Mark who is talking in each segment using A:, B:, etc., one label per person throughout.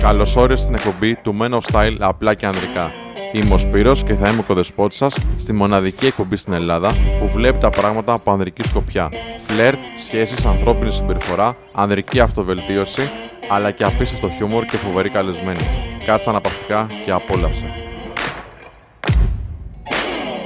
A: Καλώ όρισε στην εκπομπή του Men of Style απλά και ανδρικά. Είμαι ο Σπύρος και θα είμαι ο κοδεσπότης σας στη μοναδική εκπομπή στην Ελλάδα που βλέπει τα πράγματα από ανδρική σκοπιά. Φλερτ, σχέσεις, ανθρώπινη συμπεριφορά, ανδρική αυτοβελτίωση, αλλά και απίστευτο χιούμορ και φοβερή καλεσμένη. Κάτσε αναπαυτικά και απόλαυσε.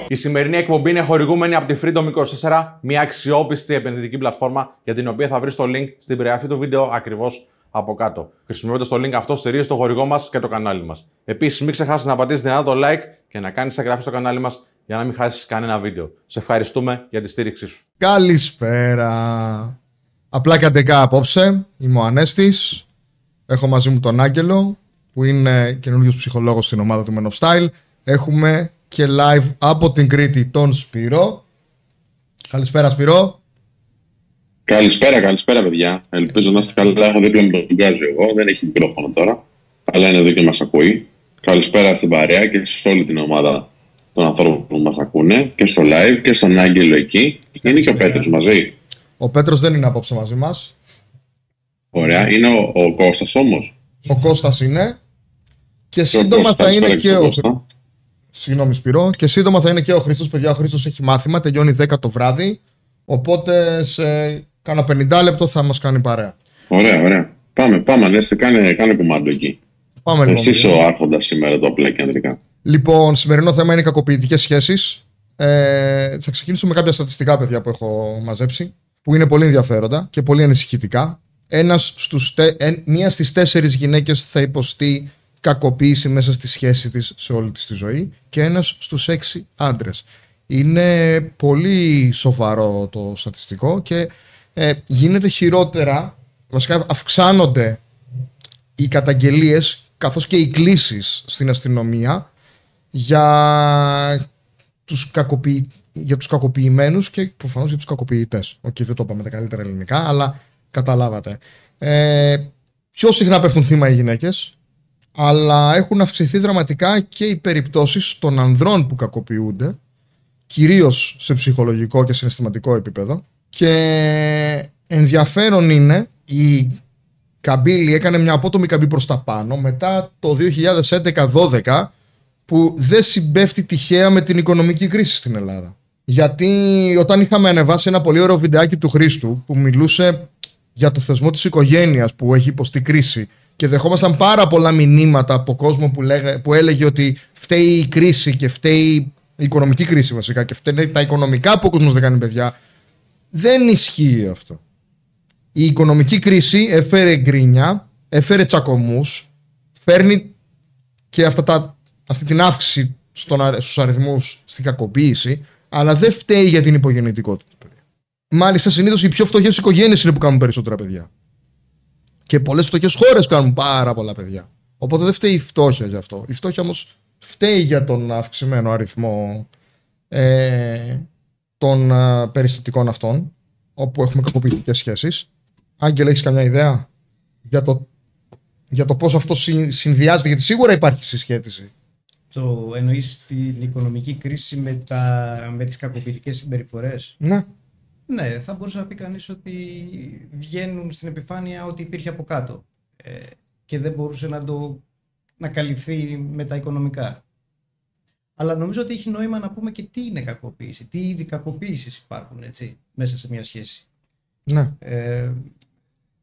A: Η σημερινή εκπομπή είναι χορηγούμενη από τη Freedom 24, μια αξιόπιστη επενδυτική πλατφόρμα για την οποία θα βρεις το link στην περιγραφή του βίντεο ακριβώς από κάτω. Χρησιμοποιώντας το link αυτό, στηρίζεις το χορηγό μας και το κανάλι μας. Επίσης, μην ξεχάσεις να πατήσεις δυνατά το like και να κάνεις εγγραφή στο κανάλι μας για να μην χάσεις κανένα βίντεο. Σε ευχαριστούμε για τη στήριξή σου.
B: Καλησπέρα. Απλά και αντικά απόψε. Είμαι ο Ανέστης. Έχω μαζί μου τον Άγγελο, που είναι καινούριος ψυχολόγος στην ομάδα του Men of Style. Έχουμε και live από την Κρήτη τον Σπύρο. Καλησπέρα, Σπύρο.
C: Καλησπέρα, καλησπέρα, παιδιά. Ελπίζω να είστε καλά. Έχω δίπλα με τον Γκάζο εγώ. Δεν έχει μικρόφωνο τώρα. Αλλά είναι εδώ και μας ακούει. Καλησπέρα στην παρέα και σε όλη την ομάδα των ανθρώπων που μας ακούνε και στο live και στον Άγγελο εκεί. Είναι και ο Πέτρος μαζί.
B: Ο Πέτρος δεν είναι απόψε μαζί μας.
C: Ωραία. Είναι ο, ο Κώστας όμως;
B: Ο Κώστας είναι. Και σύντομα θα είναι και ο... Συγγνώμη Σπυρό. Και σύντομα θα είναι και ο Χρήστος. Παιδιά, ο Χρήστος έχει μάθημα. Τελειώνει 10 το βράδυ. Οπότε σε κάνα 50 λεπτό θα μας κάνει παρέα.
C: Ωραία, ωραία. Πάμε, πάμε. Ανέστη, κάνε, κάνε κουμάντο εκεί.
B: Πάμε λοιπόν.
C: Εσύ ο άρχοντας σήμερα το απλά και ανδρικά.
B: Λοιπόν, σημερινό θέμα είναι οι κακοποιητικές σχέσεις. Ε, θα ξεκινήσω με κάποια στατιστικά παιδιά που έχω μαζέψει, που είναι πολύ ενδιαφέροντα και πολύ ανησυχητικά. Ένας στους, τε- εν- μία στις τέσσερις γυναίκες θα υποστεί κακοποίηση μέσα στη σχέση της σε όλη της τη ζωή και ένας στους έξι άντρες. Είναι πολύ σοβαρό το στατιστικό και ε, γίνεται χειρότερα, βασικά αυξάνονται οι καταγγελίες καθώς και οι κλήσεις στην αστυνομία για τους, κακοποιη... για τους κακοποιημένους και προφανώς για τους κακοποιητές. Οκ, δεν το είπαμε τα καλύτερα ελληνικά, αλλά καταλάβατε. Ε, πιο συχνά πέφτουν θύμα οι γυναίκες, αλλά έχουν αυξηθεί δραματικά και οι περιπτώσεις των ανδρών που κακοποιούνται, κυρίως σε ψυχολογικό και συναισθηματικό επίπεδο. Και ενδιαφέρον είναι η καμπύλη έκανε μια απότομη καμπή προς τα πάνω μετά το 2011-12 που δεν συμπέφτει τυχαία με την οικονομική κρίση στην Ελλάδα. Γιατί όταν είχαμε ανεβάσει ένα πολύ ωραίο βιντεάκι του Χρήστου που μιλούσε για το θεσμό της οικογένειας που έχει υποστεί κρίση και δεχόμασταν πάρα πολλά μηνύματα από κόσμο που, λέγε, που έλεγε ότι φταίει η κρίση και φταίει η οικονομική κρίση βασικά και φταίει τα οικονομικά που ο κόσμος δεν κάνει παιδιά. Δεν ισχύει αυτό. Η οικονομική κρίση έφερε γκρίνια, έφερε τσακωμούς, φέρνει και αυτά τα, αυτή την αύξηση στον, αρ- στους αριθμούς στην κακοποίηση, αλλά δεν φταίει για την υπογεννητικότητα. παιδιά. Μάλιστα, συνήθως οι πιο φτωχές οικογένειες είναι που κάνουν περισσότερα παιδιά. Και πολλές φτωχές χώρες κάνουν πάρα πολλά παιδιά. Οπότε δεν φταίει η φτώχεια γι' αυτό. Η φτώχεια όμως φταίει για τον αυξημένο αριθμό ε, των ε, περιστατικών αυτών, όπου έχουμε κακοποιητικές σχέσεις. Άγγελ, έχεις καμιά ιδέα για το, για το πώς αυτό συν- συνδυάζεται, γιατί σίγουρα υπάρχει συσχέτιση.
D: Το εννοείς την οικονομική κρίση με, τα, με τις κακοποιητικές συμπεριφορές;
B: Ναι.
D: Ναι, θα μπορούσε να πει κανείς ότι βγαίνουν στην επιφάνεια ό,τι υπήρχε από κάτω ε, και δεν μπορούσε να το να καλυφθεί με τα οικονομικά. Αλλά νομίζω ότι έχει νόημα να πούμε και τι είναι κακοποίηση, τι είδη κακοποίησης υπάρχουν έτσι, μέσα σε μια σχέση.
B: Ναι.
D: Ε,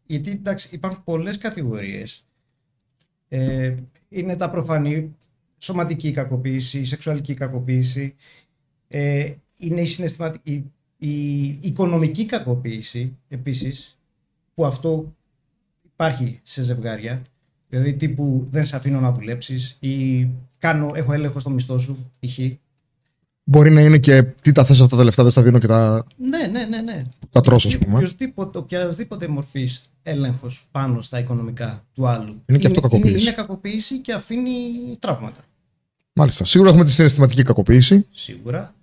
D: γιατί εντάξει, υπάρχουν πολλές κατηγορίες. Ε, είναι τα προφανή σωματική κακοποίηση, η σεξουαλική κακοποίηση, ε, είναι η, συναισθηματική, η, η οικονομική κακοποίηση επίσης, που αυτό υπάρχει σε ζευγάρια, δηλαδή τύπου δεν σε αφήνω να δουλέψεις ή κάνω, έχω έλεγχο στο μισθό σου, π.χ.
B: Μπορεί να είναι και τι τα θες αυτά τα λεφτά, δεν στα δίνω και τα,
D: Ναι, ναι, ναι, ναι.
B: τα τρώσω, ας πούμε.
D: Οποιοδήποτε, οποιασδήποτε μορφής έλεγχος πάνω στα οικονομικά του άλλου.
B: Είναι και αυτό κακοποίηση.
D: Είναι, είναι κακοποίηση και αφήνει τραύματα.
B: Μάλιστα. Σίγουρα έχουμε τη συναισθηματική κακοποίηση.
D: Σίγουρα.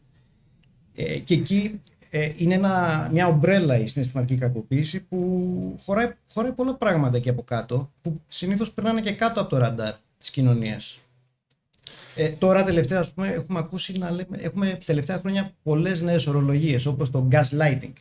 D: Ε, και εκεί ε, είναι ένα, μια ομπρέλα η συναισθηματική κακοποίηση που χωράει, χωράει πολλά πράγματα εκεί από κάτω που συνήθως περνάνε και κάτω από το ραντάρ της κοινωνίας. Ε, τώρα τελευταία ας πούμε, έχουμε ακούσει να λέμε, έχουμε τελευταία χρόνια πολλές νέες ορολογίες όπως το gaslighting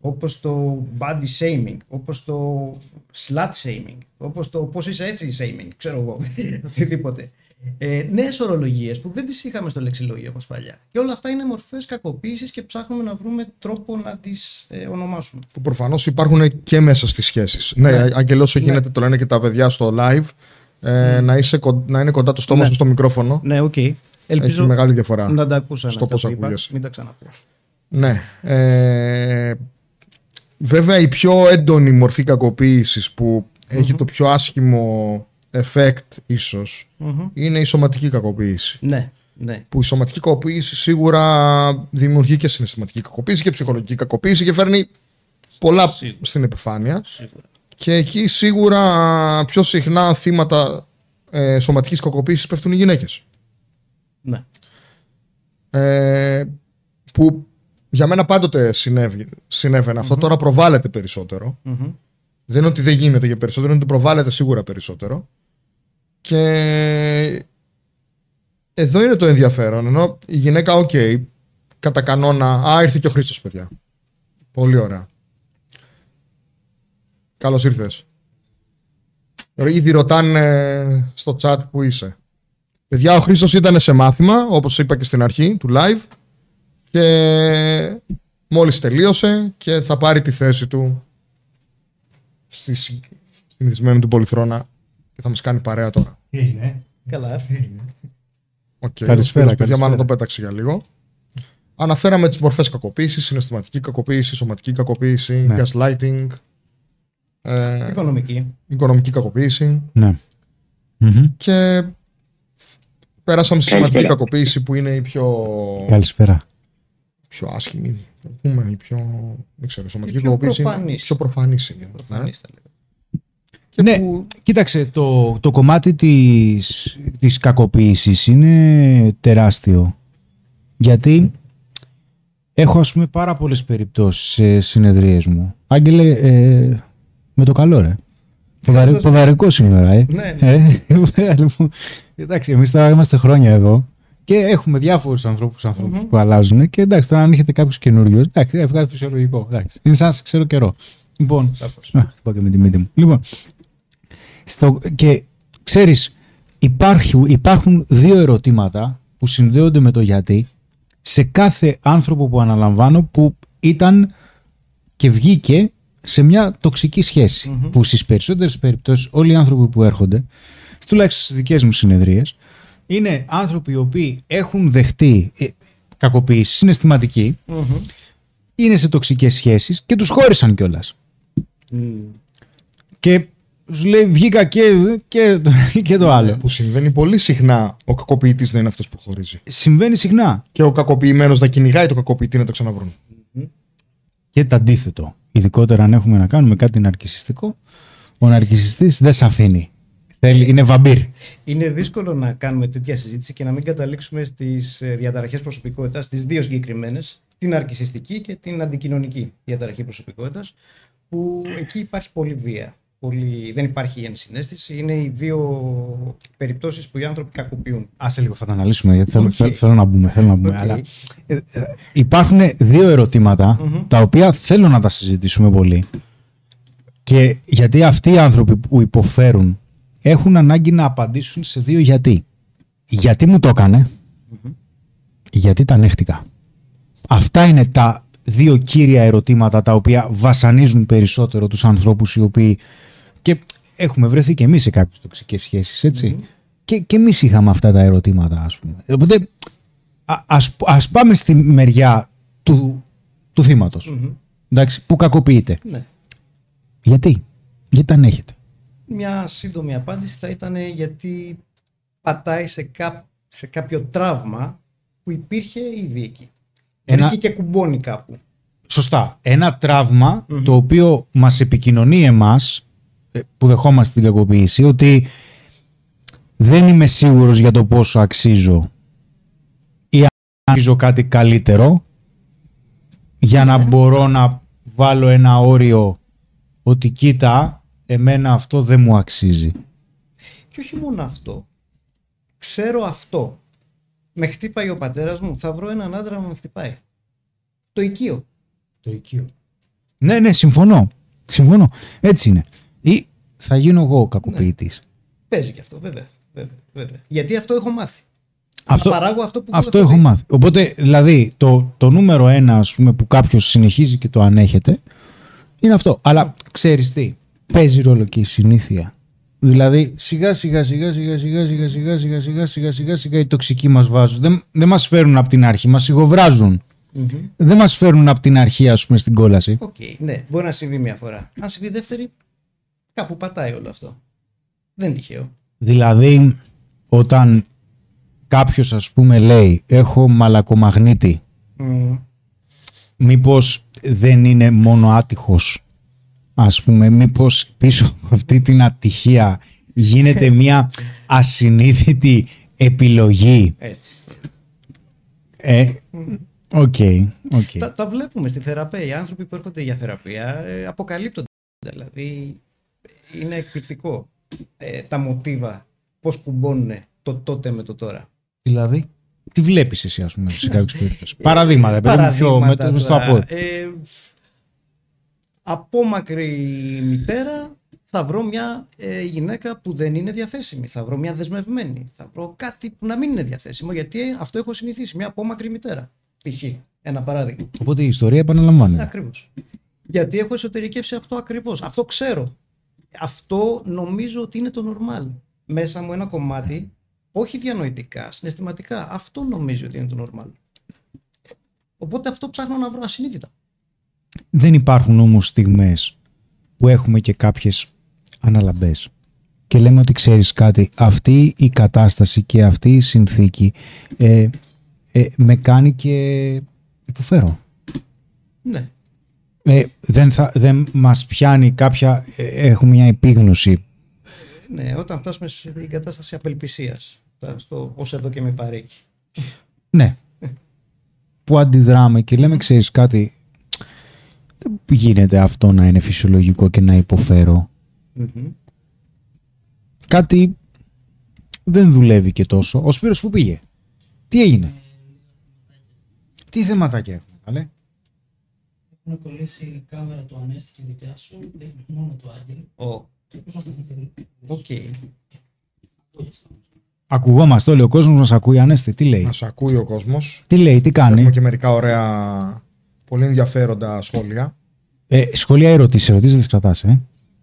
D: όπως το body shaming, όπως το slut shaming, όπως το πώς είσαι έτσι shaming, ξέρω εγώ, οτιδήποτε. Ε, νέες ορολογίες που δεν τις είχαμε στο λεξιλόγιο όπως παλιά. Και όλα αυτά είναι μορφές κακοποίησης και ψάχνουμε να βρούμε τρόπο να τις ε, ονομάσουμε.
B: Που προφανώς υπάρχουν και μέσα στις σχέσεις. Ναι, ναι. Αγγελό όσο γίνεται, το λένε και τα παιδιά στο live, ε, να, είσαι, να είναι κοντά το στόμα
D: Ναι.
B: σου στο μικρόφωνο.
D: Ναι, οκ. Ελπίζω
B: Έχει μεγάλη διαφορά.
D: να τα ακούσαν
B: στο
D: αυτά
B: πώς
D: που είπα.
B: ακούγεσαι.
D: Μην τα ξαναπώ.
B: Ναι. Ε, βέβαια η πιο έντονη μορφή κακοποίησης που έχει το πιο άσχημο effect ίσως
D: Μμμ.
B: είναι η σωματική κακοποίηση.
D: Ναι, ναι.
B: Που η σωματική κακοποίηση σίγουρα δημιουργεί και συναισθηματική κακοποίηση και ψυχολογική κακοποίηση και φέρνει πολλά
D: Σίγουρα.
B: στην επιφάνεια.
D: Σίγουρα.
B: Και εκεί σίγουρα πιο συχνά θύματα ε, σωματικής κακοποίησης πέφτουν οι γυναίκες.
D: Ναι.
B: Ε, που για μένα πάντοτε συνέβη, συνέβαινε αυτό, τώρα προβάλλεται περισσότερο.
D: Μμμ.
B: Δεν είναι ότι δεν γίνεται για περισσότερο, είναι ότι προβάλλεται σίγουρα περισσότερο. Και εδώ είναι το ενδιαφέρον. Ενώ η γυναίκα, οκ, κατά κανόνα. Α, ήρθε και ο Χρήστος, παιδιά. Πολύ ωραία. Καλώς ήρθες. Ήδη ρωτάνε στο chat που είσαι. Παιδιά, ο Χρήστος ήταν σε μάθημα, όπως είπα και στην αρχή του live. Και μόλις τελείωσε και θα πάρει τη θέση του στη συ- συνηθισμένη του πολυθρόνα και θα μας κάνει παρέα τώρα.
D: Καλά.
B: Οκ,
E: Καλησπέρα,
B: ο φίλος, παιδιά,
E: καλησπέρα.
B: μάλλον το πέταξε για λίγο. Αναφέραμε τις μορφές κακοποίησης, συναισθηματική κακοποίηση, σωματική κακοποίηση,
E: Ναι.
B: gaslighting, ε,
D: Οικονομική.
B: οικονομική κακοποίηση
E: Ναι. Μμμ.
B: και πέρασαμε στη σωματική
C: Καλησπέρα.
B: κακοποίηση που είναι η πιο,
E: Καλησπέρα.
B: πιο άσχημη, να πούμε, η πιο, δεν ξέρω, η σωματική
D: Η πιο
B: κακοποίηση είναι
D: προφανής.
B: πιο προφανής. είναι, ναι.
D: Προφανής θα λέγαμε.
B: Και
E: Ναι,
B: που-
E: κοίταξε, το, το κομμάτι της, της κακοποίησης είναι τεράστιο. Γιατί έχω ας πούμε πάρα πολλές περιπτώσεις σε συνεδρίες μου. Άγγελε, ε, με το καλό ρε. Ποδαρι,
D: σας-
E: ποδαρικό σήμερα, ε.
D: Ναι, ναι.
E: Ε, λοιπόν, εντάξει, εμείς τώρα είμαστε χρόνια εδώ και έχουμε διάφορους ανθρώπους, ανθρώπους που αλλάζουν και εντάξει, τώρα αν έχετε κάποιος καινούριος, εντάξει, ε, βγάζει φυσιολογικό, εντάξει. Είναι σαν να σε ξέρω καιρό. Λοιπόν,
D: Σαφώς.
E: Α, χτυπάω και με τη μύτη μου. Λοιπόν, στο, και ξέρεις, υπάρχουν, υπάρχουν δύο ερωτήματα που συνδέονται με το γιατί σε κάθε άνθρωπο που αναλαμβάνω που ήταν και βγήκε σε μια τοξική σχέση. Που στις περισσότερες περιπτώσεις όλοι οι άνθρωποι που έρχονται, τουλάχιστον στις δικές μου συνεδρίες, είναι άνθρωποι οι οποίοι έχουν δεχτεί ε, κακοποίηση συναισθηματική,
D: Μμμ.
E: είναι σε τοξικές σχέσεις και τους χώρισαν κιόλας. Και σου λέει βγήκα και, και, και το άλλο.
B: που συμβαίνει πολύ συχνά ο κακοποιητής να είναι αυτός που χωρίζει.
E: Συμβαίνει συχνά.
B: Και ο κακοποιημένος να κυνηγάει το κακοποιητή να το ξαναβρούν.
E: Και το αντίθετο. Ειδικότερα αν έχουμε να κάνουμε κάτι ναρκισιστικό, ο ναρκισσιστής δεν σε αφήνει. Θέλει, είναι βαμπύρ.
D: Είναι δύσκολο να κάνουμε τέτοια συζήτηση και να μην καταλήξουμε στις διαταραχές προσωπικότητας, τις δύο συγκεκριμένες, τη ναρκισσιστική και την αντικοινωνική διαταραχή προσωπικότητας, που εκεί υπάρχει πολύ βία. Πολύ... Δεν υπάρχει ενσυναίσθηση. Είναι οι δύο περιπτώσεις που οι άνθρωποι κακοποιούν.
E: Άσε λίγο θα τα αναλύσουμε γιατί θέλω,
D: Οκ.
E: θέλω, θέλω να μπούμε. Θέλω να μπούμε
D: Οκ.
E: αλλά, ε, ε, υπάρχουν δύο ερωτήματα, τα οποία θέλω να τα συζητήσουμε πολύ. Και γιατί αυτοί οι άνθρωποι που υποφέρουν έχουν ανάγκη να απαντήσουν σε δύο γιατί. Γιατί μου το έκανε, γιατί τα ανέχτηκα. Αυτά είναι τα δύο κύρια ερωτήματα τα οποία βασανίζουν περισσότερο τους ανθρώπους οι οποίοι και έχουμε βρεθεί και εμείς σε κάποιες τοξικές σχέσεις, έτσι. Και, και εμείς είχαμε αυτά τα ερωτήματα, ας πούμε. Οπότε α, ας, ας πάμε στη μεριά του, του θύματος, εντάξει, που κακοποιείται.
D: Ναι.
E: Γιατί, γιατί τα ανέχεται;
D: Μια σύντομη απάντηση θα ήταν γιατί πατάει σε, κά... σε κάποιο τραύμα που υπήρχε ήδη εκεί.
E: Ένα-
D: Βρίσκει και κουμπώνει κάπου.
E: Σωστά. Ένα τραύμα το οποίο μας επικοινωνεί εμάς ε, που δεχόμαστε την κακοποίηση ότι δεν είμαι σίγουρος για το πόσο αξίζω ή αν αξίζω κάτι καλύτερο για να μπορώ να βάλω ένα όριο ότι κοίτα εμένα αυτό δεν μου αξίζει.
D: Και όχι μόνο αυτό. Ξέρω αυτό. Με χτύπαει ο πατέρας μου, θα βρω έναν άντρα να με χτυπάει. Το οικείο.
E: Το οικείο. Ναι, ναι, συμφωνώ. Συμφωνώ. Έτσι είναι. Ή θα γίνω εγώ ο κακοποιητή.
D: Παίζει και αυτό, βέβαια. βέβαια, βέβαια. Γιατί αυτό έχω μάθει.
E: Αυτό,
D: παράγω αυτό που
E: αυτό
D: έχω
E: έχω
D: δει.
E: μάθει. Οπότε, δηλαδή, το, το νούμερο ένα ας πούμε, που κάποιο συνεχίζει και το ανέχεται είναι αυτό. Αλλά ξέρει τι, παίζει ρόλο και η συνήθεια. Δηλαδή, σιγά σιγά σιγά σιγά σιγά σιγά σιγά σιγά σιγά σιγά σιγά σιγά οι τοξικοί μα βάζουν. Δεν, δεν μα φέρουν από την αρχή, μα σιγοβράζουν. Δεν μας φέρνουν από την αρχή, ας πούμε, στην κόλαση.
D: Οκ, ναι, μπορεί να συμβεί μια φορά. Αν συμβεί δεύτερη, κάπου πατάει όλο αυτό. Δεν είναι τυχαίο.
E: Δηλαδή, όταν κάποιος ας πούμε λέει έχω μαλακομαγνήτη,
D: Μμμ.
E: μήπως δεν είναι μόνο άτυχος, ας πούμε, μήπως πίσω από αυτή την ατυχία γίνεται μια ασυνείδητη επιλογή.
D: Έτσι.
E: Ε, OK, OK.
D: Τα, τα βλέπουμε στη θεραπεία. Οι άνθρωποι που έρχονται για θεραπεία ε, αποκαλύπτονται. Δηλαδή, είναι εκπληκτικό ε, τα μοτίβα, πώς κουμπώνουν το τότε με το τώρα.
E: Δηλαδή, τι βλέπεις εσύ ας πούμε σε κάποιες περιπτώσεις; Παραδείγματα, παιδί μου, πιο με,
D: Παραδείγματα
E: στο
D: τώρα.
E: απόρρι.
D: Ε, απόμακρη μητέρα θα βρω μια ε, γυναίκα που δεν είναι διαθέσιμη. Θα βρω μια δεσμευμένη. Θα βρω κάτι που να μην είναι διαθέσιμο. Γιατί ε, αυτό έχω συνηθίσει. Μια απόμακρη μητέρα. Π.χ. Ένα παράδειγμα.
E: Οπότε η ιστορία επαναλαμβάνεται.
D: Ακριβώς. Γιατί έχω εσωτερικεύσει αυτό ακριβώς. Αυτό ξέρω. Αυτό νομίζω ότι είναι το normal. Μέσα μου ένα κομμάτι, όχι διανοητικά, συναισθηματικά. Αυτό νομίζω ότι είναι το normal. Οπότε αυτό ψάχνω να βρω ασυνείδητα.
E: Δεν υπάρχουν όμως στιγμές που έχουμε και κάποιες αναλαμπές και λέμε ότι ξέρεις κάτι, αυτή η κατάσταση και αυτή η συνθήκη ε, ε, με κάνει και υποφέρω.
D: Ναι.
E: Ε, δεν, θα, δεν μας πιάνει κάποια, ε, έχουμε μια επίγνωση.
D: Ναι, όταν φτάσουμε στην κατάσταση απελπισίας. Στο ως εδώ και με παρέχει.
E: Ναι. Που αντιδράμε και λέμε ξέρεις κάτι, δεν γίνεται αυτό να είναι φυσιολογικό και να υποφέρω.
D: Μμμ.
E: κάτι δεν δουλεύει και τόσο. Ο Σπύρος που πήγε. Τι έγινε; Τι θεματάκια έχουμε, καλέ;
F: Έχουν κολλήσει η κάμερα του Ανέστη και δικιά σου, έχει μόνο το Άγγελ.
D: Ω,
F: Και πώς να το θέλει.
D: Οκ.
E: Ακουγόμαστε όλοι, ο κόσμος μας ακούει. Ανέστη, τι λέει;
B: Μα ακούει ο κόσμος.
E: Τι λέει, τι κάνει;
B: Έχουμε και μερικά ωραία, πολύ ενδιαφέροντα σχόλια.
E: Ε, σχόλια ερωτήσεις, ερωτήσεις δεν τις κρατάς, ε.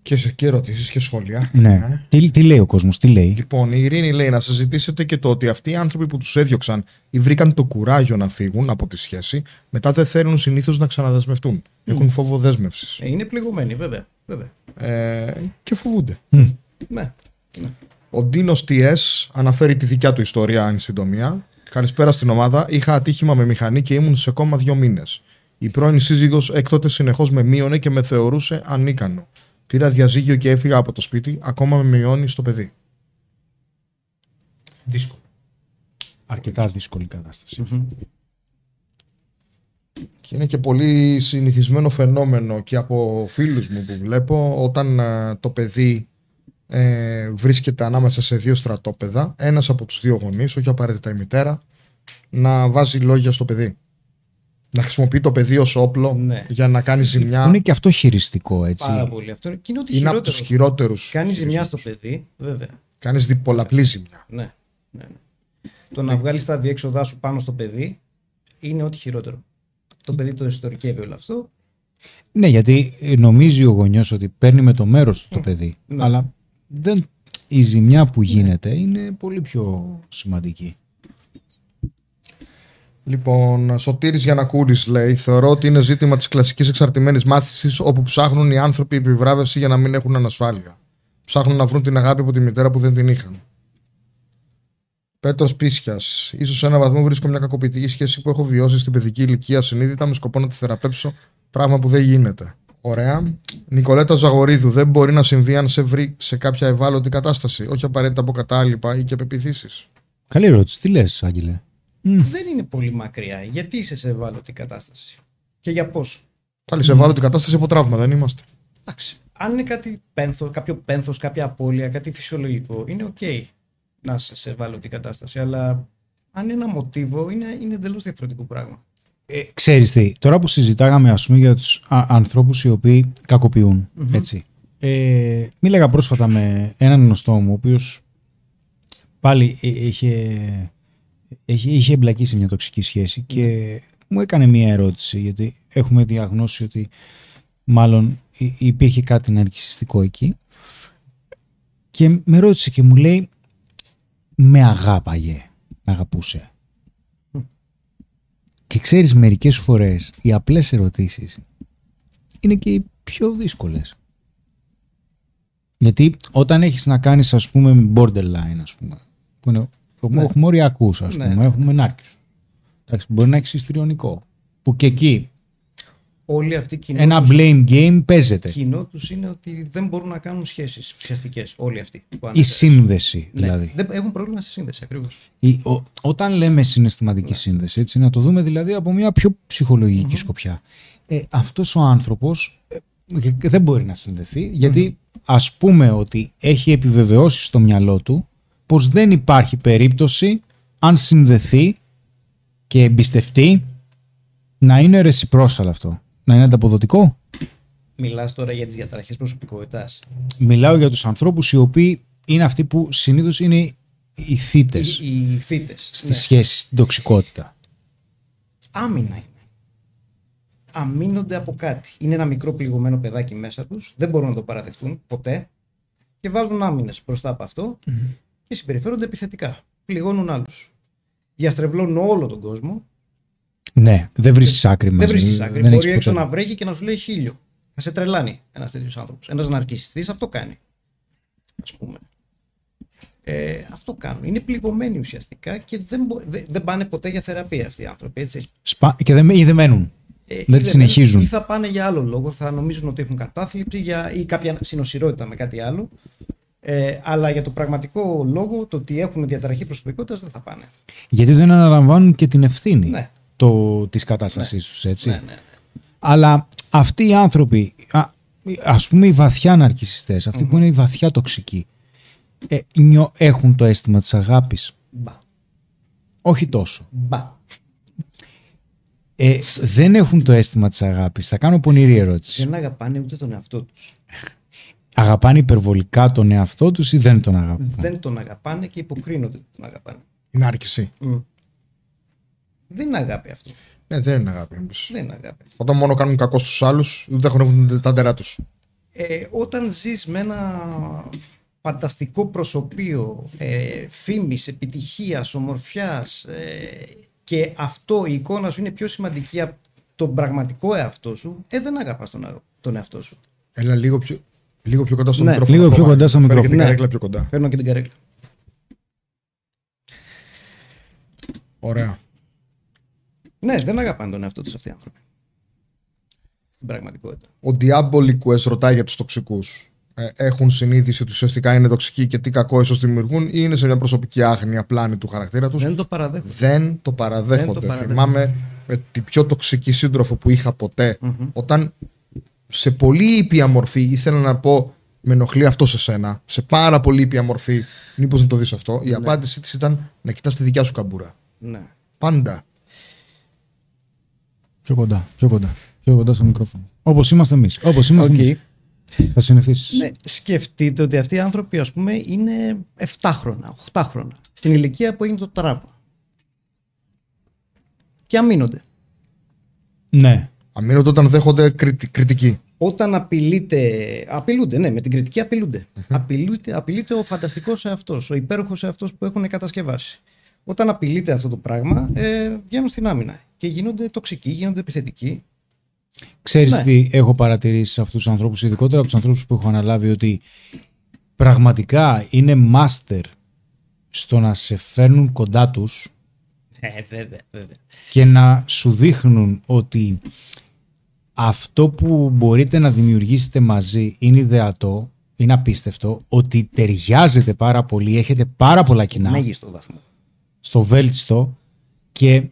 B: Και, σε- και ερωτήσεις και σχόλια.
E: Ναι.
B: Ε.
E: Τι, τι λέει ο κόσμος, τι λέει;
B: Λοιπόν, η Ειρήνη λέει να συζητήσετε και το ότι αυτοί οι άνθρωποι που τους έδιωξαν ή βρήκαν το κουράγιο να φύγουν από τη σχέση, μετά δεν θέλουν συνήθως να ξαναδεσμευτούν. Έχουν φόβο δέσμευσης.
D: Ε, είναι πληγωμένοι, βέβαια. βέβαια.
B: Ε, και φοβούνται.
D: Ναι.
B: Ο Ντίνος TS αναφέρει τη δικιά του ιστορία εν συντομία. Καλησπέρα στην ομάδα. Είχα ατύχημα με μηχανή και ήμουν σε κόμμα δύο μήνες. Η πρώην σύζυγος έκτοτε συνεχώς με μείωνε και με θεωρούσε ανίκανο. Πήρα διαζύγιο και έφυγα από το σπίτι, ακόμα με μειώνει στο παιδί. Δύσκολο.
E: Αρκετά δύσκολη κατάσταση.
B: Και είναι και πολύ συνηθισμένο φαινόμενο και από φίλους μου που βλέπω όταν ε, το παιδί ε, βρίσκεται ανάμεσα σε δύο στρατόπεδα, ένας από τους δύο γονείς, όχι απαραίτητα η μητέρα, να βάζει λόγια στο παιδί. Να χρησιμοποιεί το παιδί ως όπλο
D: Ναι.
B: για να κάνει ζημιά.
E: Είναι και αυτό χειριστικό, έτσι.
D: Πάρα πολύ. Αυτό είναι, και είναι ότι
B: Είναι από
D: χειρότερος.
B: τους χειρότερους.
D: Κάνει ζημιά
B: χειρισμούς.
D: στο παιδί, βέβαια.
B: Κάνεις διπολαπλή ζημιά.
D: Ναι. ναι, ναι. Το να βγάλεις τα διέξοδά σου πάνω στο παιδί είναι ό,τι χειρότερο. Το παιδί το ιστορικεύει όλο αυτό.
E: Ναι, γιατί ε, νομίζει ο γονιός ότι παίρνει με το μέρος του το παιδί.
D: Ναι.
E: Αλλά δεν, η ζημιά που γίνεται είναι πολύ πιο σημαντική.
B: Λοιπόν, Σωτήρης Γιανακούρης λέει: Θεωρώ ότι είναι ζήτημα της κλασικής εξαρτημένης μάθησης όπου ψάχνουν οι άνθρωποι επιβράβευση για να μην έχουν ανασφάλεια. Ψάχνουν να βρουν την αγάπη από τη μητέρα που δεν την είχαν. Πέτρος Πίσιας. σω σε έναν βαθμό βρίσκω μια κακοποιητική σχέση που έχω βιώσει στην παιδική ηλικία συνείδητα με σκοπό να τη θεραπεύσω, πράγμα που δεν γίνεται. Ωραία. Νικολέτα Ζαγορίδου. Δεν μπορεί να συμβεί αν σε βρει σε κάποια ευάλωτη κατάσταση, όχι απαραίτητα από κατάλοιπα ή και πεπιθήσεις.
E: Καλή ερώτηση. Τι λες, Άγγελε;
D: Δεν είναι πολύ μακριά. Γιατί είσαι σε ευάλωτη κατάσταση; Και για πόσο;
B: Πάλι σε ευάλωτη κατάσταση από τραύμα, δεν είμαστε.
D: Εντάξει. Αν είναι κάτι πένθο, κάποιο πένθος, κάποια απώλεια, κάτι φυσιολογικό, είναι οκ να είσαι σε ευάλωτη κατάσταση. Αλλά αν είναι ένα μοτίβο, είναι, είναι εντελώς διαφορετικό πράγμα.
E: Ε, ξέρεις τι, τώρα που συζητάγαμε ας πούμε για τους α, ανθρώπους οι οποίοι κακοποιούν, έτσι. Ε, μίλαγα πρόσφατα με έναν γνωστό μου, ο οποίος πάλι ε, είχε, είχε, είχε εμπλακεί σε μια τοξική σχέση και μου έκανε μια ερώτηση γιατί έχουμε διαγνώσει ότι μάλλον υ- υπήρχε κάτι ναρκισιστικό εκεί και με ρώτησε και μου λέει με αγάπαγε, με αγαπούσε. Και ξέρεις μερικές φορές οι απλές ερωτήσεις είναι και οι πιο δύσκολες. Γιατί όταν έχεις να κάνεις ας πούμε με borderline ας πούμε, που είναι, έχουμε, έχουμε οριακούς ας
D: Ναι.
E: πούμε, έχουμε νάρκισους. Εντάξει, μπορεί να έχεις ιστριονικό. Που και εκεί
D: Όλοι αυτοί κοινό
E: ένα
D: τους-
E: blame game παίζεται.
D: κοινό τους είναι ότι δεν μπορούν να κάνουν σχέσεις ουσιαστικές όλοι αυτοί. που
E: Η
D: ανέφερες.
E: σύνδεση
D: Ναι,
E: δηλαδή.
D: δεν, έχουν πρόβλημα στη σύνδεση ακριβώς.
E: Η- ο- όταν λέμε συναισθηματική σύνδεση, έτσι, να το δούμε δηλαδή από μια πιο ψυχολογικη σκοπιά. Ε, αυτός ο άνθρωπος ε, δεν μπορεί να συνδεθεί, γιατί ας πούμε ότι έχει επιβεβαιώσει στο μυαλό του πως δεν υπάρχει περίπτωση αν συνδεθεί και εμπιστευτεί να είναι reciprocal αυτό. Να είναι ανταποδοτικό.
D: Μιλάς τώρα για τις διαταραχές προσωπικότητας.
E: Μιλάω για τους ανθρώπους οι οποίοι είναι αυτοί που συνήθως είναι οι θύτες
D: Οι, οι θύτες.
E: στη
D: ναι.
E: σχέση, στην τοξικότητα.
D: Άμυνα είναι. Αμήνονται από κάτι. Είναι ένα μικρό πληγωμένο παιδάκι μέσα τους, δεν μπορούν να το παραδεχτούν ποτέ και βάζουν άμυνες μπροστά από αυτό και συμπεριφέρονται επιθετικά. Πληγώνουν άλλους. Διαστρεβλώνουν όλο τον κόσμο.
E: Ναι, δεν βρίσκεις άκρη μαζί.
D: δεν βρίσκεις άκρη.
E: δεν
D: Μπορεί
E: έχεις
D: έξω
E: ποτέ.
D: να βρέχει και να σου λέει χίλιο. Θα σε τρελάνει ένας τέτοιος άνθρωπος. Ένας ναρκιστής αυτό κάνει. Α πούμε. Ε, αυτό κάνουν. Είναι πληγωμένοι ουσιαστικά και δεν, μπο- δεν, δεν πάνε ποτέ για θεραπεία αυτοί οι άνθρωποι. Έτσι.
E: Σπα... Και δεν, ή δεν μένουν.
D: Ε,
E: Δεν
D: ή
E: τη
D: μένουν,
E: συνεχίζουν.
D: Ή θα πάνε για άλλο λόγο, θα νομίζουν ότι έχουν κατάθλιψη για, ή κάποια συνοσυρότητα με κάτι άλλο. Ε, αλλά για το πραγματικό λόγο, το ότι έχουν διαταραχή προσωπικότητας δεν θα πάνε.
E: Γιατί δεν αναλαμβάνουν και την ευθύνη
D: Ναι.
E: το, της κατάστασής τους, έτσι.
D: Ναι, ναι, ναι.
E: Αλλά αυτοί οι άνθρωποι, α, ας πούμε οι βαθιά ναρκισιστές, αυτοί που είναι οι βαθιά τοξικοί, ε, νιώ- έχουν το αίσθημα της αγάπης;
D: Μπα.
E: Όχι τόσο.
D: Μπα.
E: Ε, δεν έχουν το αίσθημα της αγάπης. Θα κάνω πονηρή ερώτηση.
D: Δεν αγαπάνε ούτε τον εαυτό τους.
E: Αγαπάνε υπερβολικά τον εαυτό τους ή δεν τον αγαπάνε;
D: Δεν τον αγαπάνε και υποκρίνονται ότι τον αγαπάνε.
B: Είναι άρκηση.
D: Δεν είναι αγάπη αυτό.
B: Ναι, δεν είναι αγάπη. Μήπως.
D: Δεν είναι αγάπη αυτό.
B: Όταν μόνο κάνουν κακό στους άλλους, δεν χωνεύουν τα ντερά τους.
D: Ε, όταν ζεις με ένα φανταστικό προσωπείο ε, φήμης, επιτυχίας, ομορφιάς ε, και αυτό η εικόνα σου είναι πιο σημαντική από τον πραγματικό εαυτό σου, ε, δεν αγαπάς τον, α- τον εαυτό σου.
B: Έλα λίγο πιο, λίγο πιο κοντά στο
D: Ναι,
B: μικρόφωνο.
E: λίγο πιο
B: ακόμα.
E: κοντά στο
B: Φέρε και
E: μικρόφωνο.
B: την
D: Ναι.
B: καρέκλα πιο κοντά.
D: Φέρνω και την καρέκλα.
B: Ωραία.
D: Ναι, δεν αγαπάνε τον εαυτό τους αυτοί οι άνθρωποι. Στην πραγματικότητα.
B: Ο Diabolicus ρωτάει για τους τοξικούς. έχουν συνείδηση ότι ουσιαστικά είναι τοξικοί και τι κακό ίσως δημιουργούν ή είναι σε μια προσωπική άγνοια πλάνη του χαρακτήρα τους.
D: Δεν το παραδέχονται.
B: δεν το παραδέχονται.
D: Δεν το παραδέχονται.
B: Θυμάμαι με την πιο τοξική σύντροφο που είχα ποτέ, όταν σε πολύ ήπια μορφή ήθελα να πω με ενοχλεί αυτό σε σένα, σε πάρα πολύ ήπια μορφή, μήπως να το δεις αυτό, η απάντησή της ήταν να κοιτάς τη δικιά σου καμπούρα.
D: Ναι.
B: Πάντα.
E: Πιο κοντά, πιο κοντά. Πιο κοντά στο μικρόφωνο. Όπως είμαστε εμείς. Όπως είμαστε
D: Οκ.
E: εμείς. Θα συνηθίσεις.
D: Ναι, σκεφτείτε ότι αυτοί οι άνθρωποι, ας πούμε, είναι 7 χρόνια, 8 χρόνια. Στην ηλικία που έγινε το τραύμα. Και αμύνονται.
E: ναι.
B: Αμύνονται όταν δέχονται κριτι- κριτική.
D: Όταν απειλείται, απειλούνται, ναι, με την κριτική απειλούνται. Απειλούνται, απειλείται ο φανταστικός εαυτός, ο υπέροχος εαυτός που έχουν κατασκευάσει. Όταν απειλείται αυτό το πράγμα, ε, βγαίνουν στην άμυνα και γίνονται τοξικοί, γίνονται επιθετικοί.
E: Ξέρεις
D: Ναι.
E: τι έχω παρατηρήσει σε αυτούς τους ανθρώπους, ειδικότερα από τους ανθρώπους που έχω αναλάβει, ότι πραγματικά είναι master στο να σε φέρνουν κοντά τους
D: Ε, βέβαια, βέβαια.
E: και να σου δείχνουν ότι αυτό που μπορείτε να δημιουργήσετε μαζί είναι ιδεατό, είναι απίστευτο, ότι ταιριάζετε πάρα πολύ, έχετε πάρα πολλά κοινά.
D: Μέγιστο βαθμό.
E: στο βέλτιστο και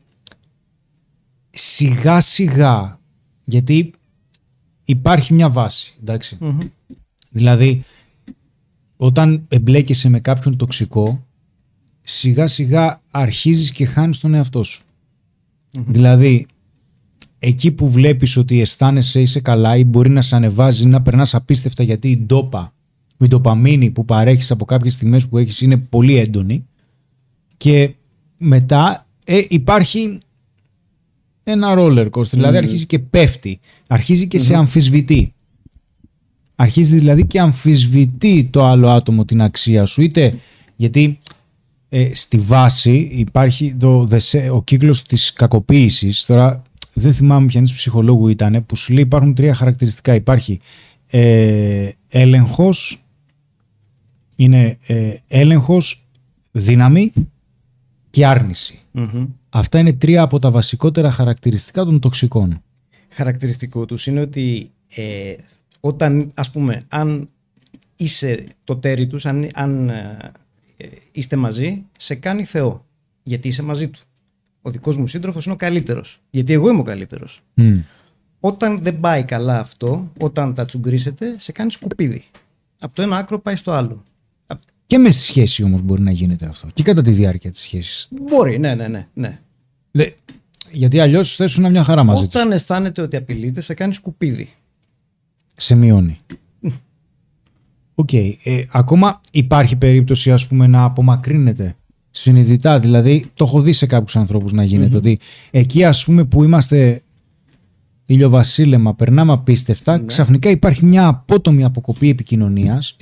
E: σιγά σιγά γιατί υπάρχει μια βάση εντάξει. Δηλαδή όταν εμπλέκεσαι με κάποιον τοξικό σιγά σιγά αρχίζεις και χάνεις τον εαυτό σου. Δηλαδή εκεί που βλέπεις ότι αισθάνεσαι είσαι καλά ή μπορεί να σε ανεβάζει να περνάς απίστευτα γιατί η ντόπα, η ντοπαμίνη που παρέχεις από κάποιες στιγμές που έχεις είναι πολύ έντονη. Και μετά ε, υπάρχει ένα roller coaster, δηλαδή αρχίζει και πέφτει, αρχίζει και σε αμφισβητεί. Αρχίζει δηλαδή και αμφισβητεί το άλλο άτομο την αξία σου, είτε γιατί ε, στη βάση υπάρχει το, ο κύκλος της κακοποίησης, τώρα δεν θυμάμαι ποιανής ψυχολόγους ήταν, που σου λέει υπάρχουν τρία χαρακτηριστικά. Υπάρχει ε, έλεγχος, είναι ε, έλεγχος, δύναμη και αρνηση Αυτά είναι τρία από τα βασικότερα χαρακτηριστικά των τοξικών.
D: Χαρακτηριστικό τους είναι ότι ε, όταν, ας πούμε, αν είσαι το τέρι τους, αν, αν ε, είστε μαζί, σε κάνει Θεό. Γιατί είσαι μαζί του. Ο δικός μου σύντροφος είναι ο καλύτερος. Γιατί εγώ είμαι ο καλύτερος. Όταν δεν πάει καλά αυτό, όταν τα τσουγκρίσετε, σε κάνει σκουπίδι. Από το ένα άκρο πάει στο άλλο.
E: Και με στη σχέση όμως μπορεί να γίνεται αυτό. Και κατά τη διάρκεια της σχέσης.
D: Μπορεί, ναι, ναι, ναι. ναι.
E: γιατί αλλιώς θα 'σουν μια χαρά μαζί
D: Όταν αισθάνεται ότι απειλείται, σε κάνει σκουπίδι.
E: Σε μειώνει. OK. Okay. Ε, ακόμα υπάρχει περίπτωση ας πούμε να απομακρύνεται συνειδητά. Δηλαδή το έχω δει σε κάποιους ανθρώπους να γίνεται. Ότι εκεί ας πούμε που είμαστε ηλιοβασίλεμα, περνάμε απίστευτα, ναι. ξαφνικά υπάρχει μια απότομη αποκοπή επικοινωνίας,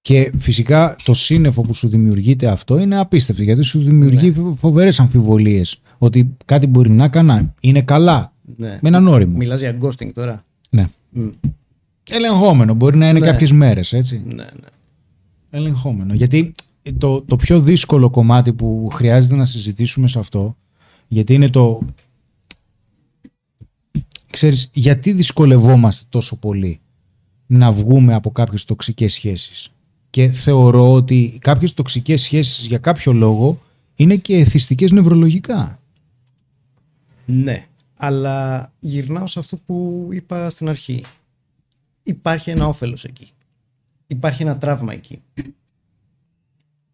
E: και φυσικά το σύννεφο που σου δημιουργείται αυτό είναι απίστευτο γιατί σου δημιουργεί ναι. φοβερές αμφιβολίες. Ότι κάτι μπορεί να κάνει, είναι καλά. Ναι. Με έναν όριμο.
D: Μιλάς για ghosting τώρα.
E: Ναι. Mm. Ελεγχόμενο. Μπορεί να είναι ναι. κάποιες μέρες, έτσι.
D: Ναι, ναι.
E: Ελεγχόμενο. Γιατί το, το πιο δύσκολο κομμάτι που χρειάζεται να συζητήσουμε σε αυτό, γιατί είναι το. Ξέρεις, γιατί δυσκολευόμαστε τόσο πολύ να βγούμε από κάποιες τοξικές σχέσεις και θεωρώ ότι κάποιες τοξικές σχέσεις για κάποιο λόγο είναι και εθιστικές νευρολογικά.
D: Ναι, αλλά γυρνάω σε αυτό που είπα στην αρχή. Υπάρχει ένα όφελος εκεί. Υπάρχει ένα τραύμα εκεί.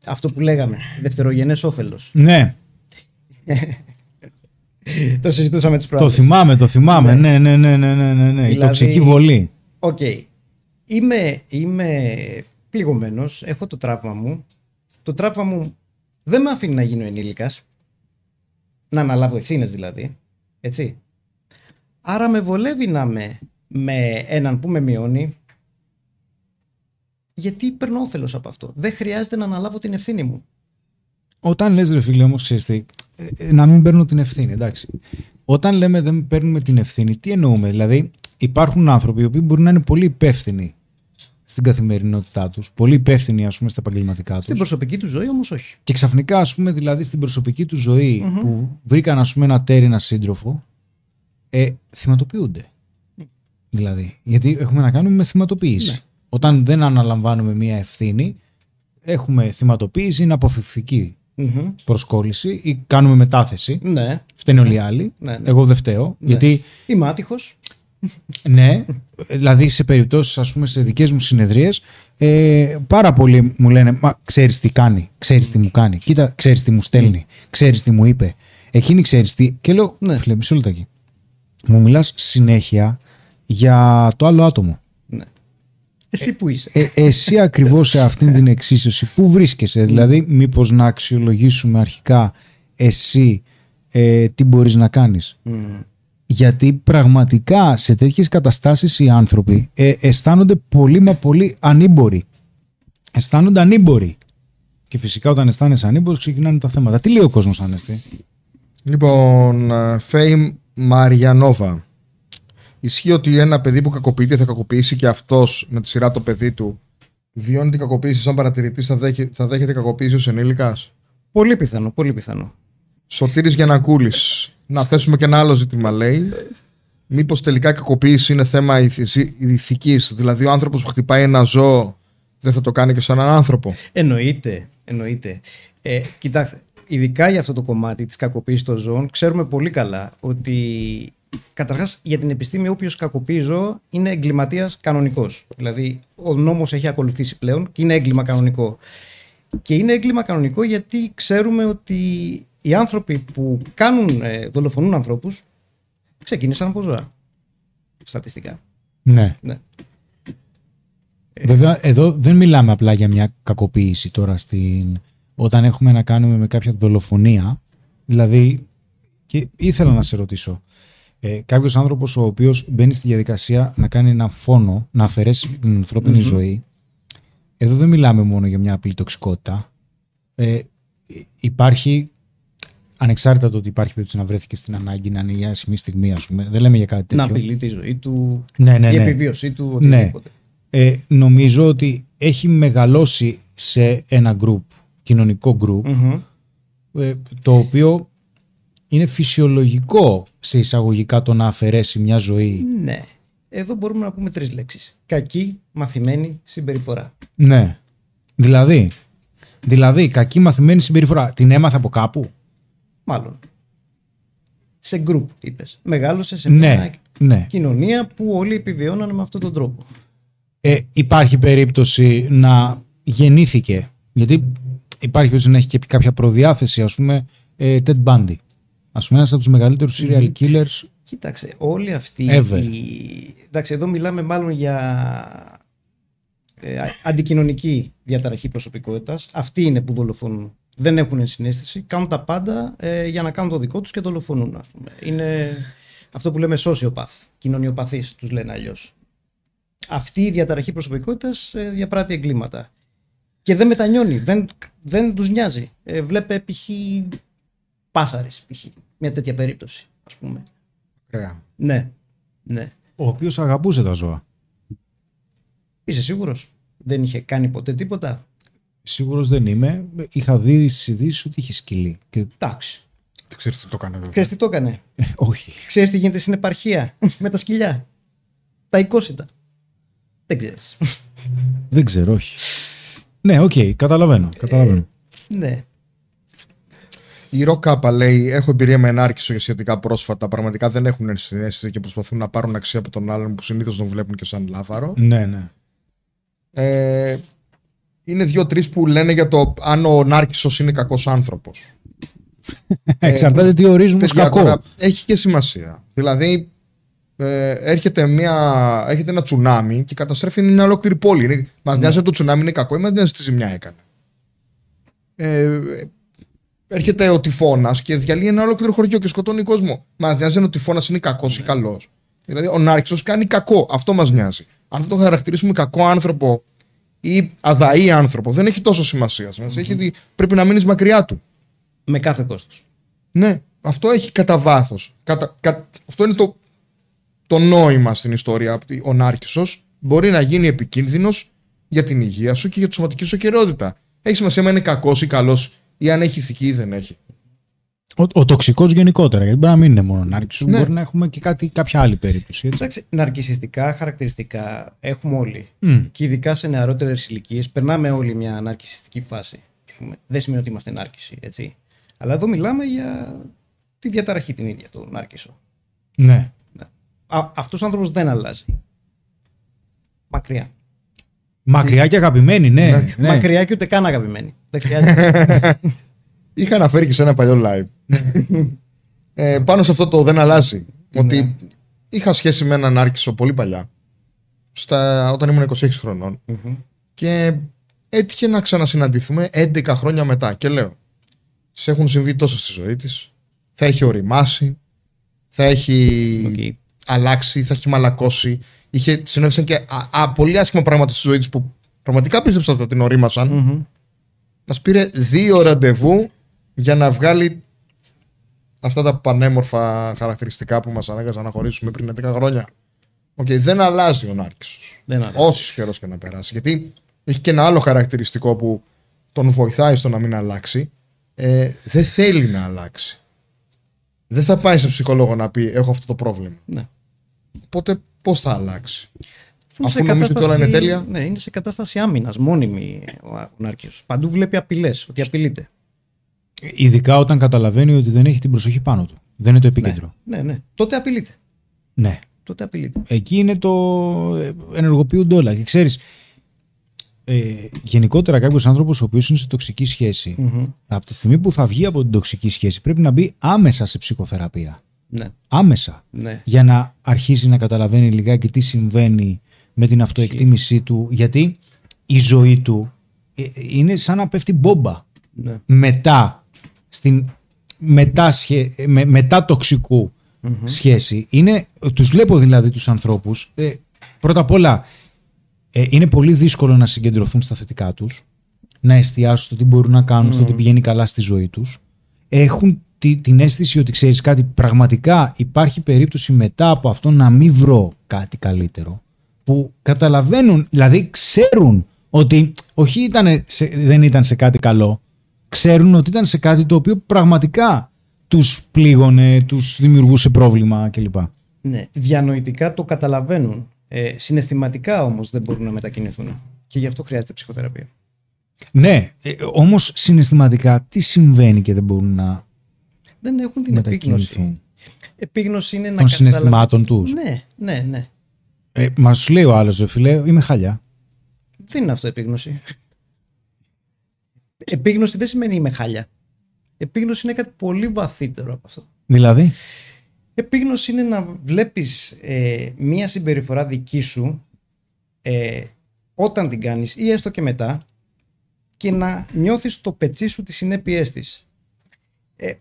D: Αυτό που λέγαμε, δευτερογενές όφελος.
E: Ναι.
D: το συζητούσαμε τις πρώτες.
E: Το θυμάμαι, το θυμάμαι. Ναι, ναι, ναι, ναι, ναι, ναι. ναι. Η δηλαδή, τοξική βολή.
D: Οκ. Είμαι, είμαι πληγωμένος, έχω το τραύμα μου. Το τραύμα μου δεν με αφήνει να γίνω ενήλικας. Να αναλάβω ευθύνες δηλαδή. Έτσι. Άρα με βολεύει να είμαι με έναν που με μειώνει. Γιατί παίρνω όφελος από αυτό; Δεν χρειάζεται να αναλάβω την ευθύνη μου.
E: Όταν λες ρε φίλε όμως ξέρεις τι, ε, ε, να μην παίρνω την ευθύνη, εντάξει. Όταν λέμε δεν παίρνουμε την ευθύνη, τι εννοούμε; Δηλαδή υπάρχουν άνθρωποι οι οποίοι μπορεί να είναι πολύ υπεύθυνοι στην καθημερινότητά τους, πολύ υπεύθυνοι ας πούμε, στα επαγγελματικά τους.
D: Στην προσωπική του ζωή όμως όχι.
E: Και ξαφνικά, ας πούμε, δηλαδή στην προσωπική του ζωη που βρήκαν ας πούμε, ένα τέρι, ένα σύντροφο, ε, θυματοποιούνται. Δηλαδή, γιατί έχουμε να κάνουμε με θυματοποίηση. Ναι. Όταν δεν αναλαμβάνουμε μία ευθύνη, έχουμε θυματοποίηση, είναι αποφευκτική mm-hmm. προσκόλληση ή κάνουμε μετάθεση.
D: Ναι.
E: Φταίνει όλοι οι άλλοι. Ναι, ναι. Εγώ δεν φταίω. Ναι. Γιατί...
D: Είμαι άτυχος
E: ναι, δηλαδή σε περιπτώσεις ας πούμε σε δικές μου συνεδρίες ε, πάρα πολλοί μου λένε μα ξέρεις τι κάνει, ξέρεις τι μου κάνει, κοίτα ξέρεις τι μου στέλνει, ξέρεις τι μου είπε, εκείνη ξέρεις τι και λέω ναι φίλε μισό λεπτάκι μου μιλάς συνέχεια για το άλλο άτομο.
D: Ναι. Εσύ που είσαι.
E: Ε, εσύ ακριβώς σε αυτήν την εξίσωση που βρίσκεσαι, δηλαδή μήπως να αξιολογήσουμε αρχικά εσύ ε, τι μπορείς να κάνεις; Mm γιατί πραγματικά σε τέτοιες καταστάσεις οι άνθρωποι ε, αισθάνονται πολύ μα πολύ ανήμποροι. Αισθάνονται ανήμποροι. Και φυσικά όταν αισθάνεσαι ανήμπορος ξεκινάνε τα θέματα. Τι λέει ο κόσμος Ανέστη;
B: Λοιπόν, Φέιμ Μαριανόβα. Ισχύει ότι ένα παιδί που κακοποιείται θα κακοποιήσει και αυτός με τη σειρά το παιδί του. Βιώνει την κακοποίηση σαν παρατηρητής, θα, δέχεται, θα δέχεται κακοποίηση ως ενήλικας.
D: Πολύ πιθανό, πολύ πιθανό.
B: Σωτήρης Γιανακούλης να θέσουμε και ένα άλλο ζήτημα, λέει. Μήπως τελικά η κακοποίηση είναι θέμα ηθικής. Δηλαδή, ο άνθρωπος που χτυπάει ένα ζώο δεν θα το κάνει και σαν έναν άνθρωπο.
D: Εννοείται. εννοείται. Ε, κοιτάξτε, ειδικά για αυτό το κομμάτι της κακοποίησης των ζώων, ξέρουμε πολύ καλά ότι καταρχάς για την επιστήμη, όποιος κακοποιεί ζώο είναι εγκληματίας κανονικός. Δηλαδή, ο νόμος έχει ακολουθήσει πλέον και είναι έγκλημα κανονικό. Και είναι έγκλημα κανονικό γιατί ξέρουμε ότι οι άνθρωποι που κάνουν, ε, δολοφονούν ανθρώπους ξεκίνησαν από ζώα. Στατιστικά.
E: Ναι.
D: Ναι.
E: Βέβαια, εδώ δεν μιλάμε απλά για μια κακοποίηση τώρα στην... όταν έχουμε να κάνουμε με κάποια δολοφονία. Δηλαδή, και ήθελα να σε ρωτήσω, ε, κάποιος άνθρωπος ο οποίος μπαίνει στη διαδικασία να κάνει ένα φόνο, να αφαιρέσει την ανθρώπινη ζωή, εδώ δεν μιλάμε μόνο για μια απλή τοξικότητα. Ε, υπάρχει, ανεξάρτητα το ότι υπάρχει περίπτωση να βρέθηκε στην ανάγκη, να είναι για άσχημη στιγμή, ας πούμε. Δεν λέμε για κάτι
D: Να
E: τέτοιο.
D: απειλεί τη ζωή του,
E: Ναι, ναι,
D: η
E: ναι.
D: επιβίωσή του,
E: Ναι.
D: οτιδήποτε.
E: Ε, νομίζω ότι έχει μεγαλώσει σε ένα group, κοινωνικό group,
D: Μμμ.
E: ε, το οποίο είναι φυσιολογικό σε εισαγωγικά το να αφαιρέσει μια ζωή.
D: Ναι. Εδώ μπορούμε να πούμε τρεις λέξεις. Κακή, μαθημένη συμπεριφορά.
E: Ναι. Δηλαδή, δηλαδή, κακή μαθημένη συμπεριφορά. Την έμαθα από κάπου;
D: Μάλλον. Σε γκρουπ, είπες. Μεγάλωσε σε
E: Ναι,
D: μια
E: ναι.
D: κοινωνία που όλοι επιβιώνανε με αυτόν τον τρόπο.
E: Ε, υπάρχει περίπτωση να γεννήθηκε, γιατί υπάρχει περίπτωση να έχει και κάποια προδιάθεση, ας πούμε, ε, Ted Bundy. Ας πούμε, ένας από τους μεγαλύτερους serial killers.
D: Κοίταξε, όλοι αυτοί.
E: Ever.
D: Οι... Εντάξει, εδώ μιλάμε μάλλον για ε, α- αντικοινωνική διαταραχή προσωπικότητας. Αυτοί είναι που δολοφονούν. Δεν έχουν συνέστηση. Κάνουν τα πάντα ε, για να κάνουν το δικό τους και δολοφονούν. Ας πούμε. Είναι αυτό που λέμε sociopath. Κοινωνιοπαθείς τους λένε αλλιώς. Αυτή η διαταραχή προσωπικότητας ε, διαπράττει εγκλήματα. Και δεν μετανιώνει. Δεν, δεν τους νοιάζει. Ε, βλέπε π.χ. Πάσαρης, π.χ. Μια τέτοια περίπτωση, ας πούμε.
B: Ωραία.
D: Ναι, ναι.
E: Ο οποίος αγαπούσε τα ζώα.
D: Είσαι σίγουρος; Δεν είχε κάνει ποτέ τίποτα;
E: Σίγουρος δεν είμαι. Είχα δει στις ειδήσεις ότι είχε σκυλί. Και...
D: Εντάξει.
B: Δεν ξέρει τι το έκανε βέβαια.
D: Ξέρεις τι το έκανε;
E: Ε, όχι.
D: Ξέρεις τι γίνεται στην επαρχία με τα σκυλιά; Τα οικόσιτα. Δεν ξέρεις.
E: Δεν ξέρω, όχι. Ναι, οκ, καταλαβαίνω. καταλαβαίνω.
D: ναι.
B: Η Ροκάπα λέει: Έχω εμπειρία με ένα νάρκισσο για σχετικά πρόσφατα. Πραγματικά δεν έχουν ενσυναίσθηση και προσπαθούν να πάρουν αξία από τον άλλον που συνήθως τον βλέπουν και σαν λάβαρο.
E: Ναι, ναι.
B: Ε, είναι δύο-τρεις που λένε για το αν ο Νάρκησο είναι κακός άνθρωπος.
E: Εξαρτάται τι ορίζουμε ως κακό.
B: έχει και σημασία. Δηλαδή, ε, έρχεται, μια, έρχεται ένα τσουνάμι και καταστρέφει μια ολόκληρη πόλη. Είναι, μας νοιάζει αν το τσουνάμι είναι κακό ή μας νοιάζει τι ζημιά έκανε. Ε, έρχεται ο τυφώνας και διαλύει ένα ολόκληρο χωριό και σκοτώνει κόσμο. Μα νοιάζει αν ο τυφώνας είναι κακός ή καλός. Δηλαδή, ο Νάρκησο κάνει κακό. Αυτό μας νοιάζει. Αν θα το χαρακτηρίσουμε κακό άνθρωπο ή αδαή άνθρωπο, δεν έχει τόσο σημασία. Μας Έχει ότι πρέπει να μείνεις μακριά του.
D: Με κάθε κόστος.
B: Ναι, αυτό έχει κατά βάθος. Κατα, κα- αυτό είναι το, το νόημα στην ιστορία. ότι Ο Νάρκησος μπορεί να γίνει επικίνδυνος για την υγεία σου και για τη σωματική σου ακαιρεότητα. Έχει σημασία αν είναι κακός ή καλός ή αν έχει ηθική ή δεν έχει.
E: Ο, ο τοξικός γενικότερα, γιατί μπορεί να μην είναι μόνο νάρκησος,
B: Ναι.
E: μπορεί να έχουμε και κάτι, κάποια άλλη περίπτωση. Έτσι.
D: Εντάξει, ναρκισιστικά χαρακτηριστικά έχουμε όλοι.
E: Μμ.
D: Και ειδικά σε νεαρότερες ηλικίες περνάμε όλοι μια ναρκισιστική φάση. ας πούμε. Δεν σημαίνει ότι είμαστε νάρκισοι, έτσι. Αλλά εδώ μιλάμε για τη διαταραχή την ίδια του νάρκισο.
E: Ναι.
D: Α, αυτός ο άνθρωπος δεν αλλάζει. Μακριά.
E: Μακριά και αγαπημένη, ναι. ναι.
D: Μακριά και ούτε καν αγαπημένη. Δεν χρειάζεται.
B: Είχα αναφέρει και σε ένα παλιό live. ε, πάνω σε αυτό το δεν αλλάζει. Ότι είχα σχέση με ένα νάρκισσο πολύ παλιά. Στα, όταν ήμουν 26 χρονών. Και έτυχε να ξανασυναντηθούμε 11 χρόνια μετά. Και λέω, της έχουν συμβεί τόσα στη ζωή της. Θα έχει ωριμάσει. Θα έχει
D: Οκ.
B: αλλάξει. Θα έχει μαλακώσει. Είχε, συνέβησαν και α, α, πολύ άσχημα πράγματα στη ζωή της που πραγματικά πίστεψα ότι θα την ωρίμασαν.
D: Μμμ.
B: Μας πήρε δύο ραντεβού για να βγάλει αυτά τα πανέμορφα χαρακτηριστικά που μας ανάγκασαν να χωρίσουμε πριν 11 χρόνια. Οκ, δεν αλλάζει ο Νάρκισσος.
D: Δεν αλλάζει.
B: Όσος καιρός και να περάσει. Γιατί έχει και ένα άλλο χαρακτηριστικό που τον βοηθάει στο να μην αλλάξει. Ε, δεν θέλει να αλλάξει. Δεν θα πάει σε ψυχολόγο να πει: Έχω αυτό το πρόβλημα.
D: Ναι.
B: Οπότε πώς θα αλλάξει;
D: Είναι
B: Αφού
D: σε
B: νομίζετε ότι όλα είναι
D: κατάσταση-
B: τέλεια.
D: Ναι, είναι σε κατάσταση άμυνας, μόνιμη ο ο Νάρκησος. Παντού βλέπει απειλές, ότι απειλείται.
E: Ειδικά όταν καταλαβαίνει ότι δεν έχει την προσοχή πάνω του. Δεν είναι το επίκεντρο.
D: Ναι, ναι. Τότε απειλείται.
E: Ναι.
D: Τότε απειλείται.
E: Εκεί είναι το. ε, ενεργοποιούνται όλα. Και ξέρεις, ε, γενικότερα κάποιος άνθρωπος ο οποίος είναι σε τοξική σχέση,
D: Μμμ.
E: από τη στιγμή που θα βγει από την τοξική σχέση, πρέπει να μπει άμεσα σε ψυχοθεραπεία.
D: Ναι,
E: Άμεσα.
D: ναι.
E: Για να αρχίσει να καταλαβαίνει λιγάκι τι συμβαίνει με την αυτοεκτίμησή του, γιατί η ζωή του ε, ε, είναι σαν να πέφτει μπόμπα.
D: ναι.
E: μετά, στην, μετά, σχε, με, μετά τοξικού σχέση. Είναι, τους βλέπω δηλαδή τους ανθρώπους. Ε, πρώτα απ' όλα, ε, είναι πολύ δύσκολο να συγκεντρωθούν στα θετικά τους, να εστιάσουν στο τι μπορούν να κάνουν, στο τι πηγαίνει καλά στη ζωή τους. Έχουν τη- την αίσθηση ότι ξέρεις κάτι, πραγματικά υπάρχει περίπτωση μετά από αυτό να μην βρω κάτι καλύτερο. Που καταλαβαίνουν, δηλαδή ξέρουν ότι όχι ήτανε σε- δεν ήταν σε κάτι καλό, ξέρουν ότι ήταν σε κάτι το οποίο πραγματικά τους πλήγωνε, τους δημιουργούσε πρόβλημα κλπ.
D: Ναι, διανοητικά το καταλαβαίνουν. Ε, συναισθηματικά όμως δεν μπορούν να μετακινηθούν. Και γι' αυτό χρειάζεται ψυχοθεραπεία.
E: Ναι, ε, όμως συναισθηματικά τι συμβαίνει και δεν μπορούν να
D: Δεν έχουν την επίγνωση.
E: μετακινηθούν
D: Επίγνωση είναι να
E: των
D: καταλαβαίνουν-
E: συναισθημάτων τους.
D: Ναι, ναι, ναι.
E: Ε, Μας σου λέει ο άλλος, ρε φίλε, είμαι χαλιά.
D: Δεν είναι αυτό επίγνωση. Επίγνωση δεν σημαίνει είμαι χάλια. Επίγνωση είναι κάτι πολύ βαθύτερο από αυτό.
E: Δηλαδή,
D: Επίγνωση είναι να βλέπεις ε, μία συμπεριφορά δική σου ε, όταν την κάνεις ή έστω και μετά και να νιώθεις το πετσί σου τις συνέπειές της. Ε,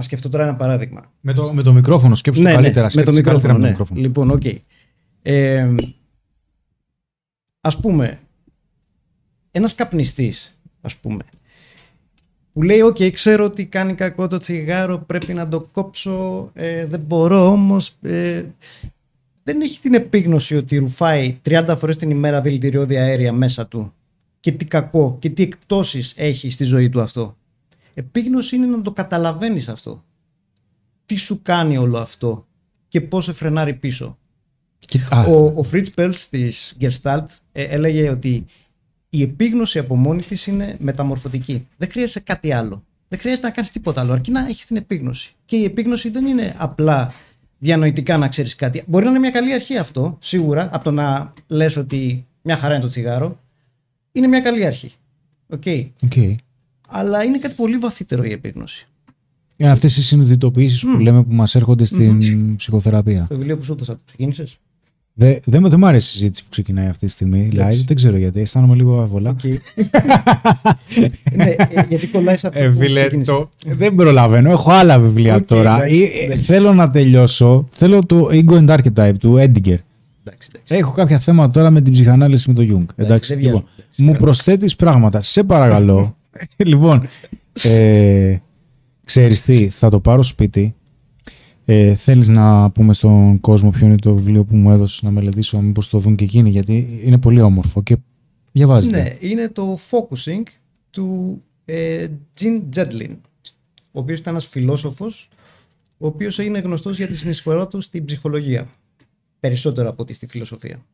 D: να σκεφτώ τώρα ένα παράδειγμα.
E: με το, με το μικρόφωνο σκέψου το καλύτερα.
D: Ναι, με το
E: σκέφτεσαι καλύτερα
D: μικρόφωνο,
E: με
D: ναι.
E: το μικρόφωνο.
D: Λοιπόν, οκ. Ε, ας πούμε, ένας καπνιστής, ας πούμε, που λέει, οκ, ξέρω ότι κάνει κακό το τσιγάρο, πρέπει να το κόψω, ε, δεν μπορώ όμως, ε, δεν έχει την επίγνωση ότι ρουφάει 30 φορές την ημέρα δηλητηριώδη αέρια μέσα του και τι κακό και τι εκπτώσεις έχει στη ζωή του αυτό. Επίγνωση είναι να το καταλαβαίνεις αυτό. Τι σου κάνει όλο αυτό και πώς σε φρενάρει πίσω.
E: Και- α,
D: Ο, ο Fritz Perls της Gestalt ε, έλεγε ότι η επίγνωση από μόνη της είναι μεταμορφωτική. Δεν χρειάζεται κάτι άλλο. Δεν χρειάζεται να κάνεις τίποτα άλλο, αρκεί να έχεις την επίγνωση. Και η επίγνωση δεν είναι απλά διανοητικά να ξέρεις κάτι. Μπορεί να είναι μια καλή αρχή αυτό, σίγουρα, από το να λες ότι μια χαρά είναι το τσιγάρο. Είναι μια καλή αρχή. OK.
E: OK.
D: Αλλά είναι κάτι πολύ βαθύτερο η επίγνωση.
E: Είναι αυτές οι συνειδητοποιήσεις που λέμε που μας έρχονται στην ψυχοθεραπεία.
D: Το βιβλίο που σου έδωσα, το ξεκίνησες;
E: Δεν δε, δεν μου αρέσει η συζήτηση που ξεκινάει αυτή τη στιγμή live. Δεν ξέρω γιατί. Αισθάνομαι λίγο άβολα.
D: Οκ. ναι, ε, γιατί κολλάει σε αυτό
E: Ε,
D: που
E: φίλε,
D: ξεκίνησες.
E: το... δεν προλαβαίνω. Έχω άλλα βιβλία
D: Οκ,
E: τώρα.
D: εντάξει,
E: Ε, ε,
D: εντάξει.
E: θέλω να τελειώσω. Θέλω το Ego and Archetype του Edinger.
D: Εντάξει, εντάξει.
E: Έχω κάποια θέματα τώρα με την ψυχανάλυση με τον Jung. Εντάξει,
D: δεν
E: λοιπόν,
D: βιάζομαι.
E: μου προσθέτεις πράγματα. Σε παρακαλώ. λοιπόν, ε, ξέρεις τι, θα το πάρω σπίτι. Ε, θέλεις να πούμε στον κόσμο ποιο είναι το βιβλίο που μου έδωσες να μελετήσω, μήπως το δουν και εκείνοι, γιατί είναι πολύ όμορφο και διαβάζετε.
D: Ναι, είναι το focusing του ε, Gene Jedlin, ο οποίος ήταν ένας φιλόσοφος, ο οποίος είναι γνωστός για τη συνεισφορά του στην ψυχολογία, περισσότερο από ότι στη φιλοσοφία.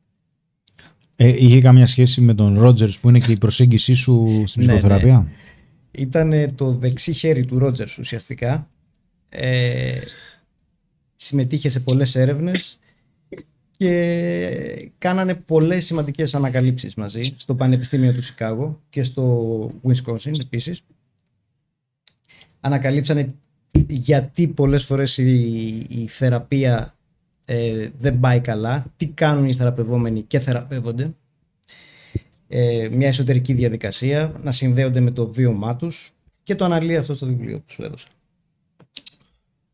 E: Ε, είχε καμία σχέση με τον Ρότζερς που είναι και η προσέγγιση σου στην
D: Ναι,
E: ψυχοθεραπεία;
D: Ήταν ε, το δεξί χέρι του Ρότζερς ουσιαστικά. Ε, συμμετείχε σε πολλές έρευνες και κάνανε πολλές σημαντικές ανακαλύψεις μαζί στο Πανεπιστήμιο του Σικάγο και στο Wisconsin επίσης. Ανακαλύψανε γιατί πολλές φορές η, η θεραπεία ε, δεν πάει καλά, τι κάνουν οι θεραπευόμενοι και θεραπεύονται ε, μια εσωτερική διαδικασία, να συνδέονται με το βίωμά τους και το αναλύει αυτό στο βιβλίο που σου έδωσα.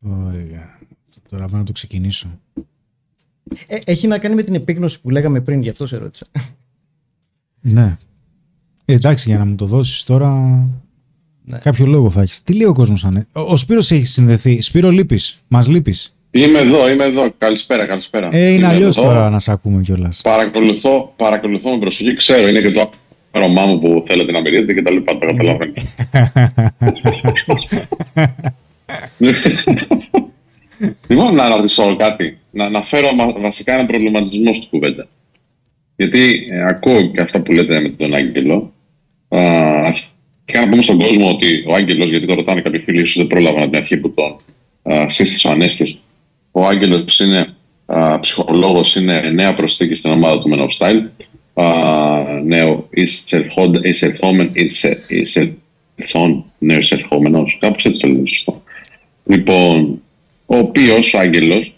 E: Ωραία. Τώρα πάω να το ξεκινήσω.
D: Ε, έχει να κάνει με την επίγνωση που λέγαμε πριν, γι' αυτό σε ρώτησα.
E: Ναι. Ε, εντάξει, για να μου το δώσεις τώρα
D: Ναι.
E: κάποιο λόγο θα έχεις. Τι λέει ο κόσμος ανε... Ο, ο Σπύρος έχει συνδεθεί. Σπύρο λείπεις. Μας λείπεις.
C: Είμαι εδώ, είμαι εδώ. Καλησπέρα, καλησπέρα.
E: Ε, είναι
C: Είμαι
E: αλλιώς
C: εδώ.
E: τώρα να σε ακούμε κιόλας.
C: Παρακολουθώ, παρακολουθώ με προσοχή. Ξέρω, είναι και το άρωμά μου που θέλετε να μυρίζετε και τα λοιπά. Το καταλαβαίνω. λοιπόν, να ρωτήσω κάτι. Να αναφέρω μα- βασικά ένα προβληματισμό στην κουβέντα. Γιατί ε, ακούω και αυτά που λέτε με τον Άγγελο. Α, αρχικά να πούμε στον κόσμο ότι ο Άγγελος, γιατί το ρωτάνε κάποιοι φίλοι, ίσως δεν πρόλαβαν από την αρχή που τον α, σύστησε ο Ανέστης. Ο Άγγελος είναι α, ψυχολόγος, είναι νέα προσθήκη στην ομάδα του Men of Style α, νέο εισερχόν- εισερχόμεν- εισε- εισερθόν, νέος εισερχόμενος, κάπως έτσι το λέμε σωστό. Λοιπόν, ο οποίος, ο Άγγελος,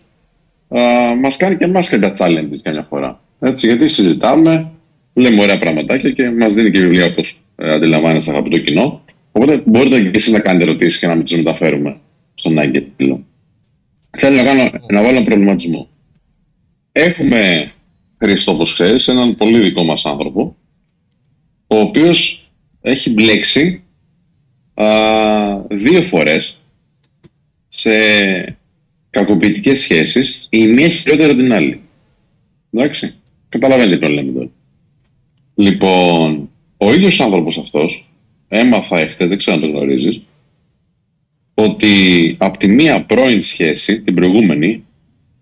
C: α, μας κάνει και εμάς και τα challenges καμιά φορά. Έτσι, γιατί συζητάμε, λέμε ωραία πραγματάκια και μας δίνει και βιβλία όπως ε, αντιλαμβάνεστε αγαπητό κοινό. Οπότε μπορείτε και εσείς να κάνετε ερωτήσεις και να μην τις μεταφέρουμε στον Άγγελο. Θέλω να, κάνω, να βάλω ένα προβληματισμό. Έχουμε, Χρήστο, όπως ξέρεις, έναν πολύ δικό μας άνθρωπο, ο οποίος έχει μπλέξει α, δύο φορές σε κακοποιητικές σχέσεις, η μία χειρότερη από την άλλη. Εντάξει, καταλαβαίνετε τι λέμε τώρα. Λοιπόν, ο ίδιος άνθρωπος αυτός, έμαθα εχθές, δεν ξέρω αν το γνωρίζεις, ότι από τη μία πρώην σχέση, την προηγούμενη,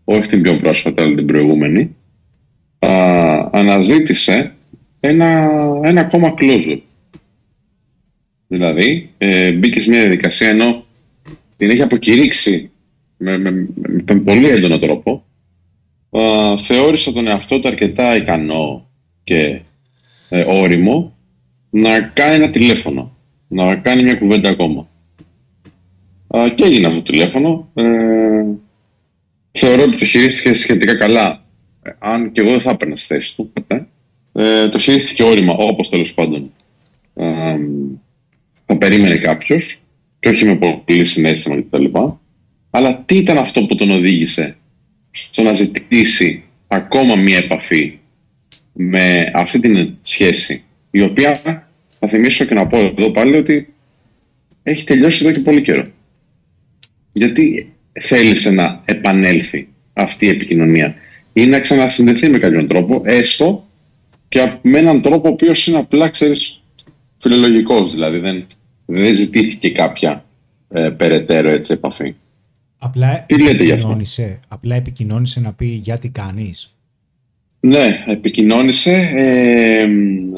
C: όχι την πιο πρόσφατα, αλλά την προηγούμενη, α, αναζήτησε ένα, ένα ακόμα closure. Δηλαδή, ε, μπήκε σε μια διαδικασία ενώ την έχει αποκηρύξει με, με, με, με πολύ έντονο τρόπο. Α, θεώρησε τον εαυτό του αρκετά ικανό και ε, όριμο να κάνει ένα τηλέφωνο, να κάνει μια κουβέντα ακόμα. Α, και έγινε αυτό το τηλέφωνο. Ε, θεωρώ ότι το χειρίστηκε σχετικά καλά. Ε, αν και εγώ δεν θα έπαιρνα στη θέση του ποτέ. Ε, το χειρίστηκε όρημα, όπως τέλος πάντων ε, θα περίμενε κάποιος και όχι με πολύ συνέστημα κτλ. Αλλά τι ήταν αυτό που τον οδήγησε στο να ζητήσει ακόμα μία επαφή με αυτή την σχέση, η οποία θα θυμίσω και να πω εδώ πάλι ότι έχει τελειώσει εδώ και πολύ καιρό. Γιατί θέλησε να επανέλθει αυτή η επικοινωνία ή να ξανασυνδεθεί με κάποιον τρόπο, έστω και με έναν τρόπο ο οποίος είναι απλά, ξέρεις, φιλολογικός, δηλαδή δεν, δεν ζητήθηκε κάποια ε, περαιτέρω έτσι επαφή.
E: Απλά
C: Τι λέτε γι' αυτό;
E: επικοινώνησε, απλά επικοινώνησε να πει γιατί κάνεις.
C: Ναι, επικοινώνησε ε,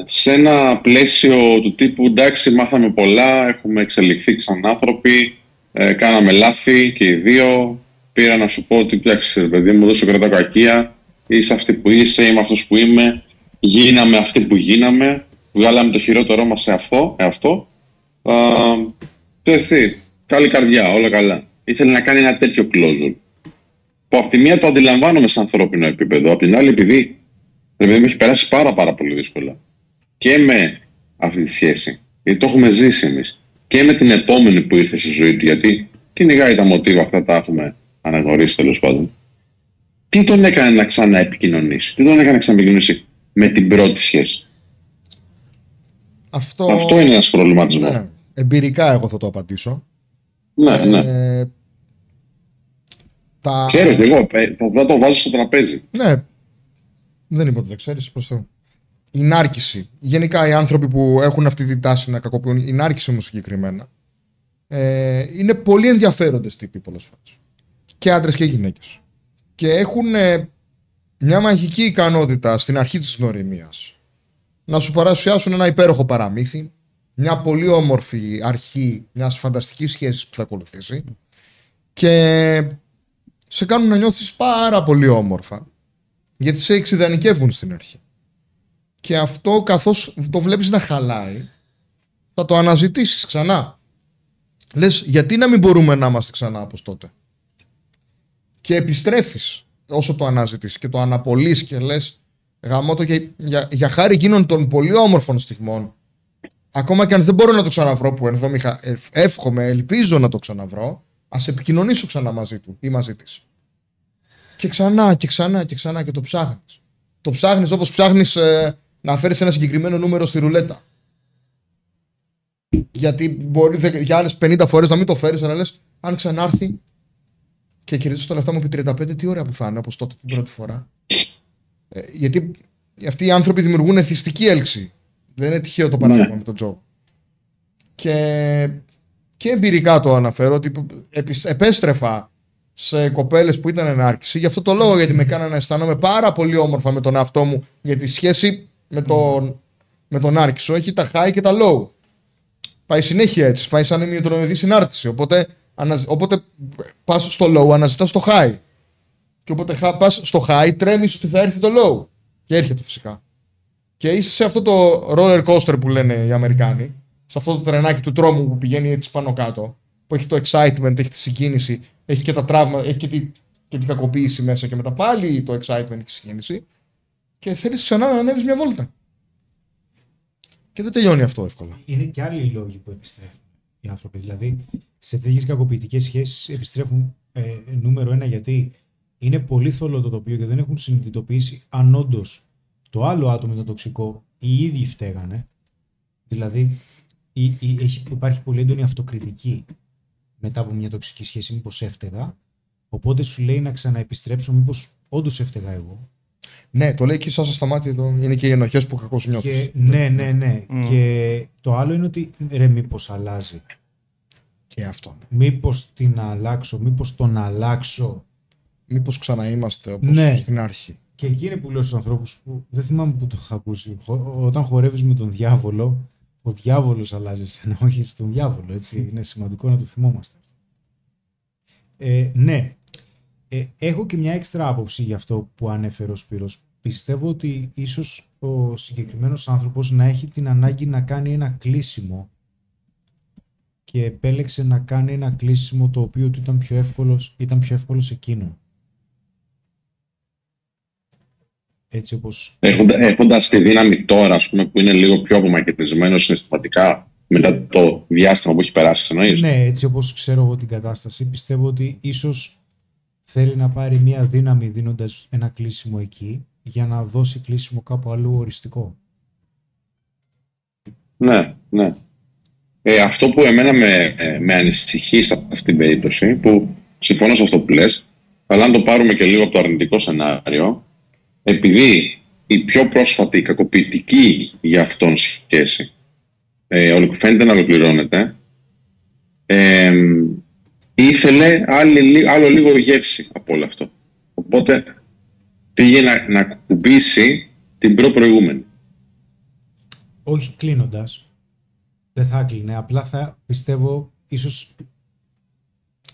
C: σε ένα πλαίσιο του τύπου εντάξει μάθαμε πολλά, έχουμε εξελιχθεί σαν άνθρωποι, ε, κάναμε λάθη και οι δύο, πήρα να σου πω ότι εντάξει ρε παιδί μου δώσε κρατά κακία, είσαι αυτή που είσαι, είμαι αυτός που είμαι, γίναμε αυτοί που γίναμε, βγάλαμε το χειρότερό μας σε αυτό, αυτό. Α, ξέρεις τι, καλή καρδιά, όλα καλά. Ήθελε να κάνει ένα τέτοιο closure. Που από τη μία το αντιλαμβάνομαι σε ανθρώπινο επίπεδο, από την άλλη επειδή δηλαδή μου έχει περάσει πάρα πάρα πολύ δύσκολα. Και με αυτή τη σχέση, γιατί το έχουμε ζήσει εμείς και με την επόμενη που ήρθε στη ζωή του, γιατί κυνηγάει τα μοτίβα αυτά τα έχουμε αναγνωρίσει τέλος πάντων. Τι τον έκανε να ξαναεπικοινωνήσει, τι τον έκανε να ξαναεπικοινωνήσει με την πρώτη σχέση;
B: Αυτό,
C: Αυτό είναι ένας προβληματισμός.
B: Ναι, εμπειρικά εγώ θα το απαντήσω.
C: Ναι, ναι.
B: Ε, τα...
C: Ξέρω κι εγώ, ε, θα το βάζω στο τραπέζι.
B: Ναι. Δεν είπα ότι δεν ξέρεις. Προς Θεού. Η νάρκηση. Γενικά οι άνθρωποι που έχουν αυτή την τάση να κακοποιούν, η νάρκηση όμως συγκεκριμένα, ε, είναι πολύ ενδιαφέροντες τύποι πολλές φορές. Και άντρες και γυναίκες. Και έχουν ε, μια μαγική ικανότητα στην αρχή της γνωριμίας να σου παρουσιάσουν ένα υπέροχο παραμύθι, μια πολύ όμορφη αρχή μιας φανταστικής σχέσης που θα ακολουθήσει και σε κάνουν να νιώθεις πάρα πολύ όμορφα γιατί σε εξειδανικεύουν στην αρχή. Και αυτό καθώς το βλέπεις να χαλάει θα το αναζητήσεις ξανά. Λες γιατί να μην μπορούμε να είμαστε ξανά όπως τότε; Και επιστρέφεις όσο το αναζητήσεις και το αναπολύεις και λες γαμώ το και για, για χάρη εκείνων των πολύ όμορφων στιγμών ακόμα και αν δεν μπορώ να το ξαναβρω που ενδόμηχα εύχομαι, ελπίζω να το ξαναβρω ας επικοινωνήσω ξανά μαζί του ή μαζί της. Και ξανά και ξανά και ξανά και το ψάχνεις. Το ψάχνεις όπως ψάχνεις ε, να φέρεις ένα συγκεκριμένο νούμερο στη ρουλέτα. Γιατί μπορεί δε- για άλλες 50 φορές να μην το φέρεις, αλλά λες αν ξανάρθει και κερδίσω τα λεφτά μου επί 35, τι ωραία που θα είναι όπως τότε την πρώτη φορά. Ε, γιατί αυτοί οι άνθρωποι δημιουργούν εθιστική έλξη. Δεν είναι τυχαίο το παράδειγμα με τον Τζο. Και, και εμπειρικά το αναφέρω ότι επισ- επέστρεφα σε κοπέλες που ήταν ενάρκηση. Γι' αυτό το λόγο γιατί με κάνανε να αισθάνομαι πάρα πολύ όμορφα με τον εαυτό μου. Γιατί η σχέση με τον, με τον άρκησο έχει τα high και τα low. Πάει συνέχεια έτσι. Πάει σαν ημιοτρονική συνάρτηση. Οπότε, αναζ... οπότε πας στο low, αναζητάς το high. Και όποτε πας στο high, τρέμεις ότι θα έρθει το low. Και έρχεται φυσικά. και είσαι σε αυτό το roller coaster που λένε οι Αμερικάνοι, σε αυτό το τρενάκι του τρόμου που πηγαίνει έτσι πάνω κάτω, που έχει το excitement, έχει τη συγκίνηση, έχει και τα τραύματα, έχει και, τη, και την κακοποίηση μέσα και μετά πάλι το excitement και τη συγκίνηση και θέλεις ξανά να ανέβεις μια βόλτα. Και δεν τελειώνει αυτό εύκολα.
E: Είναι και άλλοι οι λόγοι που επιστρέφουν οι άνθρωποι. Δηλαδή, σε τέτοιες κακοποιητικές σχέσεις επιστρέφουν ε, νούμερο ένα γιατί είναι πολύ θολό το τοπίο και δεν έχουν συνειδητοποιήσει αν όντως το άλλο άτομο είναι τοξικό, οι ίδιοι φταίγανε. Δηλαδή, ή, ή, έχει, υπάρχει πολύ έντονη αυτοκριτική μετά από μια τοξική σχέση, μήπως έφταιγα. Οπότε σου λέει να ξαναεπιστρέψω, μήπως όντως έφταιγα εγώ.
B: Ναι, το λέει και η Σάσα Σταμάτη εδώ. Είναι και οι ενοχές που κακώς νιώθεις.
E: Και, ναι, ναι, ναι. Και το άλλο είναι ότι ρε, μήπως αλλάζει.
B: Και αυτό.
E: Μήπως την αλλάξω, μήπως τον αλλάξω.
B: Μήπως ξαναείμαστε όπως
E: Ναι.
B: στην αρχή.
E: Και εκεί είναι που λέω στους ανθρώπους που δεν θυμάμαι που το είχα ακούσει. Χο- Όταν χορεύεις με τον διάβολο, ο διάβολος αλλάζει εσένα, όχι στον διάβολο. Έτσι. Είναι σημαντικό να το θυμόμαστε. Ε, ναι. Ε, έχω και μια έξτρα άποψη για αυτό που ανέφερε ο Σπύρος. Πιστεύω ότι ίσως ο συγκεκριμένος άνθρωπος να έχει την ανάγκη να κάνει ένα κλείσιμο και επέλεξε να κάνει ένα κλείσιμο το οποίο του ήταν πιο εύκολος, ήταν πιο εύκολος σε εκείνον. Έτσι όπως
C: Έχοντα έχοντας τη δύναμη τώρα, ας πούμε, που είναι λίγο πιο απομακρυσμένος συναισθηματικά μετά το διάστημα που έχει περάσει, εννοείς;
E: Ναι, έτσι όπως ξέρω εγώ την κατάσταση, πιστεύω ότι ίσως θέλει να πάρει μια δύναμη δίνοντας ένα κλείσιμο εκεί για να δώσει κλείσιμο κάπου αλλού οριστικό.
C: Ναι, ναι. Ε, αυτό που εμένα με, ε, με ανησυχεί σε αυτή την περίπτωση, που συμφωνώ σε αυτό που λες, αλλά αν το πάρουμε και λίγο από το αρνητικό σενάριο, επειδή η πιο πρόσφατη κακοποιητική για αυτόν σχέση ε, ολο- φαίνεται να ολοκληρώνεται, ε, ήθελε άλλη, λι- άλλο λίγο γεύση από όλο αυτό. Οπότε πήγε να, να κουμπίσει την προ-προηγούμενη.
E: Όχι κλείνοντας, δεν θα κλείνε, απλά θα πιστεύω ίσως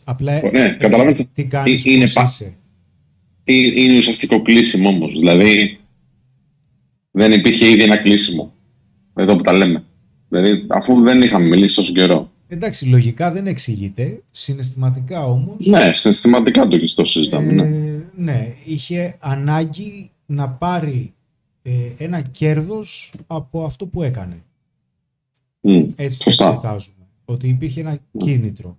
E: απλά
C: Ναι,
E: ε,
C: καταλαβαίνετε.
E: τι κάνεις,
C: Είναι
E: πώς
C: πα-
E: είσαι.
C: Είναι είναι ουσιαστικό κλείσιμο όμως. Δηλαδή δεν υπήρχε ήδη ένα κλείσιμο. Εδώ που τα λέμε. Δηλαδή αφού δεν είχαμε μιλήσει τόσο καιρό.
E: Εντάξει, λογικά δεν εξηγείται, συναισθηματικά όμως
C: Ναι, συναισθηματικά το, το συζητάμε. ναι.
E: Ε, ναι, είχε ανάγκη να πάρει ε, ένα κέρδος από αυτό που έκανε.
C: Μμ,
E: Έτσι το
C: Σωστά.
E: εξετάζουμε. Ότι υπήρχε ένα κίνητρο.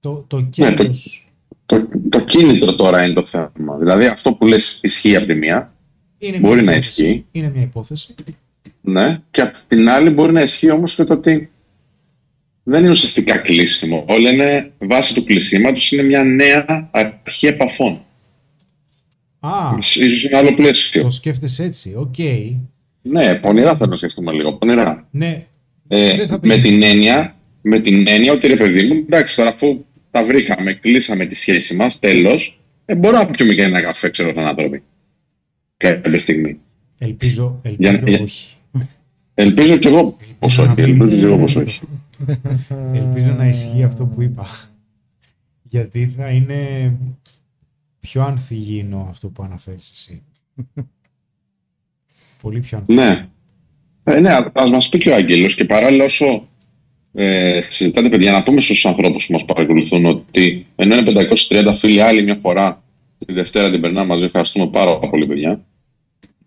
E: Το, το
C: Ναι,
E: κέρδος
C: Το, το κίνητρο τώρα είναι το θέμα. Δηλαδή αυτό που λες ισχύει από τη μία,
E: είναι,
C: μπορεί
E: μια
C: να
E: υπόθεση.
C: ισχύει.
E: είναι μια υπόθεση.
C: ναι, και από την άλλη μπορεί να ισχύει όμως και το ότι δεν είναι ουσιαστικά κλείσιμο. Όλα είναι βάση του κλεισίματος, είναι μια νέα αρχή επαφών.
E: Α,
C: Ίσως είναι άλλο πλαίσιο.
E: το σκέφτεσαι έτσι. Οκ.
C: Ναι, πονηρά θέλω να σκεφτούμε λίγο. Πονηρά.
E: Ναι,
C: Ε,
E: Δεν θα
C: με,
E: πει.
C: την έννοια, με την έννοια ότι ρε παιδί μου, εντάξει, τώρα αφού τα βρήκαμε, κλείσαμε τη σχέση μας, τέλος, ε, μπορώ να πιούμε και ένα καφέ, ξέρω, σαν άνθρωποι. Κάποια στιγμή.
E: ελπίζω, ελπίζω
C: Για- για-
E: όχι.
C: Ελπίζω κι εγώ πως όχι. Ελπίζω κι εγώ πως όχι.
E: Ελπίζω να ισχύει αυτό που είπα. Γιατί θα είναι πιο ανθυγιεινό αυτό που αναφέρεις εσύ. Πολύ πιο ανθυγιεινό.
C: Ναι. Ε, ναι, ας μας πει και ο Άγγελος και παράλληλα όσο ε, συζητάτε, παιδιά, να πούμε στους ανθρώπους που μας παρακολουθούν ότι ενώ είναι 530 φίλοι, άλλη μια φορά τη Δευτέρα την περνάμε μαζί. Ευχαριστούμε πάρα πολύ, παιδιά.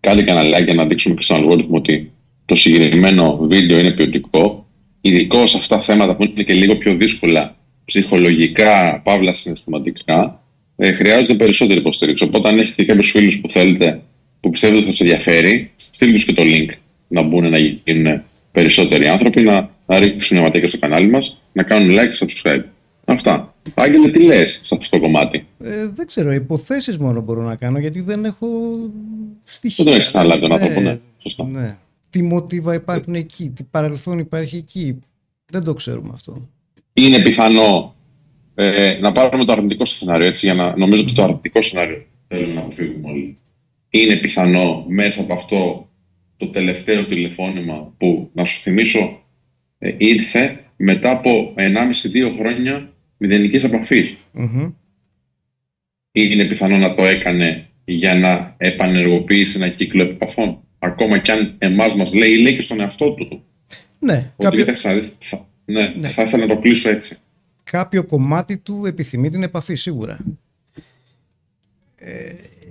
C: Κάντε και ένα like για να δείξουμε και στον αλγόριθμο ότι το συγκεκριμένο βίντεο είναι ποιοτικό. Ειδικό σε αυτά τα θέματα που είναι και λίγο πιο δύσκολα ψυχολογικά, παύλα συναισθηματικά, ε, χρειάζεται περισσότερη υποστήριξη. Οπότε, αν έχετε κάποιους φίλους που θέλετε, που πιστεύετε ότι θα σα ενδιαφέρει, στείλτε τους και το link να μπουν να γίνουν περισσότεροι άνθρωποι, να, να ρίξουν μια ματιά στο κανάλι μας, να κάνουν like και subscribe. Αυτά. Άγγελε, τι λες σε αυτό το κομμάτι;
D: Ε, δεν ξέρω, υποθέσεις μόνο μπορώ να κάνω γιατί δεν έχω στοιχεία.
C: Δεν το έχεις αναλάβει τον άνθρωπο, ναι. Σωστά.
D: ναι. Τι μοτίβα υπάρχουν εκεί, τι παρελθόν υπάρχει εκεί. Δεν το ξέρουμε αυτό.
C: είναι πιθανό ε, να πάρουμε το αρνητικό σενάριο έτσι, για να νομίζω ότι το αρνητικό σενάριο θέλουμε να αποφύγουμε όλοι. Είναι πιθανό μέσα από αυτό το τελευταίο τηλεφώνημα που, να σου θυμίσω, ε, ήρθε μετά από 1,5-2 χρόνια μηδενικής επαφής.
D: Μμμ.
C: Είναι πιθανό να το έκανε για να επανεργοποιήσει ένα κύκλο επαφών; Ακόμα κι αν εμάς μας λέει, λέει και στον εαυτό του.
D: Ναι,
C: Ότι
D: κάποιο,
C: κοίταξε να δεις, θα, ναι,
D: Ναι.
C: θα ήθελα να το κλείσω έτσι.
D: κάποιο κομμάτι του επιθυμεί την επαφή, σίγουρα.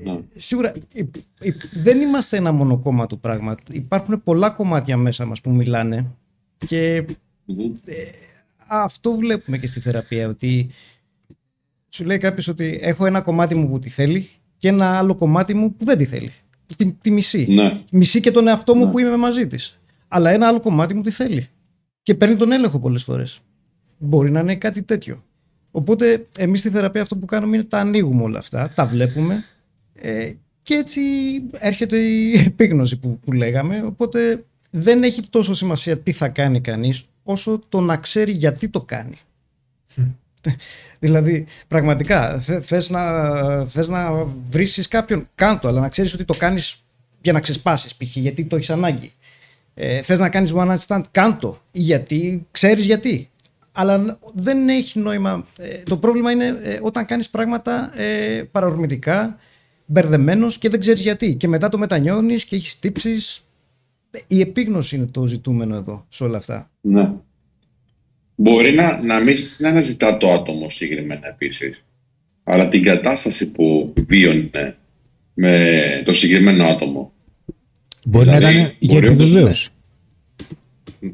C: Ναι.
D: Σίγουρα υ- υ- δεν είμαστε ένα μόνο κόμμα του πράγμα. Υπάρχουν πολλά κομμάτια μέσα μας που μιλάνε και
C: Μμμ.
D: αυτό βλέπουμε και στη θεραπεία ότι σου λέει κάποιος ότι έχω ένα κομμάτι μου που τη θέλει και ένα άλλο κομμάτι μου που δεν τη θέλει. Τη, τη μισή.
C: Ναι.
D: Μισή και τον εαυτό μου
C: Ναι.
D: που είμαι μαζί της. Αλλά ένα άλλο κομμάτι μου τη θέλει. Και παίρνει τον έλεγχο πολλές φορές. Μπορεί να είναι κάτι τέτοιο. Οπότε εμείς στη θεραπεία αυτό που κάνουμε είναι τα ανοίγουμε όλα αυτά, τα βλέπουμε ε, και έτσι έρχεται η επίγνωση που, που λέγαμε. Οπότε δεν έχει τόσο σημασία τι θα κάνει κανείς όσο το να ξέρει γιατί το κάνει. δηλαδή, πραγματικά, θε, θες, να, θες να βρίσεις κάποιον, κάντο, αλλά να ξέρεις ότι το κάνεις για να ξεσπάσεις π.χ. γιατί το έχεις ανάγκη. Ε, θες να κάνεις one night stand, κάντο, γιατί ξέρεις γιατί. Αλλά δεν έχει νόημα. Ε, το πρόβλημα είναι ε, όταν κάνεις πράγματα ε, παρορμητικά, μπερδεμένος και δεν ξέρεις γιατί. Και μετά το μετανιώνεις και έχεις τύψεις. Ε, Η επίγνωση είναι το ζητούμενο εδώ σε όλα αυτά.
C: Ναι. Μπορεί να, να μην να αναζητά το άτομο συγκεκριμένα επίσης, αλλά την κατάσταση που βίωνε με το συγκεκριμένο άτομο.
E: Μπορεί να
C: Δηλαδή,
E: ήταν για
C: μπορεί όντως,
E: επιβεβαίωση.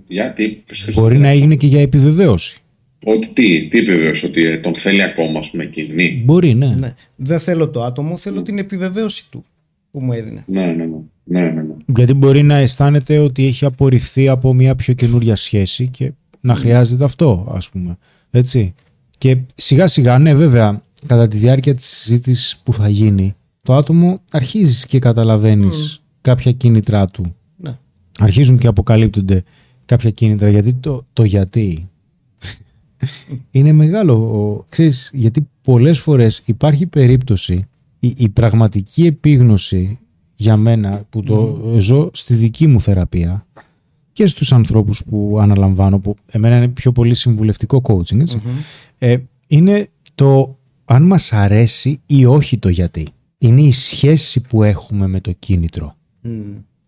C: Γιατί,
E: Μπορεί να έγινε και για επιβεβαίωση.
C: Ότι τι, τι επιβεβαίωσε, ότι ε, τον θέλει ακόμα, ας πούμε, εκείνη.
E: Μπορεί, ναι.
D: Ναι. Δεν θέλω το άτομο, θέλω την επιβεβαίωση του που μου έδινε.
C: Ναι, ναι, ναι. ναι, ναι, ναι.
E: Γιατί μπορεί να αισθάνεται ότι έχει απορριφθεί από μια πιο καινούρια σχέση και να χρειάζεται αυτό, ας πούμε. Έτσι. Και σιγά σιγά, ναι, βέβαια, κατά τη διάρκεια της συζήτησης που θα γίνει, το άτομο αρχίζεις και καταλαβαίνεις κάποια κίνητρά του.
D: Ναι.
E: Αρχίζουν και αποκαλύπτονται κάποια κίνητρα. Γιατί το, το γιατί είναι μεγάλο. ο- Ξέρεις, γιατί πολλές φορές υπάρχει περίπτωση η, η πραγματική επίγνωση για μένα που το ζω στη δική μου θεραπεία και στους ανθρώπους που αναλαμβάνω που εμένα είναι πιο πολύ συμβουλευτικό coaching έτσι, ε, είναι το αν μας αρέσει ή όχι το γιατί. Είναι η σχέση που έχουμε με το κίνητρο.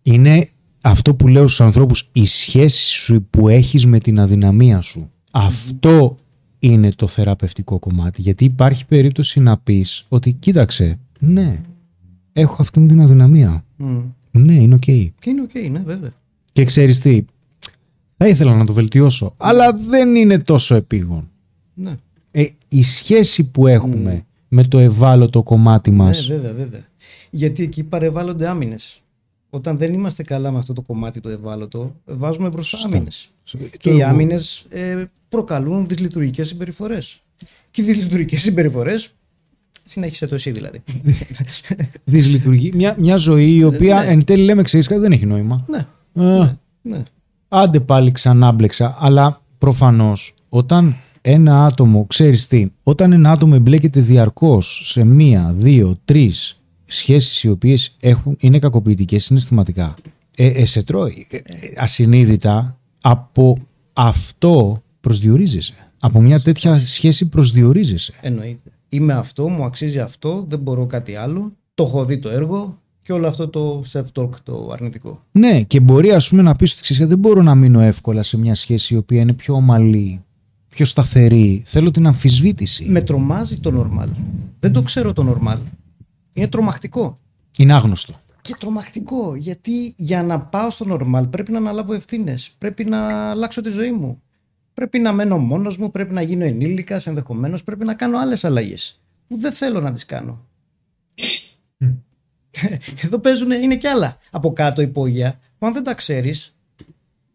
E: Είναι αυτό που λέω στους ανθρώπους, η σχέση σου που έχεις με την αδυναμία σου. Αυτό είναι το θεραπευτικό κομμάτι. Γιατί υπάρχει περίπτωση να πεις ότι κοίταξε, ναι, έχω αυτήν την αδυναμία.
D: Μμ.
E: Ναι, είναι οκ.
D: Και είναι οκ, ναι, βέβαια.
E: Και ξέρεις τι, θα ήθελα να το βελτιώσω, αλλά δεν είναι τόσο επείγον.
D: Ναι,
E: Ε, η σχέση που έχουμε με το ευάλωτο κομμάτι
D: ναι
E: μας,
D: βέβαια, βέβαια. Γιατί εκεί παρεβάλλονται άμυνες. Όταν δεν είμαστε καλά με αυτό το κομμάτι το ευάλωτο, βάζουμε μπροστά
E: Σωστό.
D: άμυνες.
E: Το
D: Και οι
E: εγώ-
D: άμυνες ε, προκαλούν δυσλειτουργικές συμπεριφορές. Και οι δυσλειτουργικές συμπεριφορές. Συνέχισε το εσύ δηλαδή.
E: δυσλειτουργεί. Μια, μια ζωή η οποία
D: Ναι.
E: εν τέλει λέμε ξέρεις κάτι δεν έχει νόημα.
D: ναι,
E: Α,
D: ναι.
E: Άντε πάλι ξανά μπλέξα. Αλλά προφανώς όταν ένα άτομο, ξέρεις τι, όταν ένα άτομο εμπλέκεται διαρκώς σε μία, δύο, τρεις σχέσεις οι οποίες έχουν, είναι κακοποιητικές συναισθηματικά, ε, ε, σε τρώει ε, ε, ασυνείδητα από αυτό προσδιορίζεσαι. Από μια τέτοια σχέση προσδιορίζεσαι.
D: Εννοείται. Είμαι αυτό, μου αξίζει αυτό, δεν μπορώ κάτι άλλο. Το έχω δει το έργο και όλο αυτό το self-talk το αρνητικό.
E: Ναι, και μπορεί ας πούμε να πεις ότι ξέρεις, δεν μπορώ να μείνω εύκολα σε μια σχέση η οποία είναι πιο ομαλή, πιο σταθερή. Θέλω την αμφισβήτηση.
D: Με τρομάζει το normal. Δεν το ξέρω το normal. Είναι τρομακτικό.
E: Είναι άγνωστο.
D: Και τρομακτικό, γιατί για να πάω στο normal πρέπει να αναλάβω ευθύνες. Πρέπει να αλλάξω τη ζωή μου. Πρέπει να μένω μόνος μου, πρέπει να γίνω ενήλικας, ενδεχομένως πρέπει να κάνω άλλες αλλαγές. Που δεν θέλω να τις κάνω. Εδώ παίζουν, είναι κι άλλα από κάτω υπόγεια, που αν δεν τα ξέρεις,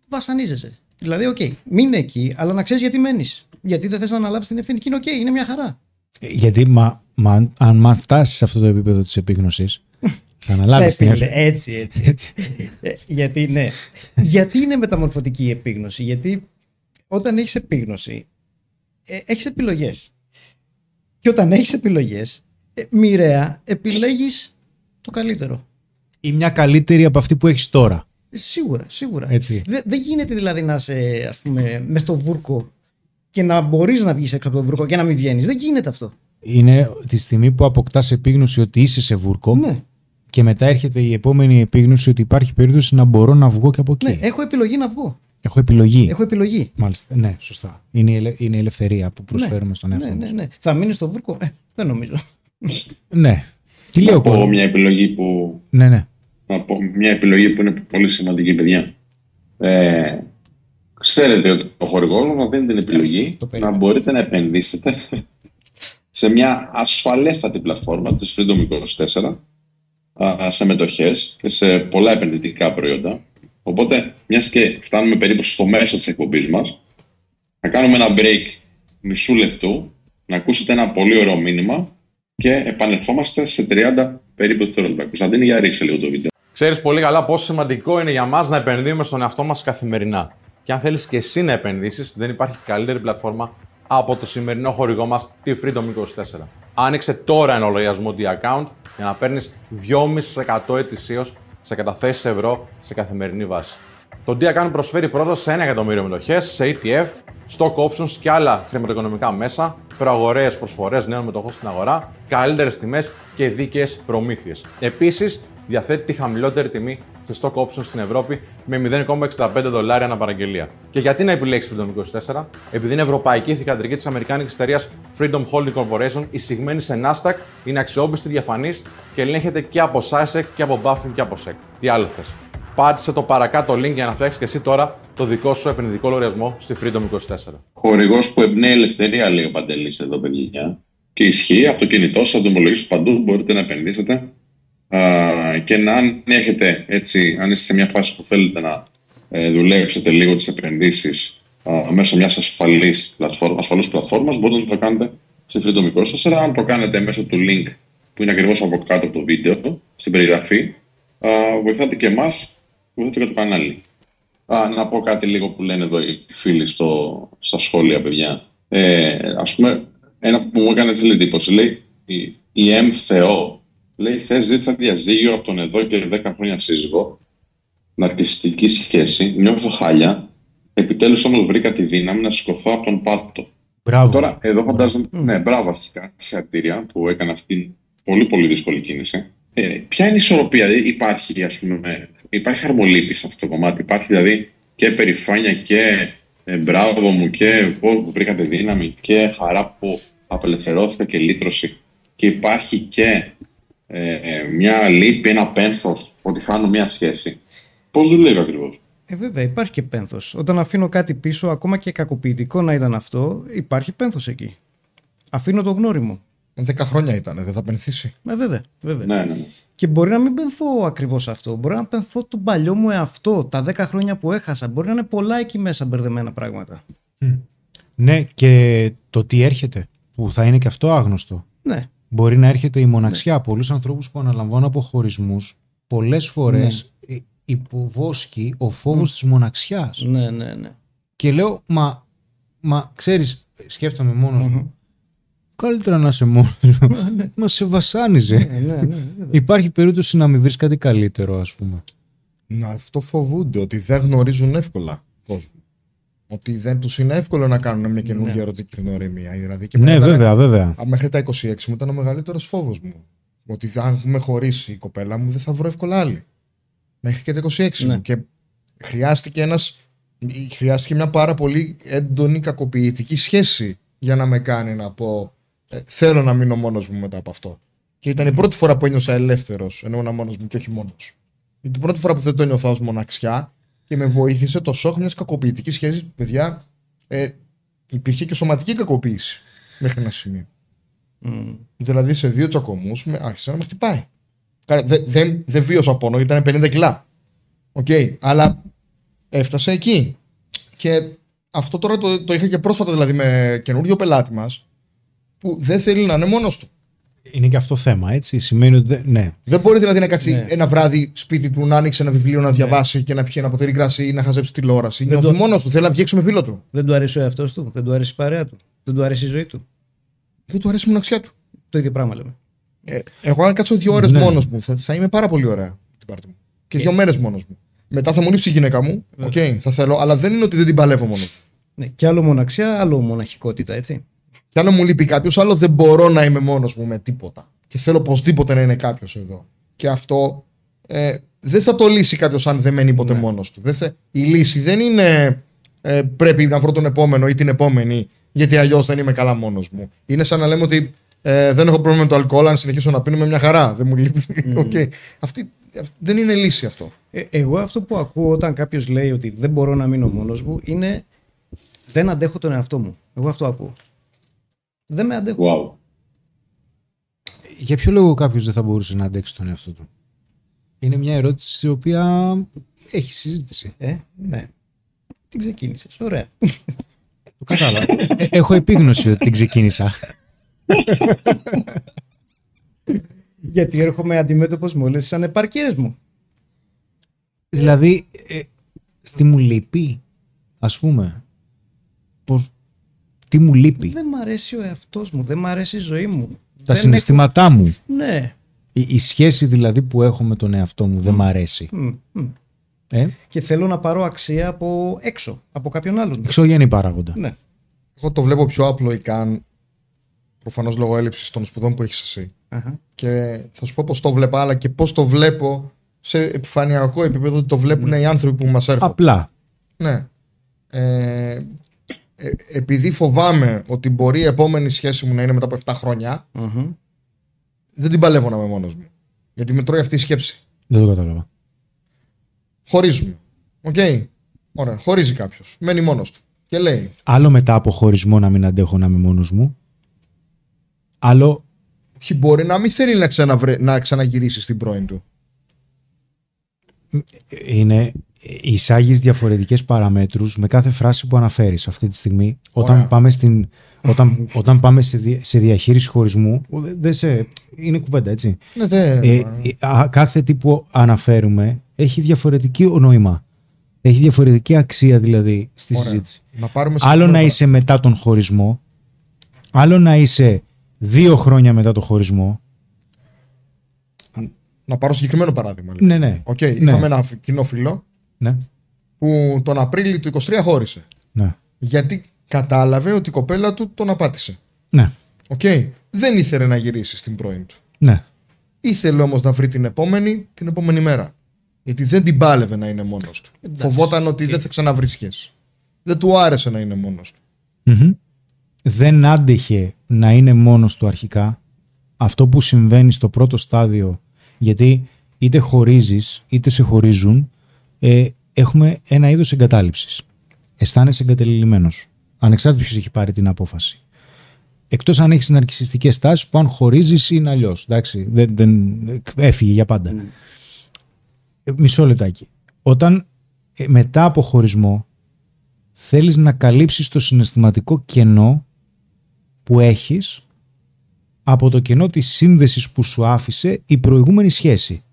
D: βασανίζεσαι. Δηλαδή, οκ, μείνε εκεί, αλλά να ξέρεις γιατί μένεις. Γιατί δεν θες να αναλάβεις την ευθύνη. Και είναι οκ, είναι μια χαρά.
E: Ε, Γιατί μα, μα, αν μα φτάσεις σε αυτό το επίπεδο της επίγνωσης, θα αναλάβεις την
D: Θα
E: ευθύνη.
D: Έτσι, έτσι, έτσι. Ε, γιατί ναι. γιατί είναι μεταμορφωτική η επίγνωση. Γιατί όταν έχεις επίγνωση, ε, έχεις επιλογές. Και όταν έχεις επιλογές, ε, μοιραία επιλέγεις το καλύτερο.
E: Ή μια καλύτερη από αυτή που έχεις τώρα.
D: Ε, Σίγουρα, σίγουρα.
E: Έτσι.
D: Δε- Δεν γίνεται δηλαδή να είσαι, ας πούμε, μες στο βούρκο και να μπορείς να βγεις έξω από το βούρκο και να μην βγαίνεις. Δεν γίνεται αυτό.
E: Είναι τη στιγμή που αποκτάς επίγνωση ότι είσαι σε βούρκο,
D: Ναι.
E: Και μετά έρχεται η επόμενη επίγνωση ότι υπάρχει περίπτωση να μπορώ να βγω και από εκεί.
D: Ναι, έχω επιλογή να βγω.
E: Έχω επιλογή.
D: Έχω επιλογή.
E: Μάλιστα. Ναι, σωστά. Είναι η, ελε- είναι η ελευθερία που προσφέρουμε
D: ναι,
E: στον
D: ναι,
E: εαυτό
D: ναι,
E: μας.
D: ναι. Θα μείνεις στο βούρκο; Ε, δεν νομίζω.
E: Ναι. Τι λέει
C: Να
E: ο
C: πω
E: κόσμος.
C: μια επιλογή που
E: Ναι, ναι.
C: να πω μια επιλογή που είναι πολύ σημαντική, παιδιά. Ε, ξέρετε ότι ο χορηγό μα δίνει την επιλογή
D: Το
C: να
D: περίμενα.
C: μπορείτε να επενδύσετε σε μια ασφαλέστατη πλατφόρμα της Freedom 24 α, σε μετοχές και σε πολλά επενδυτικά προϊόντα. Οπότε, μιας και φτάνουμε περίπου στο μέσο της εκπομπής μας, να κάνουμε ένα break μισού λεπτού, να ακούσετε ένα πολύ ωραίο μήνυμα και επανερχόμαστε σε 30 περίπου δευτερόλεπτα. Κωνσταντίνη, για ρίξε λίγο το βίντεο.
A: Ξέρεις πολύ καλά πόσο σημαντικό είναι για μας να επενδύουμε στον εαυτό μας καθημερινά. Και αν θέλεις και εσύ να επενδύσεις, δεν υπάρχει καλύτερη πλατφόρμα από το σημερινό χορηγό μας, τη Freedom 24. Άνοιξε τώρα ένα λογαριασμό D-Account για να παίρνεις 2,5% ετησίως σε καταθέσεις ευρώ σε καθημερινή βάση. Το D-Account προσφέρει πρόσβαση σε 1 εκατομμύριο μετοχές, σε ETF, stock options και άλλα χρηματοοικονομικά μέσα, προαγορές προσφορές νέων μετοχών στην αγορά, καλύτερες τιμές και δίκαιες προμήθειες. Επίσης, διαθέτει τη χαμηλότερη τιμή σε stock options στην Ευρώπη με 0,65 δολάρια ανά παραγγελία. Και γιατί να επιλέξει Freedom 24, επειδή είναι ευρωπαϊκή θηγατρική της Αμερικάνικης εταιρείας Freedom Holding Corporation, εισηγμένη σε Nasdaq, είναι αξιόπιστη, διαφανής και ελέγχεται και από SASEC και από Buffin και από SEC. Τι άλλο θες; Πάτησε το παρακάτω link για να φτιάξεις και εσύ τώρα το δικό σου επενδυτικό λογαριασμό στη Freedom 24.
C: Χορηγός που εμπνέει ελευθερία, λέει ο Παντελής εδώ, παιδιά. Και ισχύει από το κινητό σας, από το υπολογιστή παντού, μπορείτε να επενδύσετε. Α, και να αν έχετε έτσι, αν είστε σε μια φάση που θέλετε να ε, δουλέψετε λίγο τις επενδύσεις μέσω μιας ασφαλής πλατφόρμα, ασφαλούς πλατφόρμας, μπορείτε να το κάνετε στη Freedom 24. Αν το κάνετε μέσω του link που είναι ακριβώς από κάτω από το βίντεο, στην περιγραφή, α, βοηθάτε και εμάς, βοηθάτε και το κανάλι. Α, να πω κάτι λίγο που λένε εδώ οι φίλοι στο, στα σχόλια, παιδιά. Ε, ας πούμε, ένα που μου έκανε έτσι λίγο εντύπωση, λέει η, η M Θεό, λέει χθες ζήτησα διαζύγιο από τον εδώ και 10 χρόνια σύζυγο, ναρκιστική σχέση, νιώθω χάλια, επιτέλους όμως βρήκα τη δύναμη να σηκωθώ από τον πάτο.
E: Μπράβο.
C: Τώρα, εδώ φαντάζομαι. Ναι, μπράβο αρχικά. Συγχαρητήρια που έκανε αυτή την πολύ πολύ δύσκολη κίνηση. Ε, ποια είναι η ισορροπία, δηλαδή υπάρχει, ας πούμε, υπάρχει χαρμολύπη σε αυτό το κομμάτι. Υπάρχει δηλαδή και περηφάνεια και ε, μπράβο μου και πω που βρήκατε δύναμη και χαρά που απελευθερώθηκα και λύτρωση. Και υπάρχει και ε, ε, μια λύπη, ένα πένθος ότι χάνω μια σχέση. Πώς δουλεύει ακριβώς;
D: Ε, βέβαια, υπάρχει και πένθος. Όταν αφήνω κάτι πίσω, ακόμα και κακοποιητικό να ήταν αυτό, υπάρχει πένθος εκεί. Αφήνω το γνώριμο.
B: 10 χρόνια ήταν, δεν θα πενθήσει.
D: Ε, βέβαια, βέβαια.
C: Ναι, ναι, ναι.
D: Και μπορεί να μην πενθώ ακριβώς αυτό. Μπορεί να πενθώ τον παλιό μου εαυτό, τα 10 χρόνια που έχασα. Μπορεί να είναι πολλά εκεί μέσα μπερδεμένα πράγματα.
E: Ναι, και το τι έρχεται, που θα είναι και αυτό άγνωστο.
D: Ναι.
E: Μπορεί να έρχεται η μοναξιά. Πολλούς ανθρώπους που αναλαμβάνουν αποχωρισμούς, πολλές φορές
D: Ναι.
E: ε, υποβόσκει ο φόβος της μοναξιάς.
D: Ναι, ναι, ναι.
E: Και λέω, μα, μα ξέρεις, σκέφτομαι μόνος μου, καλύτερα να είσαι μόνος σου. Μα σε βασάνιζε.
D: ναι, ναι, ναι, βέβαια.
E: Υπάρχει περίπτωση να μην βρεις κάτι καλύτερο, ας πούμε.
B: Να αυτό φοβούνται, ότι δεν γνωρίζουν εύκολα κόσμο. Ότι δεν τους είναι εύκολο να κάνουν μια καινούργια ερωτική γνωριμία. Δηλαδή και
E: Ναι,
B: εμένα ήταν-
E: βέβαια, βέβαια.
B: Α, Μέχρι τα 26 μου ήταν ο μεγαλύτερος φόβος μου. Ότι αν με χωρίσει η κοπέλα μου, δεν θα βρω εύκολα άλλη. Μέχρι και τα 26
D: Ναι.
B: μου. Και χρειάστηκε ένας, χρειάστηκε μια πάρα πολύ έντονη κακοποιητική σχέση για να με κάνει να πω ε, θέλω να μείνω μόνος μου μετά από αυτό. Και ήταν η πρώτη φορά που ένιωσα ελεύθερος, ενώ ήμουν μόνος μου και όχι μόνος. Ήταν η πρώτη φορά που δεν το ένιωθα ως μοναξιά και με βοήθησε το σοκ μιας κακοποιητικής σχέσης. Παιδιά, ε, υπήρχε και σωματική κακοποίηση μέχρι ένα σημείο.
D: Μμ.
B: Δηλαδή σε δύο τσακωμούς άρχισε να με χτυπάει. Καλά, δε- Δεν δεν βίωσα πόνο γιατί ήταν 50 κιλά. Οκ, αλλά έφτασε εκεί. Και αυτό τώρα το, το είχα και πρόσφατα δηλαδή με καινούριο πελάτη μας που δεν θέλει να είναι μόνος του.
E: Είναι και αυτό θέμα, έτσι. Σημαίνει ότι. δεν- Ναι.
B: Δεν μπορεί δηλαδή να κάτσει
D: Ναι.
B: ένα βράδυ σπίτι του, να ανοίξει ένα βιβλίο, να διαβάσει και να πιει ένα ποτήρι κρασί ή να χαζέψει τηλεόραση.
D: Δεν
B: Νιώθει
D: το-
B: μόνος του, θέλει να βγει έξω με φίλο του.
D: Δεν του αρέσει ο εαυτός του, δεν του αρέσει η παρέα του, δεν του αρέσει η ζωή του.
B: Δεν του αρέσει η μοναξιά του.
D: Το ίδιο πράγμα λέμε.
B: Ε, εγώ αν κάτσω δύο ώρες
E: Ναι.
B: μόνος μου, θα, θα είμαι πάρα πολύ ωραία την πάρτη μου. Και δύο μέρες μόνος μου. Μετά θα μου λείψει η γυναίκα μου. Οκ, θα θέλω, αλλά δεν είναι ότι δεν την παλεύω μόνος.
D: Ναι, και άλλο μοναξιά, άλλο μοναχικότητα, έτσι.
B: Κι αν μου λείπει κάποιος, άλλο δεν μπορώ να είμαι μόνος μου με τίποτα. Και θέλω οπωσδήποτε να είναι κάποιος εδώ. Και αυτό ε, δεν θα το λύσει κάποιος αν δεν μένει ποτέ μόνος του. Δεν θα- η λύση δεν είναι ε, πρέπει να βρω τον επόμενο ή την επόμενη, γιατί αλλιώς δεν είμαι καλά μόνος μου. Είναι σαν να λέμε ότι ε, δεν έχω πρόβλημα με το αλκοόλ, αν συνεχίσω να πίνω με μια χαρά. Δεν μου λείπει. Οκ. Αυτή, αυ- δεν είναι λύση αυτό.
D: Ε, εγώ αυτό που ακούω όταν κάποιος λέει ότι δεν μπορώ να μείνω μόνος μου είναι δεν αντέχω τον εαυτό μου. Εγώ αυτό ακούω. Δεν με αντέχω.
C: Wow.
E: Για ποιο λόγο κάποιος δεν θα μπορούσε να αντέξει τον εαυτό του; Είναι μια ερώτηση η οποία έχει συζήτηση.
D: Ε, ναι. Την ξεκίνησες. Ωραία.
E: Το κατάλαβα. Ε, έχω επίγνωση ότι την ξεκίνησα.
D: Γιατί έρχομαι αντιμέτωπος με όλες τις ανεπαρκίες μου.
E: δηλαδή, ε, τι μου λείπει, ας πούμε. Πώς, τι μου λείπει;
D: Δεν μ' αρέσει ο εαυτός μου. Δεν μ' αρέσει η ζωή μου.
E: Τα
D: Δεν
E: συναισθήματά μου.
D: έχω- Ναι.
E: Η, η σχέση δηλαδή που έχω με τον εαυτό μου δεν μ' αρέσει.
D: Μμ, μμ.
E: Ε;
D: Και θέλω να πάρω αξία από έξω, από κάποιον άλλον.
E: Εξωγενή παράγοντα.
D: Ναι.
B: Εγώ το βλέπω πιο απλοϊκά, αν προφανώς λόγω έλλειψης των σπουδών που έχεις εσύ.
D: Αχα.
B: Και θα σου πω πώς το βλέπα, αλλά και πώς το βλέπω σε επιφανειακό επίπεδο ότι το βλέπουν οι άνθρωποι που μας έρχονται.
E: Απλά.
B: Ναι. Ε, ε, επειδή φοβάμαι ότι μπορεί η επόμενη σχέση μου να είναι μετά από 7 χρόνια,
D: Μμμ.
B: δεν την παλεύω να είμαι μόνος μου. Γιατί με τρώει αυτή η σκέψη.
E: Δεν το κατάλαβα.
B: Χωρίζουμε. Οκ. Ωραία. Χωρίζει κάποιος. Μένει μόνος του. Και λέει:
E: Άλλο μετά από χωρισμό να μην αντέχω να είμαι μόνος μου. Άλλο
B: Όχι, μπορεί να μην θέλει να, ξαναβρε... να ξαναγυρίσει στην πρώην του.
E: είναι εισάγεις διαφορετικές παραμέτρους με κάθε φράση που αναφέρεις αυτή τη στιγμή. Όταν
B: Ωραία.
E: πάμε, στην, όταν, όταν πάμε σε, δι- σε διαχείριση χωρισμού, δε- δεν σε, είναι κουβέντα έτσι.
B: Ναι, δεν.
E: Ε, ε, α, κάθε τι που αναφέρουμε έχει διαφορετική νόημα. Έχει διαφορετική αξία δηλαδή στη
B: Ωραία.
E: συζήτηση.
B: Να πάρουμε
E: Άλλο να
B: συγκεκριμένα-
E: είσαι μετά τον χωρισμό, άλλο να είσαι δύο χρόνια μετά τον χωρισμό.
B: Να πάρω συγκεκριμένο παράδειγμα. λοιπόν.
E: Ναι, ναι.
B: Οκ,
E: ναι.
B: είχαμε ένα κοινό φίλο
E: Ναι,
B: που τον Απρίλιο του 23 χώρισε.
E: ναι,
B: Γιατί κατάλαβε ότι η κοπέλα του τον απάτησε.
E: ναι,
B: Οκ. Δεν ήθελε να γυρίσει στην πρώην του.
E: ναι.
B: Ήθελε όμως να βρει την επόμενη την επόμενη μέρα. Γιατί δεν την πάλευε να είναι μόνος του. Φοβόταν ότι δεν θα ξαναβρεί σχέση. Δεν του άρεσε να είναι μόνος του.
E: Μμμ. Δεν άντεχε να είναι μόνος του αρχικά. Αυτό που συμβαίνει στο πρώτο στάδιο, γιατί είτε χωρίζεις είτε σε χωρίζουν, ε, έχουμε ένα είδος εγκατάλειψης. Αισθάνεσαι εγκατελειμμένος. Ανεξάρτητα ποιος έχει πάρει την απόφαση. Εκτός αν έχεις ναρκισιστικές τάσεις που αν χωρίζεις είναι αλλιώς. Εντάξει, δεν, δεν, έφυγε για πάντα. Ε, Μισό λεπτάκι. Όταν ε, μετά από χωρισμό θέλεις να καλύψεις το συναισθηματικό κενό που έχεις από το κενό της σύνδεσης που σου άφησε η προηγούμενη σχέση.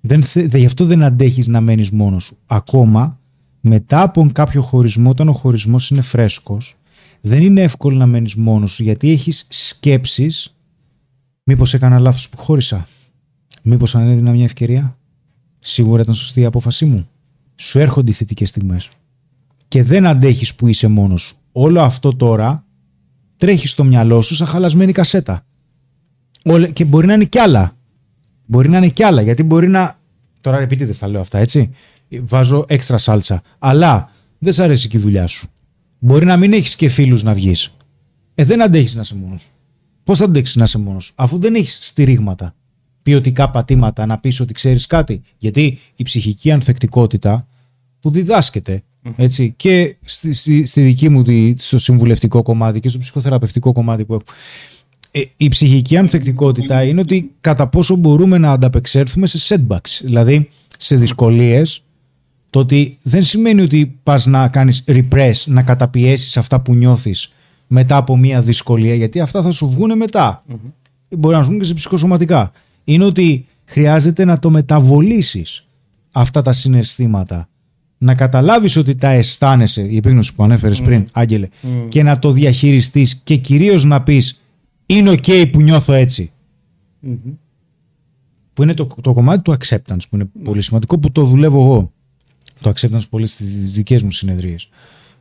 E: Δεν θε, δε- γι' αυτό δεν αντέχεις να μένεις μόνος σου. Ακόμα μετά από κάποιο χωρισμό, όταν ο χωρισμός είναι φρέσκος, δεν είναι εύκολο να μένεις μόνος σου γιατί έχεις σκέψεις μήπως έκανα λάθος που χώρισα; Μήπως αν έδινα μια ευκαιρία; Σίγουρα ήταν σωστή η απόφασή μου. Σου έρχονται οι θετικές στιγμές και δεν αντέχεις που είσαι μόνος σου. Όλο αυτό τώρα τρέχεις στο μυαλό σου σαν χαλασμένη κασέτα. Όλε- Και μπορεί να είναι κι άλλα. Μπορεί να είναι κι άλλα, γιατί μπορεί να... Τώρα επίτηδες τα λέω αυτά, έτσι. Βάζω έξτρα σάλτσα. Αλλά δεν σ' αρέσει και η δουλειά σου. Μπορεί να μην έχεις και φίλους να βγεις. Ε, δεν αντέχεις να είσαι μόνος. Πώς θα αντέξεις να είσαι μόνος, αφού δεν έχεις στηρίγματα, ποιοτικά πατήματα, να πεις ότι ξέρεις κάτι; Γιατί η ψυχική ανθεκτικότητα που διδάσκεται έτσι, και στη, στη, στη δική μου, τη- στο συμβουλευτικό κομμάτι και στο ψυχοθεραπευτικό κομμάτι που έχω. Ε, η ψυχική ανθεκτικότητα είναι ότι κατά πόσο μπορούμε να ανταπεξέλθουμε σε setbacks, δηλαδή σε δυσκολίες, το ότι δεν σημαίνει ότι πας να κάνεις repress, να καταπιέσεις αυτά που νιώθεις μετά από μια δυσκολία, γιατί αυτά θα σου βγουν μετά. Μπορεί να σου βγουν και σε ψυχοσωματικά. Είναι ότι χρειάζεται να το μεταβολήσεις αυτά τα συναισθήματα. Να καταλάβεις ότι τα αισθάνεσαι, η επίγνωση που ανέφερες πριν, Άγγελε, και να το διαχειριστείς και κυρίως να πεις είναι ok που νιώθω έτσι. Που είναι το, το κομμάτι του acceptance που είναι πολύ σημαντικό που το δουλεύω εγώ. Το acceptance πολύ στις δικές μου συνεδρίες.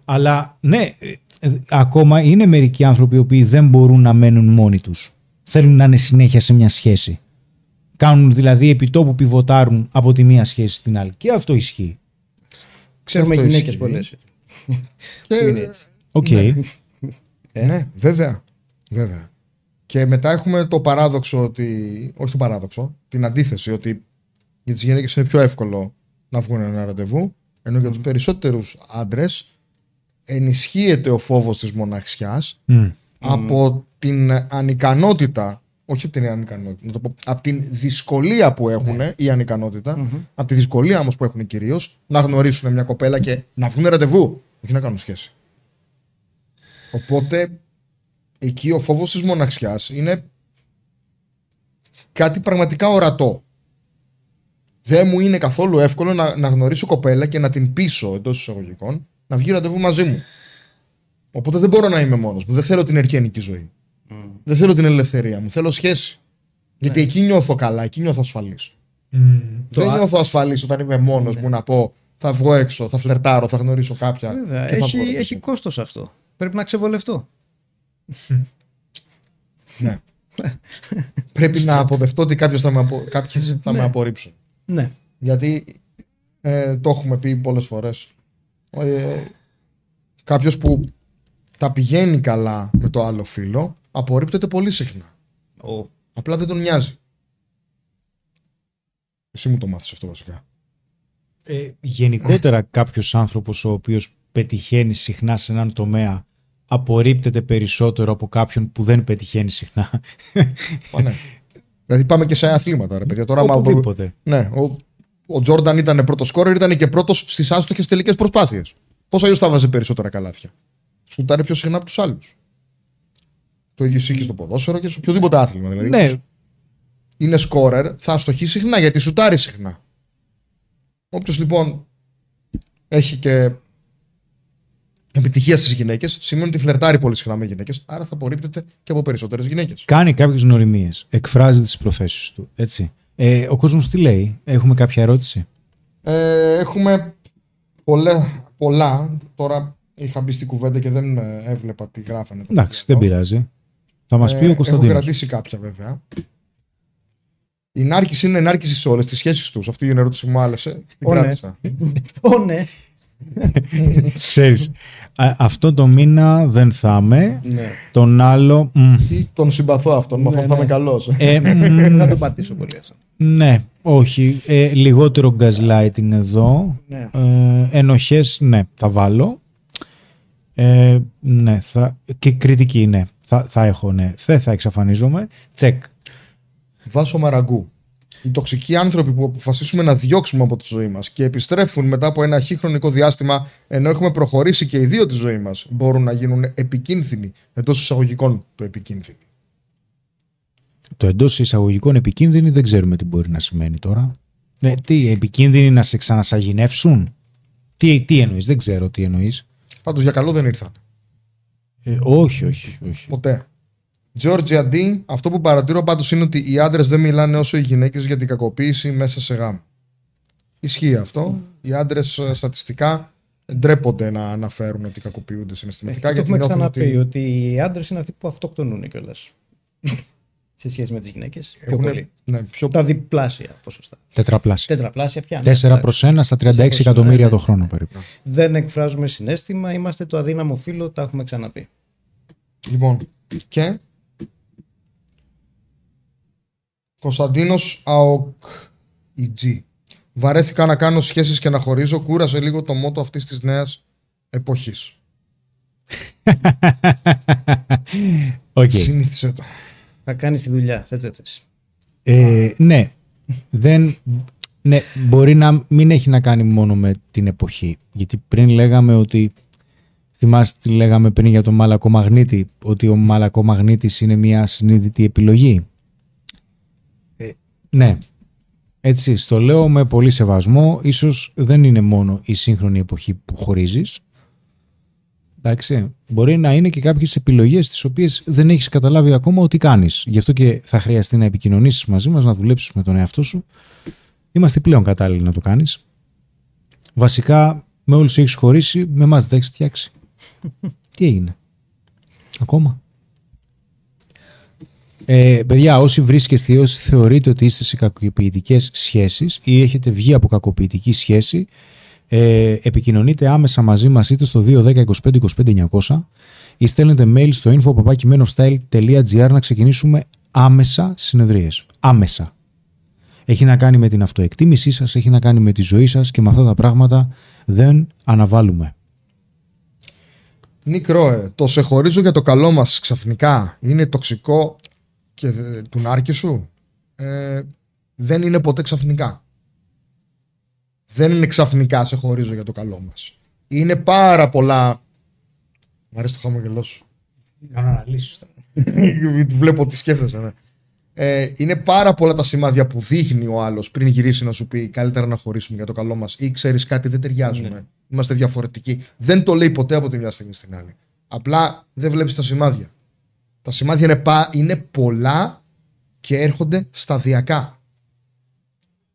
E: Αλλά ναι, ε, ε, ακόμα είναι μερικοί άνθρωποι οι οποίοι δεν μπορούν να μένουν μόνοι τους. Θέλουν να είναι συνέχεια σε μια σχέση. Κάνουν δηλαδή επιτόπου πιβοτάρουν από τη μία σχέση στην άλλη. Και αυτό ισχύει.
D: Ξέρουμε
B: Αυτό
D: γυναίκες
B: ισχύει.
D: πολλές.
B: Και-
D: είναι έτσι.
E: Οκ.
B: Ναι, βέβαια. βέβαια. Και μετά έχουμε το παράδοξο ότι. Όχι το παράδοξο, την αντίθεση ότι για τις γυναίκες είναι πιο εύκολο να βγουν ένα ραντεβού, ενώ για τους περισσότερους άντρες ενισχύεται ο φόβος της μοναξιάς
E: Μμ.
B: από την ανικανότητα. Όχι από την ανικανότητα, να το πω, από την δυσκολία που έχουν η ανικανότητα, από τη δυσκολία όμως που έχουν κυρίως να γνωρίσουν μια κοπέλα και να βγουν ραντεβού, όχι να κάνουν σχέση. Οπότε εκεί ο φόβος της μοναξιάς είναι κάτι πραγματικά ορατό. Δεν μου είναι καθόλου εύκολο να, να γνωρίσω κοπέλα και να την πείσω εντός εισαγωγικών να βγει ραντεβού μαζί μου. Οπότε δεν μπορώ να είμαι μόνος μου. Δεν θέλω την ερκένικη ζωή. Δεν θέλω την ελευθερία μου. Θέλω σχέση. Γιατί εκεί νιώθω καλά, εκεί νιώθω ασφαλής. Δεν νιώθω ασφαλής όταν είμαι μόνος μου να πω θα βγω έξω, θα φλερτάρω, θα γνωρίσω κάποια.
D: Βέβαια,
B: και θα
D: έχει,
B: βγω
D: έχει
B: ραντεβού.
D: κόστος αυτό. Πρέπει να ξεβολευτώ.
B: Ναι. Πρέπει να αποδεχτώ ότι κάποιος θα με, απο... κάποιες θα με
D: Ναι.
B: απορρίψουν.
D: Ναι.
B: Γιατί ε, το έχουμε πει πολλές φορές. Ε, κάποιος που τα πηγαίνει καλά με το άλλο φίλο απορρίπτεται πολύ συχνά.
D: Ο,
B: Απλά δεν τον νοιάζει. Εσύ μου το μάθεις αυτό βασικά.
E: Ε, γενικότερα κάποιος άνθρωπος ο οποίος πετυχαίνει συχνά σε έναν τομέα απορρίπτεται περισσότερο από κάποιον που δεν πετυχαίνει συχνά.
B: Μα ναι. δηλαδή πάμε και σε αθλήματα ρε παιδιά. Τώρα, άμα-
E: Οπουδήποτε.
B: Ναι, ο, ο Τζόρνταν ήταν πρώτος σκόρερ, ήταν και πρώτος στις άστοχες τελικές προσπάθειες. Πώ αλλιώ θα βάζει περισσότερα καλάθια; Σουτάρει πιο συχνά από τους άλλους. Το ίδιο ισχύει και στο ποδόσφαιρο και σε οποιοδήποτε άθλημα. Δηλαδή,
E: Ναι,
B: όποιος είναι σκόρερ, θα αστοχεί συχνά γιατί σουτάρει συχνά. Όποιος λοιπόν έχει και επιτυχία στις γυναίκες, σημαίνει ότι φλερτάρει πολύ συχνά με γυναίκες, άρα θα απορρίπτεται και από περισσότερες γυναίκες.
E: κάνει κάποιες νοημίες. Εκφράζει τις προθέσεις του. Έτσι. Ε, ο κόσμος τι λέει. Έχουμε κάποια ερώτηση;
B: Ε, έχουμε πολλά, πολλά. Τώρα είχα μπει στην κουβέντα και δεν ε, έβλεπα τι γράφανε. τα
E: Εντάξει,
B: παιδιά
E: δεν
B: εδώ.
E: πειράζει. Θα μας πει
B: Ε,
E: ο
B: Έχω
E: Κωνσταντίνος.
B: κρατήσει κάποια βέβαια. Η ενάρκηση είναι ενάρκηση σε όλες τις σχέσεις τους. Αυτή η ερώτηση που μου άρεσε. Την
D: Ω, ναι.
B: κράτησα.
D: Ω, ναι.
E: Ξέρεις, α- αυτό το μήνα δεν θα είμαι.
B: ναι.
E: Τον άλλο... μ,
B: Τον συμπαθώ αυτόν. Με αυτόν
D: Ναι,
B: θα
D: ναι.
B: είμαι καλός.
E: ε,
D: Δεν
E: μ,
D: θα το πατήσω πολύ αυτό.
E: ναι, όχι. Ε, λιγότερο gaslighting εδώ.
D: Ναι.
E: Ε, ενοχές, ναι, θα βάλω. Ε, ναι, θα, και κριτική, ναι. Θα, θα έχω, ναι. Δεν θα εξαφανίζομαι. Τσεκ.
B: Βάσο Μαραγκού. Οι τοξικοί άνθρωποι που αποφασίσουμε να διώξουμε από τη ζωή μας και επιστρέφουν μετά από ένα χι χρονικό διάστημα, ενώ έχουμε προχωρήσει και οι δύο τη ζωή μας, μπορούν να γίνουν επικίνδυνοι εντός εισαγωγικών το επικίνδυνοι.
E: Το εντός εισαγωγικών επικίνδυνη δεν ξέρουμε τι μπορεί να σημαίνει τώρα. Ναι, τι, επικίνδυνοι να σε ξανασαγηνεύσουν; Τι, τι εννοείς, δεν ξέρω τι εννοείς.
B: Πάντως για καλό δεν ήρθαν.
E: Ε, όχι, όχι, όχι.
B: Ποτέ. Georgia D, αυτό που παρατηρώ πάντως είναι ότι οι άντρες δεν μιλάνε όσο οι γυναίκες για την κακοποίηση μέσα σε γάμο. Ισχύει αυτό. Οι άντρες στατιστικά ντρέπονται να αναφέρουν ότι κακοποιούνται συναισθηματικά
D: Ε, το
B: γιατί
D: έχουμε
B: νιώθουν
D: ξαναπεί
B: ότι
D: ότι οι άντρες είναι αυτοί που αυτοκτονούν κιόλας. σε σχέση με τις γυναίκες. Πιο
B: έχουν
D: πολύ.
B: ναι, πιο
D: Τα διπλάσια ποσοστά.
E: Τετραπλάσια.
D: Τετραπλάσια πια.
E: 4 προς 1 στα 36
D: 4 προς
E: εκατομμύρια
D: ένα,
E: το
D: ναι.
E: χρόνο περίπου.
D: Δεν εκφράζουμε συνέστημα, είμαστε το αδύναμο φύλλο, τα έχουμε ξαναπεί.
B: Λοιπόν, και Κωνσταντίνος ΑΟΚ EG. Βαρέθηκα να κάνω σχέσεις και να χωρίζω, κούρασε λίγο το μότο αυτής της νέας εποχής.
E: Οκ.
B: Συνήθισε το.
D: Θα κάνεις τη δουλειά, έτσι δεν θες.
E: Ε, ναι. Δεν, ναι, μπορεί να μην έχει να κάνει μόνο με την εποχή. Γιατί πριν λέγαμε ότι. Θυμάστε τι λέγαμε πριν για τον μαλακομαγνήτη, ότι ο μαλακομαγνήτης είναι μια συνειδητή επιλογή; Ε, ναι. Έτσι, στο λέω με πολύ σεβασμό. Ίσως δεν είναι μόνο η σύγχρονη εποχή που χωρίζεις. Εντάξει. Μπορεί να είναι και κάποιες επιλογές τις οποίες δεν έχεις καταλάβει ακόμα ότι κάνεις. Γι' αυτό και θα χρειαστεί να επικοινωνήσεις μαζί μας, να δουλέψεις με τον εαυτό σου. Είμαστε πλέον κατάλληλοι να το κάνεις. Βασικά, με όλους έχεις χωρίσει, με εμάς δεν τα έχεις φτιάξει. Τι έγινε; Ακόμα; Ε, παιδιά, όσοι βρίσκεστε ή όσοι θεωρείτε ότι είστε σε κακοποιητικές σχέσεις ή έχετε βγει από κακοποιητική σχέση, ε, επικοινωνείτε άμεσα μαζί μας είτε στο 210 25 25 900 ή στέλνετε mail στο info.papakimenofstyle.gr να ξεκινήσουμε άμεσα συνεδρίες. Άμεσα. Έχει να κάνει με την αυτοεκτίμησή σας, έχει να κάνει με τη ζωή σας και με αυτά τα πράγματα δεν αναβάλουμε.
B: Νίκ Ρόε, το σε χωρίζω για το καλό μας ξαφνικά είναι τοξικό και ε, του νάρκη σου. Ε, δεν είναι ποτέ ξαφνικά. Δεν είναι ξαφνικά σε χωρίζω για το καλό μας. Είναι πάρα πολλά... Μ' αρέσει το χαμογελό σου.
E: Να αναλύσεις.
B: Βλέπω τι σκέφτεσαι, ναι. Ε, είναι πάρα πολλά τα σημάδια που δείχνει ο άλλος πριν γυρίσει να σου πει καλύτερα να χωρίσουμε για το καλό μας ή ξέρεις κάτι, δεν ταιριάζουμε.
E: Ναι.
B: Είμαστε διαφορετικοί. Δεν το λέει ποτέ από τη μια στιγμή στην άλλη. Απλά δεν βλέπεις τα σημάδια. Τα σημάδια είναι, πα, είναι πολλά και έρχονται σταδιακά.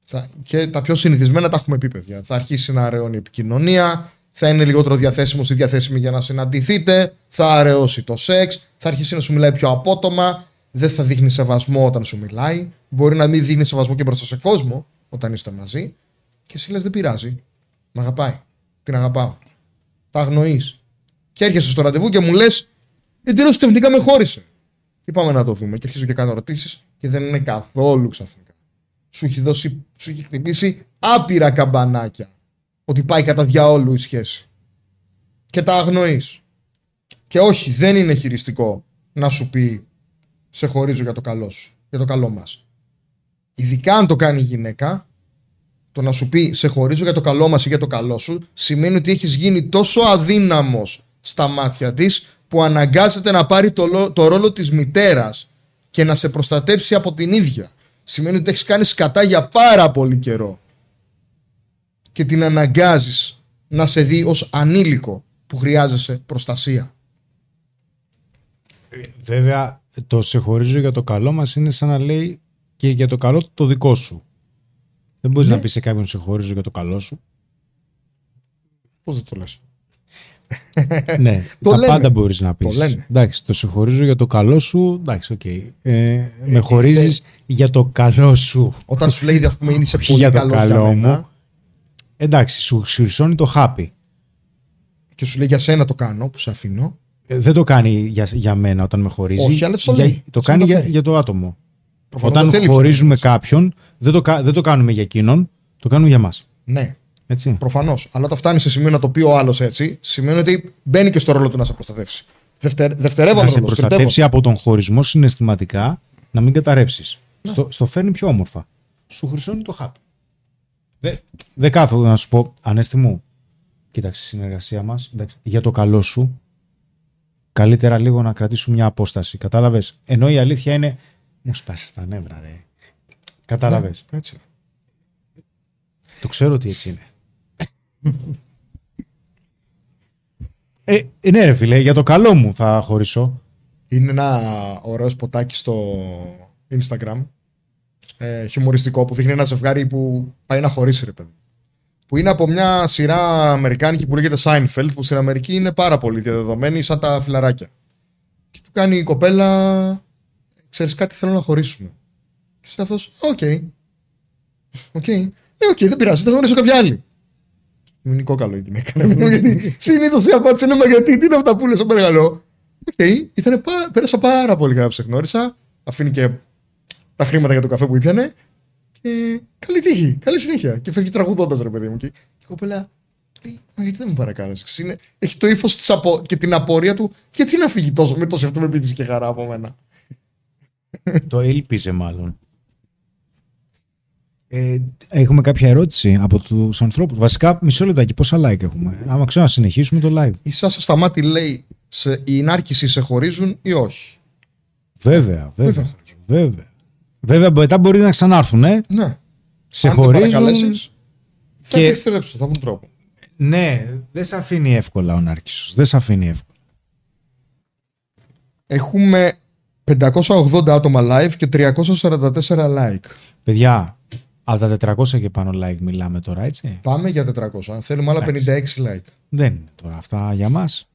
B: Θα, και τα πιο συνηθισμένα τα έχουμε πει, παιδιά. Θα αρχίσει να αραιώνει η επικοινωνία, θα είναι λιγότερο διαθέσιμος ή διαθέσιμη για να συναντηθείτε, θα αραιώσει το σεξ, θα αρχίσει να σου μιλάει πιο απότομα, δεν θα δείχνει σεβασμό όταν σου μιλάει, μπορεί να μην δείχνει σεβασμό και μπροστά σε κόσμο όταν είστε μαζί και εσύ λες δεν πειράζει. Μ' αγαπάει. Την αγαπάω. Τα αγνοείς. Και έρχεσαι στο ραντεβού και μου λε, εντελώ ξαφνικά με χώρισε. Και πάμε να το δούμε. Και αρχίζω και κάνω ερωτήσεις και δεν είναι καθόλου ξαφνικά. Σου έχει, δώσει, σου έχει χτυπήσει άπειρα καμπανάκια ότι πάει κατά διαόλου η σχέση. Και τα αγνοείς. Και όχι, δεν είναι χειριστικό να σου πει σε χωρίζω για το καλό σου, για το καλό μας. Ειδικά αν το κάνει η γυναίκα, το να σου πει σε χωρίζω για το καλό μας ή για το καλό σου, σημαίνει ότι έχεις γίνει τόσο αδύναμος στα μάτια της που αναγκάζεται να πάρει το, λο- το ρόλο της μητέρας και να σε προστατέψει από την ίδια. Σημαίνει ότι έχεις κάνει σκατά για πάρα πολύ καιρό και την αναγκάζεις να σε δει ως ανήλικο που χρειάζεσαι προστασία.
E: Βέβαια, το σε χωρίζω για το καλό μας είναι σαν να λέει και για το καλό το δικό σου. Δεν μπορείς
B: Ναι.
E: να πεις σε κάποιον σε χωρίζω για το καλό σου.
B: Πώς δεν το λες;
E: Ναι,
B: Το
E: τα
B: λένε.
E: πάντα μπορείς να πεις.
B: Το λένε.
E: Εντάξει, το σε χωρίζω για το καλό σου, εντάξει, οκ. Ε, με χωρίζεις για το καλό σου.
B: Όταν σου λέει ας πούμε, είσαι
E: Όχι
B: πολύ
E: για το
B: καλός
E: καλό
B: για μένα,
E: μου. Εντάξει, σου χρυσώνει το χάπι.
B: και σου λέει για σένα το κάνω που σε αφήνω.
E: Ε, Δεν το κάνει για, για μένα όταν με χωρίζει.
B: Όχι, αλλά το
E: Για-
B: λέει.
E: το
B: Σε
E: κάνει για,
B: μεταφέρει.
E: για το άτομο.
B: Προφανώς
E: όταν
B: δεν θέλει
E: χωρίζουμε
B: πιο
E: κάποιον, δεν το, κα- δεν το κάνουμε για εκείνον, το κάνουμε για μας.
B: Ναι,
E: Έτσι.
B: προφανώς. Αλλά όταν φτάνει σε σημείο να το πει ο άλλος έτσι, σημαίνει ότι μπαίνει και στο ρόλο του να σε προστατεύσει. Δευτερ, δευτερεύον
E: να σε
B: ρόλος,
E: προστατεύσει από τον χωρισμό συναισθηματικά, να μην καταρρεύσεις. Στο, στο φέρνει πιο όμορφα. Σου χρυσώνει το χάπι. Δεν δε κάθομαι να σου πω, Ανέστη μου, κοίταξε η συνεργασία μας για το καλό σου. Καλύτερα λίγο να κρατήσουμε μια απόσταση. Κατάλαβες; Ενώ η αλήθεια είναι. Μου σπάσεις τα νεύρα, ρε. Κατάλαβες;
B: Ναι, έτσι.
E: Το ξέρω ότι έτσι είναι. Ε, ε, ναι, ρε φίλε, για το καλό μου θα χωρίσω.
B: Είναι ένα ωραίος σποτάκι στο Instagram. Ε, χιουμοριστικό που δείχνει ένα ζευγάρι που πάει να χωρίσει, ρε παιδί. Που είναι από μια σειρά αμερικάνικη που λέγεται Seinfeld, που στην Αμερική είναι πάρα πολύ διαδεδομένη, σαν τα φιλαράκια. Και του κάνει η κοπέλα, ξέρεις κάτι, θέλω να χωρίσουμε. Και είσαι αυτός, οκ. Οκ. Ε, οκ, δεν πειράζει, θα γνωρίσω κάποια άλλη. Είναι κόκαλο η γυναίκα. ρε παιδί μου, γιατί συνήθως η απάντηση είναι Μα γιατί, τι είναι αυτά που λες, σε παρακαλώ. Οκ, ήτανε πά- πέρασα πάρα πολύ καλά που σε γνώρισα. Αφήνει και τα χρήματα για το καφέ που ήπιανε. Και καλή τύχη, καλή συνέχεια. Και φεύγει τραγουδώντας, ρε παιδί μου. Και και η κοπέλα λέει: Μα γιατί δεν μου παρακάλεσε. Είναι... Έχει το ύφος απο... και την απορία του, γιατί να φύγει τόσο με τόση αυτοπεποίθηση και χαρά από μένα.
E: Το έλπιζε μάλλον. Ε, έχουμε κάποια ερώτηση από τους ανθρώπους. Βασικά, μισό λεπτάκι, πόσα like έχουμε. Άμα ξέρω να συνεχίσουμε το live.
B: Η Σάσα Σταμάτη λέει: σε... Οι ενάρκηση σε χωρίζουν ή όχι;
E: Βέβαια, βέβαια.
B: Βέβαια.
E: Βέβαια, βέβαια μετά μπορεί να ξανάρθουν, ε.
B: Ναι.
E: Σε
B: Αν δεν
E: χωρίζουν.
B: παρακαλέσεις, Θα
E: και-
B: επιστρέψουν, θα βρουν τρόπο.
E: Ναι, δεν σε αφήνει εύκολα ο Νάρκησος. Δεν σε αφήνει εύκολα.
B: Έχουμε 580 άτομα live και 344 like.
E: Παιδιά, από τα 400 και πάνω like μιλάμε τώρα, έτσι.
B: Πάμε για 400. Θέλουμε άλλα 56 like.
E: Δεν είναι τώρα αυτά για μας.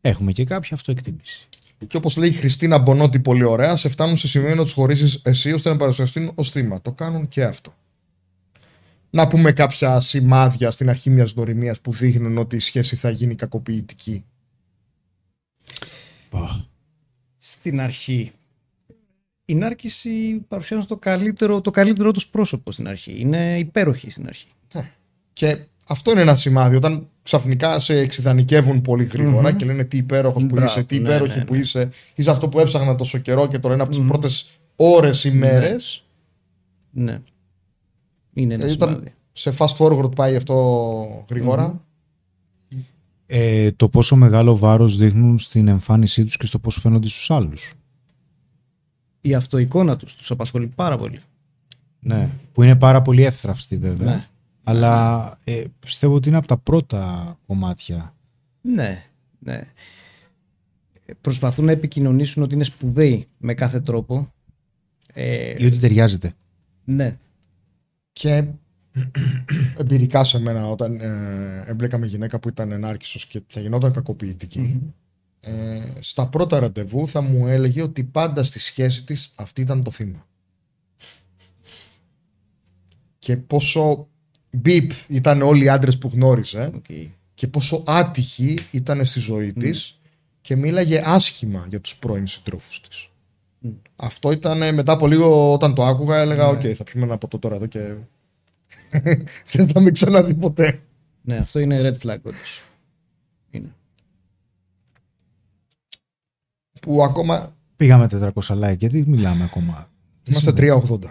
E: Έχουμε και κάποια αυτοεκτίμηση.
B: Και όπως λέει η Χριστίνα Μπονότη πολύ ωραία, σε φτάνουν σε σημείο να τους χωρίσει εσύ ώστε να παρουσιαστούν ως θύμα. Το κάνουν και αυτό. Να πούμε κάποια σημάδια στην αρχή μιας γνωριμίας που δείχνουν ότι η σχέση θα γίνει κακοποιητική.
D: Στην αρχή. Η νάρκηση παρουσιάζουν το καλύτερο, το καλύτερο τους πρόσωπο στην αρχή. Είναι υπέροχη στην αρχή.
B: Και αυτό είναι ένα σημάδι. Όταν ξαφνικά σε εξειδανικεύουν πολύ γρήγορα και λένε τι υπέροχος που
D: Μπράβο,
B: είσαι, τι
D: ναι,
B: υπέροχη
D: ναι,
B: που
D: ναι.
B: είσαι, είσαι αυτό που έψαχνα τόσο καιρό και τώρα είναι από τις πρώτες ώρες ή μέρε.
D: Ναι. Είναι ένα
B: Ε, όταν
D: σημάδι.
B: σε fast forward πάει αυτό γρήγορα.
E: Ε, το πόσο μεγάλο βάρος δείχνουν στην εμφάνισή τους και στο πώς φαίνονται στους άλλους.
D: Η αυτοεικόνα τους τους απασχολεί πάρα πολύ.
E: Ναι. Που είναι πάρα πολύ εύθραυστη βέβαια.
D: Ναι.
E: Αλλά ε, πιστεύω ότι είναι από τα πρώτα κομμάτια.
D: Ναι, ναι. Προσπαθούν να επικοινωνήσουν ότι είναι σπουδαίοι με κάθε τρόπο. Ε,
E: Ή ότι ταιριάζεται.
D: ναι.
B: Και εμπειρικά σε μένα, όταν ε, έμπλεκα με γυναίκα που ήταν ενάρκησος και θα γινόταν κακοποιητική, ε, στα πρώτα ραντεβού θα μου έλεγε ότι πάντα στη σχέση της αυτή ήταν το θύμα. Και πόσο μπιπ ήταν όλοι οι άντρες που γνώριζε
D: οκ.
B: και πόσο άτυχη ήταν στη ζωή της και μίλαγε άσχημα για τους πρώην συντρόφους της. Αυτό ήταν μετά από λίγο όταν το άκουγα έλεγα οκ θα πιούμε ένα ποτό τώρα εδώ και δεν θα με ξαναδεί ποτέ.
D: Ναι, αυτό είναι red flag όντως.
B: Που ακόμα
E: Πήγαμε 400 like, γιατί μιλάμε ακόμα. Τι
B: είμαστε
E: συμβαίνει;
B: 380.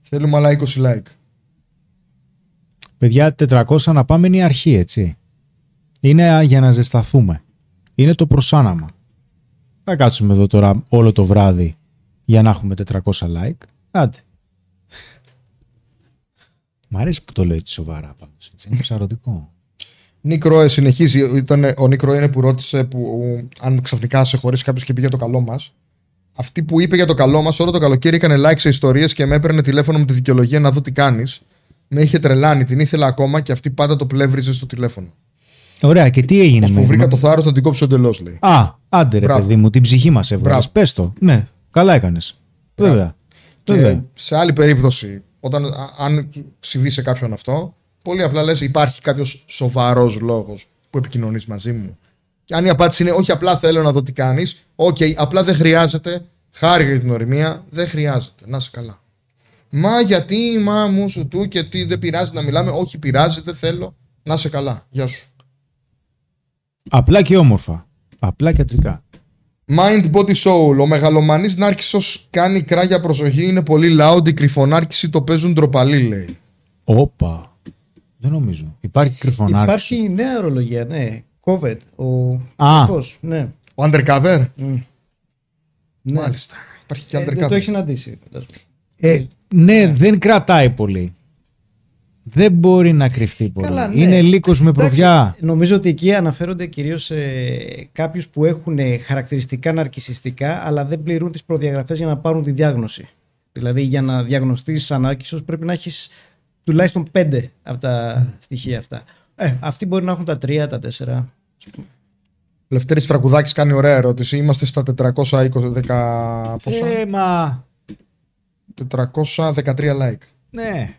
B: Θέλουμε άλλα 20 like.
E: Παιδιά, 400 να πάμε είναι η αρχή, έτσι. Είναι α, για να ζεσταθούμε. Είναι το προσάναμα. Θα κάτσουμε εδώ τώρα όλο το βράδυ για να έχουμε 400 like. Άντε. Μ' αρέσει που το λέω έτσι σοβαρά πάντως. Έτσι. Είναι ψαρωτικό.
B: Νίκρο συνεχίζει. Ήταν, ο Νίκρο είναι που ρώτησε που, αν ξαφνικά σε χωρίσει κάποιος και πήγε για το καλό μας. Αυτή που είπε για το καλό μας, όλο το καλοκαίρι έκανε like σε ιστορίες και με έπαιρνε τηλέφωνο με τη δικαιολογία να δω τι κάνεις. Με είχε τρελάνει, την ήθελα ακόμα και αυτή πάντα το πλεύριζε στο τηλέφωνο.
E: Ωραία, και τι έγινε
B: Που
E: με...
B: βρήκα το θάρρος να την κόψω εντελώς, λέει.
E: Α, άντε ρε
B: Μπράβο.
E: παιδί μου, την ψυχή μας έβγαλες.
B: Μπράβο.
E: Πες το. Ναι, καλά έκανες. Βέβαια.
B: Και
E: Βέβαια.
B: σε άλλη περίπτωση, όταν α- αν συμβεί σε κάποιον αυτό, πολύ απλά λες υπάρχει κάποιος σοβαρός λόγος που επικοινωνείς μαζί μου. Και αν η απάντηση είναι όχι, απλά θέλω να δω τι κάνεις, οκ, απλά δεν χρειάζεται. Χάρη για την ηρεμία, δεν χρειάζεται. Να είσαι καλά. Μα γιατί, μα μου σου του και τι δεν πειράζει να μιλάμε. Όχι, πειράζει, δεν θέλω. Να είσαι καλά. Γεια σου.
E: Απλά και όμορφα. Απλά και αντρικά.
B: Mind Body Soul. Ο μεγαλομανής νάρκισσος κάνει κρα για προσοχή. Είναι πολύ loud. Οι κρυφονάρκισσοι το παίζουν ντροπαλοί, λέει.
E: Όπα. Δεν νομίζω. Υπάρχει κρυφονάρκη.
D: Υπάρχει νέα ορολογία, ναι. COVID. Ο
E: Α.
D: κρυφός, ναι.
B: Ο Undercover;
D: ναι.
B: Μάλιστα. Υπάρχει και
D: Ε,
B: Undercover.
D: δεν το έχει συναντήσει. φαντάζομαι.
E: Ε, ναι, δεν κρατάει πολύ. Δεν μπορεί να κρυφτεί πολύ.
D: Καλά, ναι.
E: Είναι λύκος με
D: Εντάξει,
E: προβιά.
D: Νομίζω ότι εκεί αναφέρονται κυρίως σε κάποιους που έχουν χαρακτηριστικά ναρκισιστικά, αλλά δεν πληρούν τις προδιαγραφές για να πάρουν τη διάγνωση. Δηλαδή, για να διαγνωστείς ανάρκησο, πρέπει να έχεις τουλάχιστον πέντε από τα στοιχεία αυτά. Ε, αυτοί μπορεί να έχουν τα τρία, τα τέσσερα.
B: Λευτέρης Φραγκουδάκης κάνει ωραία ερώτηση. Είμαστε στα 420, δεκα- πόσα;
E: Ε, μα...
B: 413 like.
E: Ναι.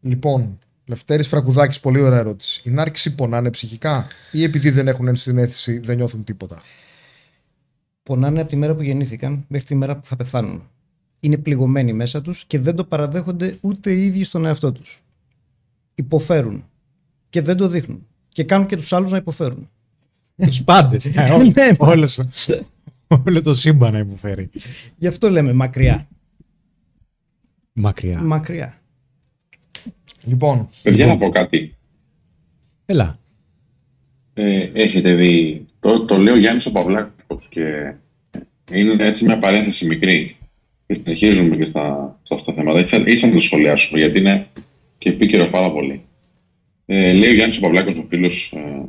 B: Λοιπόν, Λευτέρης Φραγκουδάκης, πολύ ωραία ερώτηση. Η νάρκηση πονάνε ψυχικά ή επειδή δεν έχουν ενσυναίσθηση δεν νιώθουν τίποτα;
D: Πονάνε από τη μέρα που γεννήθηκαν μέχρι τη μέρα που θα πεθάνουν. Είναι πληγωμένοι μέσα τους και δεν το παραδέχονται ούτε οι ίδιοι στον εαυτό τους. Υποφέρουν και δεν το δείχνουν. Και κάνουν και τους άλλους να υποφέρουν.
E: Τους πάντες. Ε,
D: Ναι, μα.
E: όλο, όλο το σύμπαν να υποφέρει.
D: Γι' αυτό λέμε μακριά.
E: Μακριά.
D: Μακριά.
B: Λοιπόν,
C: Παιδιά, να πω κάτι.
E: Έλα.
C: Ε, έχετε δει, το, το λέει ο Γιάννης ο Παυλάκος και είναι έτσι μια παρένθεση μικρή. Και συνεχίζουμε και στα, σε αυτά τα θέματα. Ήθελα, ήθελα να το σχολιάσουμε γιατί είναι και επίκαιρο πάρα πολύ. Ε, λέει ο Γιάννης ο Παυλάκος, ο φίλος, ε,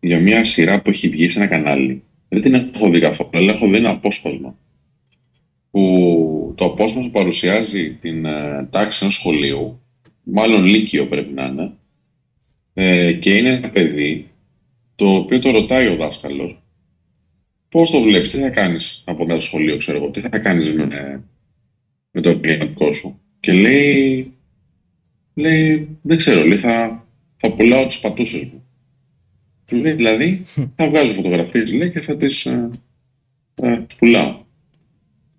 C: για μια σειρά που έχει βγει σε ένα κανάλι. Δεν την έχω δει καθόλου, αλλά έχω δει ένα απόσπασμα. Που το απόσπασμα παρουσιάζει την ε, τάξη ενός σχολείου, μάλλον λύκειο πρέπει να είναι, ε, και είναι ένα παιδί το οποίο το ρωτάει ο δάσκαλος Πώς το βλέπεις, τι θα κάνεις από μετά το σχολείο, ξέρω εγώ, τι θα κάνεις με, με το επαγγελματικό σου. Και λέει, λέει, δεν ξέρω, λέει, θα, θα πουλάω τις πατούσες μου. Του λέει, δηλαδή, θα βγάζω φωτογραφίες, λέει, και θα τις ε, ε, πουλάω.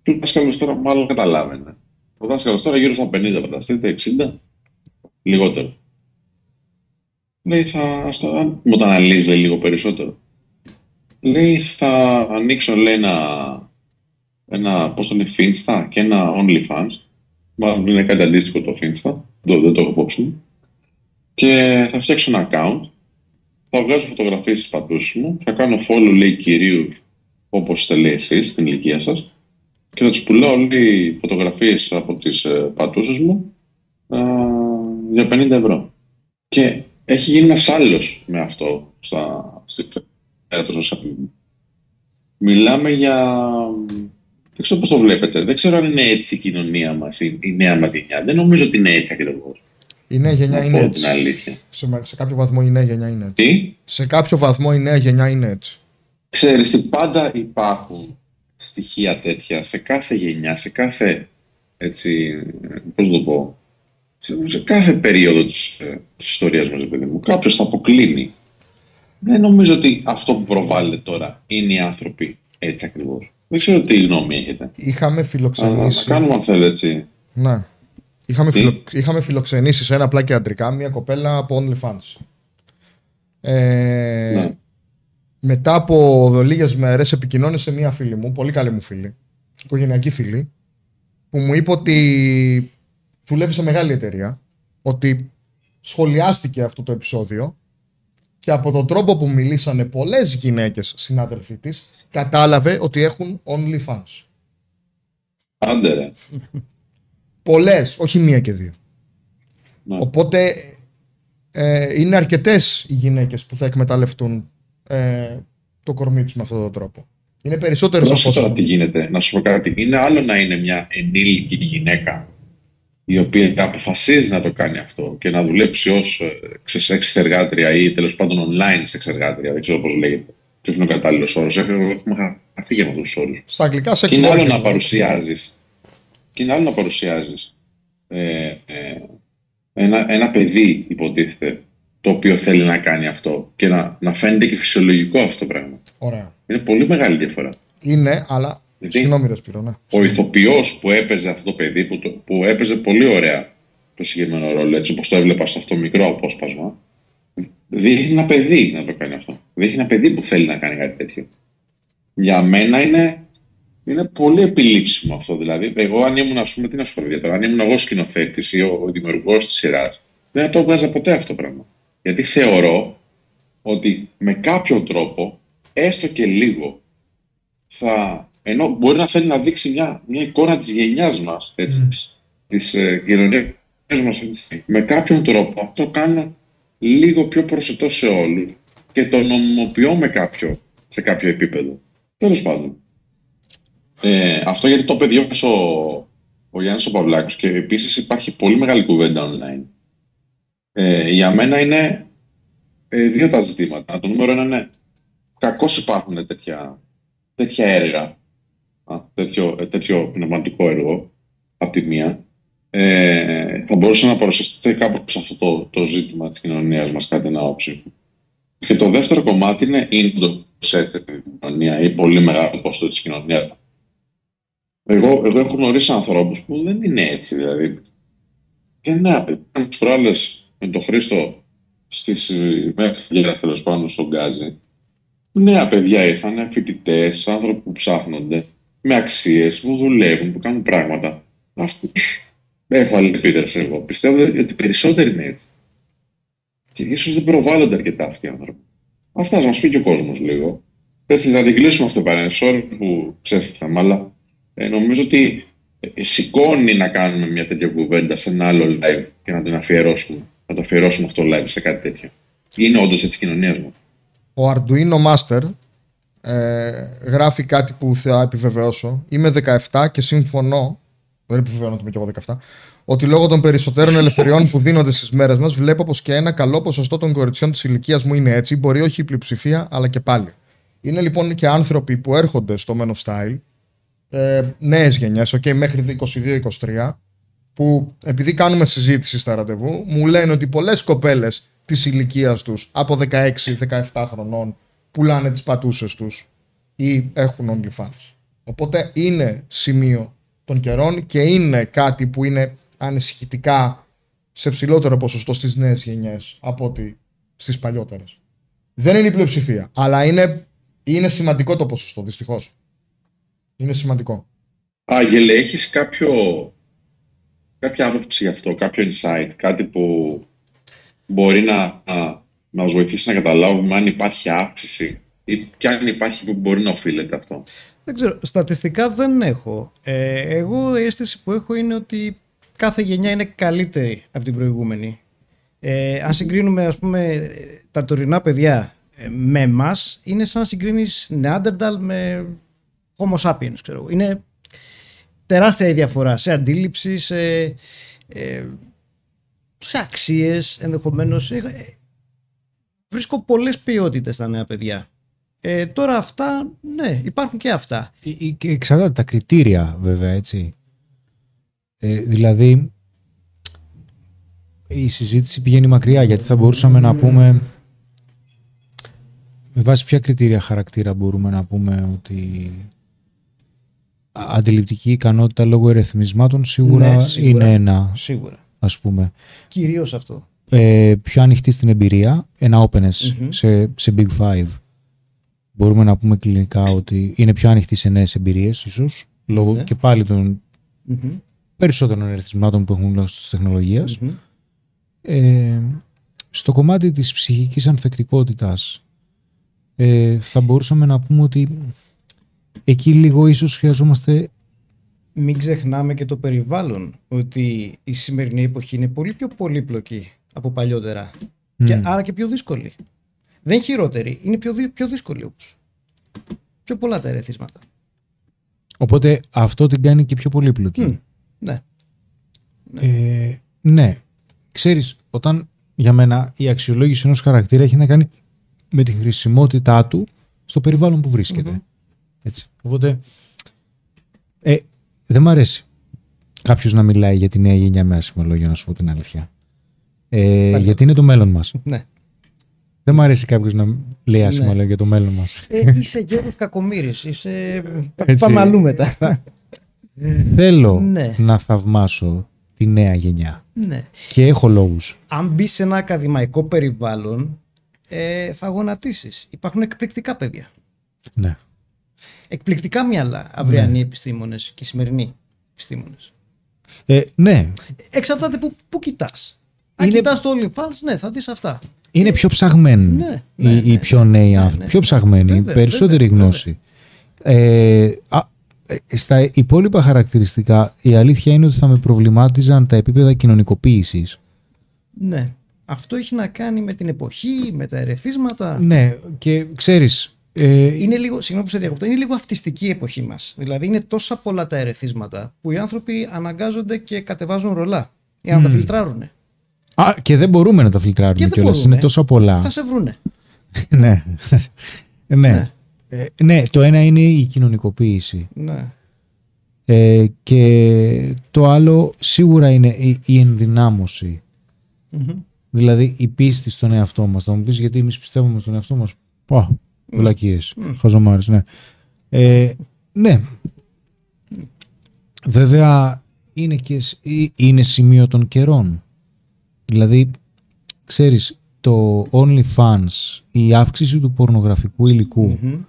C: Του δάσκαλος τώρα μάλλον καταλάβαινε. Ο δάσκαλος τώρα γύρω στα 50, φανταστείτε, 60, λιγότερο. Λέει, θα, στο, αν μου το αναλύσει λέει, λίγο περισσότερο. Λέει, θα ανοίξω, λέει, ένα, ένα πώς το λέει, Finsta και ένα OnlyFans. Μάλλον είναι κάτι αντίστοιχο το Finsta. Δεν, δεν το έχω υπόψη μου. Και θα φτιάξω ένα account. Θα βγάζω φωτογραφίες στις πατούσες μου. Θα κάνω follow, λέει, κυρίους όπως είστε, λέει, εσείς, στην ηλικία σας. Και θα τους πουλάω, λέει, φωτογραφίες από τις ε, πατούσες μου α, για 50 ευρώ. Και έχει γίνει ένας άλλος με αυτό στα, social media. Μιλάμε για... Δεν ξέρω πώς το βλέπετε. Δεν ξέρω αν είναι έτσι η κοινωνία μας, η, η νέα μας γενιά. Δεν νομίζω ότι είναι έτσι ακριβώς.
B: Η νέα γενιά
C: Να
B: είναι
C: πω
B: έτσι.
C: την αλήθεια.
B: Σε, σε κάποιο βαθμό η νέα γενιά είναι έτσι.
C: Τι;
B: Σε κάποιο βαθμό η νέα γενιά είναι έτσι.
C: Ξέρεις τι, πάντα υπάρχουν στοιχεία τέτοια σε κάθε γενιά, σε κάθε, έτσι, πώς να το πω, σε, σε κάθε περίοδο της, ε, της ιστορίας μας, ρε παιδί μου. Κάποιος θα αποκλίνει. Δεν νομίζω ότι αυτό που προβάλλεται τώρα είναι οι άνθρωποι έτσι ακριβώς. Δεν ξέρω τι γνώμη έχετε.
B: Είχαμε
C: Αλλά να
B: φιλοξενήσει.
C: κάνουμε αν θέλετε έτσι.
B: Ναι. Είχαμε,
C: Τι;
B: φιλο... Είχαμε φιλοξενήσει σε ένα απλά και αντρικά μια κοπέλα από OnlyFans. Ε...
C: Ναι.
B: Μετά από λίγες μέρες επικοινώνησε μια φίλη μου, πολύ καλή μου φίλη, οικογενειακή φίλη, που μου είπε ότι δουλεύει σε μεγάλη εταιρεία, ότι σχολιάστηκε αυτό το επεισόδιο και από τον τρόπο που μιλήσανε πολλές γυναίκες συνάδελφοί της κατάλαβε ότι έχουν OnlyFans.
C: Άντε ρε.
B: Πολλές, όχι μία και δύο.
C: Ναι.
B: Οπότε ε, είναι αρκετές οι γυναίκες που θα εκμεταλλευτούν ε, το κορμί τους με αυτόν τον τρόπο. Είναι περισσότερες
C: Να
B: από
C: σου πω τώρα
B: όσο...
C: τι γίνεται. Να σου πω κάτι. Είναι άλλο να είναι μια ενήλικη γυναίκα η οποία αποφασίζει να το κάνει αυτό και να δουλέψει ως εξεργάτρια ή τέλος πάντων online εξεργάτρια. Δεν ξέρω πώς λέγεται. Ποιος είναι ο κατάλληλος όρος. Έχουμε χαθεί για αυτού τους όρους.
B: Στα αγγλικά sex
C: Και είναι άλλο
B: worker.
C: να παρουσιάζεις. Και είναι άλλο να παρουσιάζεις ε, ε, ένα, ένα παιδί, υποτίθεται, το οποίο θέλει να κάνει αυτό και να, να φαίνεται και φυσιολογικό αυτό το πράγμα.
B: Ωραία.
C: Είναι πολύ μεγάλη διαφορά.
B: Είναι, αλλά...
C: Γιατί;
B: Συγγνώμη ρε Σπύρο, ναι.
C: Ο ηθοποιός που έπαιζε αυτό το παιδί, που, το, που έπαιζε πολύ ωραία το συγκεκριμένο ρόλο, έτσι όπως το έβλεπα σε αυτό το μικρό απόσπασμα, δείχνει ένα παιδί να το κάνει αυτό. Δείχνει ένα παιδί που θέλει να κάνει κάτι τέτοιο. Για μένα είναι, είναι πολύ επιλήψιμο αυτό. Δηλαδή, εγώ αν ήμουν, ας πούμε, τι να σου πω παιδιά τώρα, αν ήμουν εγώ σκηνοθέτης ή ο, ο δημιουργός της σειράς, δεν θα το έβγαζα ποτέ αυτό το πράγμα. Γιατί θεωρώ ότι με κάποιο τρόπο, έστω και λίγο, θα, ενώ μπορεί να θέλει να δείξει μια, μια εικόνα της γενιάς μας, έτσι, της, της ε, κοινωνίας μας αυτή τη στιγμή. Με κάποιον τρόπο αυτό κάνω λίγο πιο προσιτό σε όλους και το νομιμοποιώ με κάποιο, σε κάποιο επίπεδο. Τέλος πάντων. Ε, αυτό γιατί το παιδί ο, ο Γιάννης ο Παυλάκος και επίσης υπάρχει πολύ μεγάλη κουβέντα online. Ε, για μένα είναι ε, δύο τα ζητήματα. Το νούμερο ένα είναι κακώς υπάρχουν τέτοια, τέτοια έργα, α, τέτοιο, ε, τέτοιο πνευματικό έργο, από τη μία. Ε, θα μπορούσε να παρουσιαστεί κάπως αυτό το, το ζήτημα της κοινωνίας μας, κάτι να όψει. Και το δεύτερο κομμάτι είναι είναι το έτσι την κοινωνία ή πολύ μεγάλο ποσό της κοινωνίας. Εγώ, εγώ έχω γνωρίσει ανθρώπους που δεν είναι έτσι, δηλαδή. Και ναι, τις προάλλες με τον Χρήστο στις μέρες τέλος πάντων στον Γκάζι, νέα παιδιά ήρθαν, φοιτητές, άνθρωποι που ψάχνονται, με αξίες, που δουλεύουν, που κάνουν πράγματα. Αυτού έβαλε επίδραση εγώ. Πιστεύω ότι περισσότεροι είναι έτσι. Και ίσως δεν προβάλλονται αρκετά αυτοί οι άνθρωποι. Αυτά να μας πει και ο κόσμος λίγο. Έτσι, να την κλείσουμε αυτό το παρένθεση. Sorry που ξέφυγαμε, αλλά ε, νομίζω ότι ε, σηκώνει να κάνουμε μια τέτοια κουβέντα σε ένα άλλο live και να την αφιερώσουμε. Να το αφιερώσουμε αυτό το live σε κάτι τέτοιο. Είναι όντως έτσι τη κοινωνία μου.
B: Ο Arduino Master ε, γράφει κάτι που θα επιβεβαιώσω. Είμαι 17 και συμφωνώ, δεν επιβεβαιώνω ότι είμαι και εγώ 17, ότι λόγω των περισσότερων ελευθεριών που δίνονται στις μέρες μας, βλέπω πως και ένα καλό ποσοστό των κοριτσιών της ηλικίας μου είναι έτσι. Μπορεί όχι η πλειοψηφία, αλλά και πάλι. Είναι λοιπόν και άνθρωποι που έρχονται στο Men of Style, ε, νέες γενιές, okay, μέχρι 22-23, που επειδή κάνουμε συζήτηση στα ραντεβού, μου λένε ότι πολλές κοπέλες της ηλικίας τους από 16-17 χρονών πουλάνε τις πατούσες τους ή έχουν OnlyFans. Οπότε είναι σημείο των καιρών και είναι κάτι που είναι ανησυχητικά σε ψηλότερο ποσοστό στις νέες γενιές από ότι στις παλιότερες. Δεν είναι η πλειοψηφία, αλλά είναι, είναι σημαντικό το ποσοστό, δυστυχώς. Είναι σημαντικό.
C: Άγγελε, έχεις κάποιο, κάποια άποψη γι' αυτό, κάποιο insight, κάτι που μπορεί να, να, να μας βοηθήσει να καταλάβουμε αν υπάρχει αύξηση ή ποια αν υπάρχει που μπορεί να οφείλεται αυτό.
D: Δεν ξέρω, στατιστικά δεν έχω. Ε, εγώ η αίσθηση που έχω είναι ότι κάθε γενιά είναι καλύτερη από την προηγούμενη. Ε, αν συγκρίνουμε ας πούμε τα τωρινά παιδιά ε, με εμάς, είναι σαν να συγκρίνεις Neanderthal με Homo sapiens, ξέρω. Είναι τεράστια η διαφορά σε αντίληψη, σε, ε, σε αξίες ενδεχομένως. Ε, ε, βρίσκω πολλές ποιότητες στα νέα παιδιά. Ε, τώρα αυτά, ναι, υπάρχουν και αυτά.
E: Ε, ε, και εξαρτάται τα κριτήρια βέβαια, έτσι. Ε, δηλαδή, η συζήτηση πηγαίνει μακριά γιατί θα μπορούσαμε να πούμε με βάση ποια κριτήρια χαρακτήρα μπορούμε να πούμε ότι αντιληπτική ικανότητα λόγω ερεθμισμάτων σίγουρα,
D: Ναι, σίγουρα.
E: είναι ένα
D: Σίγουρα.
E: ας πούμε
D: Κυρίως αυτό.
E: Ε, πιο ανοιχτή στην εμπειρία ένα openness
D: Μμμ.
E: σε, σε Big Five μπορούμε να πούμε κλινικά ότι είναι πιο ανοιχτή σε νέες εμπειρίες ίσως λόγω
D: Ναι.
E: και πάλι των
D: Μμμ.
E: περισσότερων ερεθισμάτων που έχουν λόγω της τεχνολογίας
D: Μμμ.
E: ε, στο κομμάτι της ψυχικής ανθεκτικότητας ε, θα μπορούσαμε να πούμε ότι εκεί λίγο ίσως χρειαζόμαστε
D: Μην ξεχνάμε και το περιβάλλον, ότι η σημερινή εποχή είναι πολύ πιο πολύπλοκη από παλιότερα. Και
E: Μμ.
D: άρα και πιο δύσκολη. Δεν είναι χειρότερη, είναι πιο, δυ- πιο δύσκολη όμως. Πιο πολλά τα ερεθίσματα.
E: οπότε αυτό την κάνει και πιο πολύπλοκη
D: Μμ. Ναι.
E: Ε, ναι. Ξέρεις, όταν για μένα η αξιολόγηση ενός χαρακτήρα έχει να κάνει με τη χρησιμότητά του στο περιβάλλον που βρισκεται Έτσι. Οπότε, ε, δεν μ' αρέσει κάποιος να μιλάει για τη νέα γενιά με άσχημα λόγια, να σου πω την αλήθεια. Ε,
D: Πάλι.
E: γιατί είναι το μέλλον μας.
D: ναι.
E: Δεν μ' αρέσει κάποιος να λέει άσχημα
D: Ναι.
E: λόγια για το μέλλον μας.
D: Ε, είσαι γέρος κακομύρης, είσαι...
E: Έτσι.
D: Πάμε αλλού μετά.
E: Θέλω
D: Ναι.
E: να θαυμάσω τη νέα γενιά.
D: ναι.
E: Και έχω λόγους.
D: Αν μπει σε ένα ακαδημαϊκό περιβάλλον, ε, θα γονατίσεις. Υπάρχουν εκπληκτικά παιδιά.
E: Ναι.
D: Εκπληκτικά μυαλά αυριανοί επιστήμονες και σημερινοί επιστήμονες.
E: Ε, ναι,
D: Εξαρτάται που, που κοιτάς. Αν
E: Είναι-
D: κοιτάς το OnlyFans, ναι, θα δεις αυτά.
E: Είναι πιο ψαγμένοι
D: Ναι,
E: οι,
D: ναι,
E: οι
D: ναι,
E: πιο νέοι
D: ναι,
E: άνθρωποι.
D: ναι.
E: Πιο ψαγμένοι,
D: Βέβαια,
E: περισσότερη
D: βέβαια,
E: γνώση. Ε, α, ε, στα υπόλοιπα χαρακτηριστικά, η αλήθεια είναι ότι θα με προβλημάτιζαν τα επίπεδα κοινωνικοποίησης.
D: Ναι. Αυτό έχει να κάνει με την εποχή, με τα ερεθίσματα.
E: Ναι, και ξέρεις, ε,
D: Είναι λίγο, συγγνώμη που σε διακοπτώ, είναι λίγο αυτιστική η εποχή μας. Δηλαδή είναι τόσα πολλά τα ερεθίσματα που οι άνθρωποι αναγκάζονται και κατεβάζουν ρολά για να τα φιλτράρουν.
E: Α, και δεν μπορούμε να τα
D: Και
E: φιλτράρουμε
D: δεν
E: κιόλας,
D: μπορούμε.
E: είναι τόσο πολλά.
D: Θα σε βρούνε.
E: ναι. ναι.
D: Ναι.
E: Ε, ναι, το ένα είναι η κοινωνικοποίηση.
D: Ναι.
E: Ε, και το άλλο σίγουρα είναι η, η ενδυνάμωση.
D: Μμμ.
E: Δηλαδή η πίστη στον εαυτό μας. Θα μου πεις γιατί εμείς πιστεύουμε στον εαυτό μας; Πα, βλακίες, χαζομάρες, ναι. Ε, ναι. Βέβαια είναι, και, σ- ε- είναι σημείο των καιρών. Δηλαδή, ξέρεις, το OnlyFans, η αύξηση του πορνογραφικού υλικού,
D: Μμμ.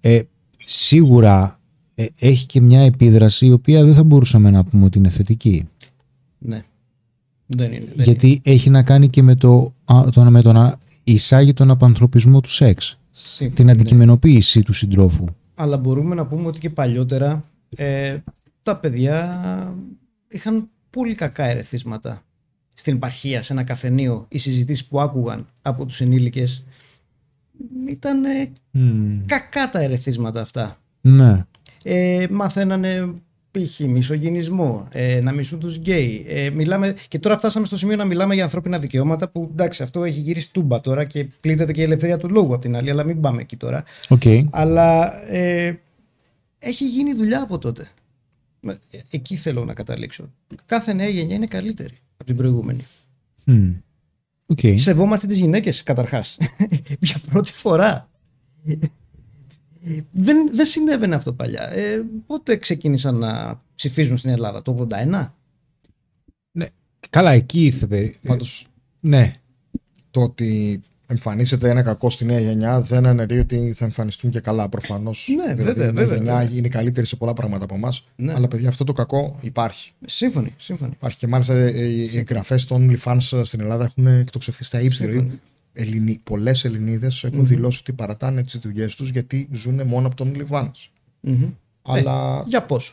E: ε, σίγουρα ε, έχει και μια επίδραση η οποία δεν θα μπορούσαμε να πούμε ότι είναι θετική.
D: Ναι. Δεν είναι. δεν
E: γιατί έχει να κάνει και με το, α, το, με το να εισάγει τον απανθρωπισμό του σεξ.
D: είναι. Σύμφωνα,
E: Την
D: ναι.
E: αντικειμενοποίηση του συντρόφου.
D: Αλλά μπορούμε να πούμε ότι και παλιότερα ε, τα παιδιά είχαν πολύ κακά ερεθίσματα. Στην επαρχία, σε ένα καφενείο, οι συζητήσεις που άκουγαν από τους ενήλικες ήταν ε, κακά τα ερεθίσματα αυτά.
E: Ναι.
D: Ε, μαθαίνανε π.χ. μισογυνισμό, ε, να μισούν τους γκέι. Ε, μιλάμε, και τώρα φτάσαμε στο σημείο να μιλάμε για ανθρώπινα δικαιώματα που εντάξει αυτό έχει γυρίσει τούμπα τώρα και πλήττεται και η ελευθερία του λόγου από την άλλη, αλλά μην πάμε εκεί τώρα.
E: Okay.
D: Αλλά ε, έχει γίνει δουλειά από τότε. Με- ε, Εκεί θέλω να καταλήξω. Κάθε νέα γενιά είναι καλύτερη από την προηγούμενη.
E: Mm. Okay.
D: Σεβόμαστε τις γυναίκες καταρχάς. Για πρώτη φορά. δεν, δεν συνέβαινε αυτό παλιά. Ε, πότε ξεκίνησαν να ψηφίζουν στην Ελλάδα, το 81.
E: Ναι. Καλά, εκεί ήρθε περί...
B: Πάντως
E: Ναι.
B: το ότι εμφανίζεται ένα κακό στη νέα γενιά δεν αναιρεί ότι θα εμφανιστούν και καλά προφανώς.
D: Ναι,
B: δηλαδή,
D: βέβαια,
B: η νέα
D: βέβαια,
B: γενιά
D: βέβαια.
B: είναι καλύτερη σε πολλά πράγματα από εμάς.
D: Ναι.
B: Αλλά παιδιά, αυτό το κακό υπάρχει.
D: Σύμφωνοι, σύμφωνοι.
B: Υπάρχει και μάλιστα ε, οι εγγραφές των OnlyFans στην Ελλάδα έχουν εκτοξευθεί στα ύψη.
D: Σύμφωνοι.
B: Δηλαδή, Ελληνι... πολλές Ελληνίδες έχουν δηλώσει ότι παρατάνε τις δουλειές τους γιατί ζουν μόνο από τον OnlyFans.
D: Μμμ.
B: Αλλά
D: Για πόσο.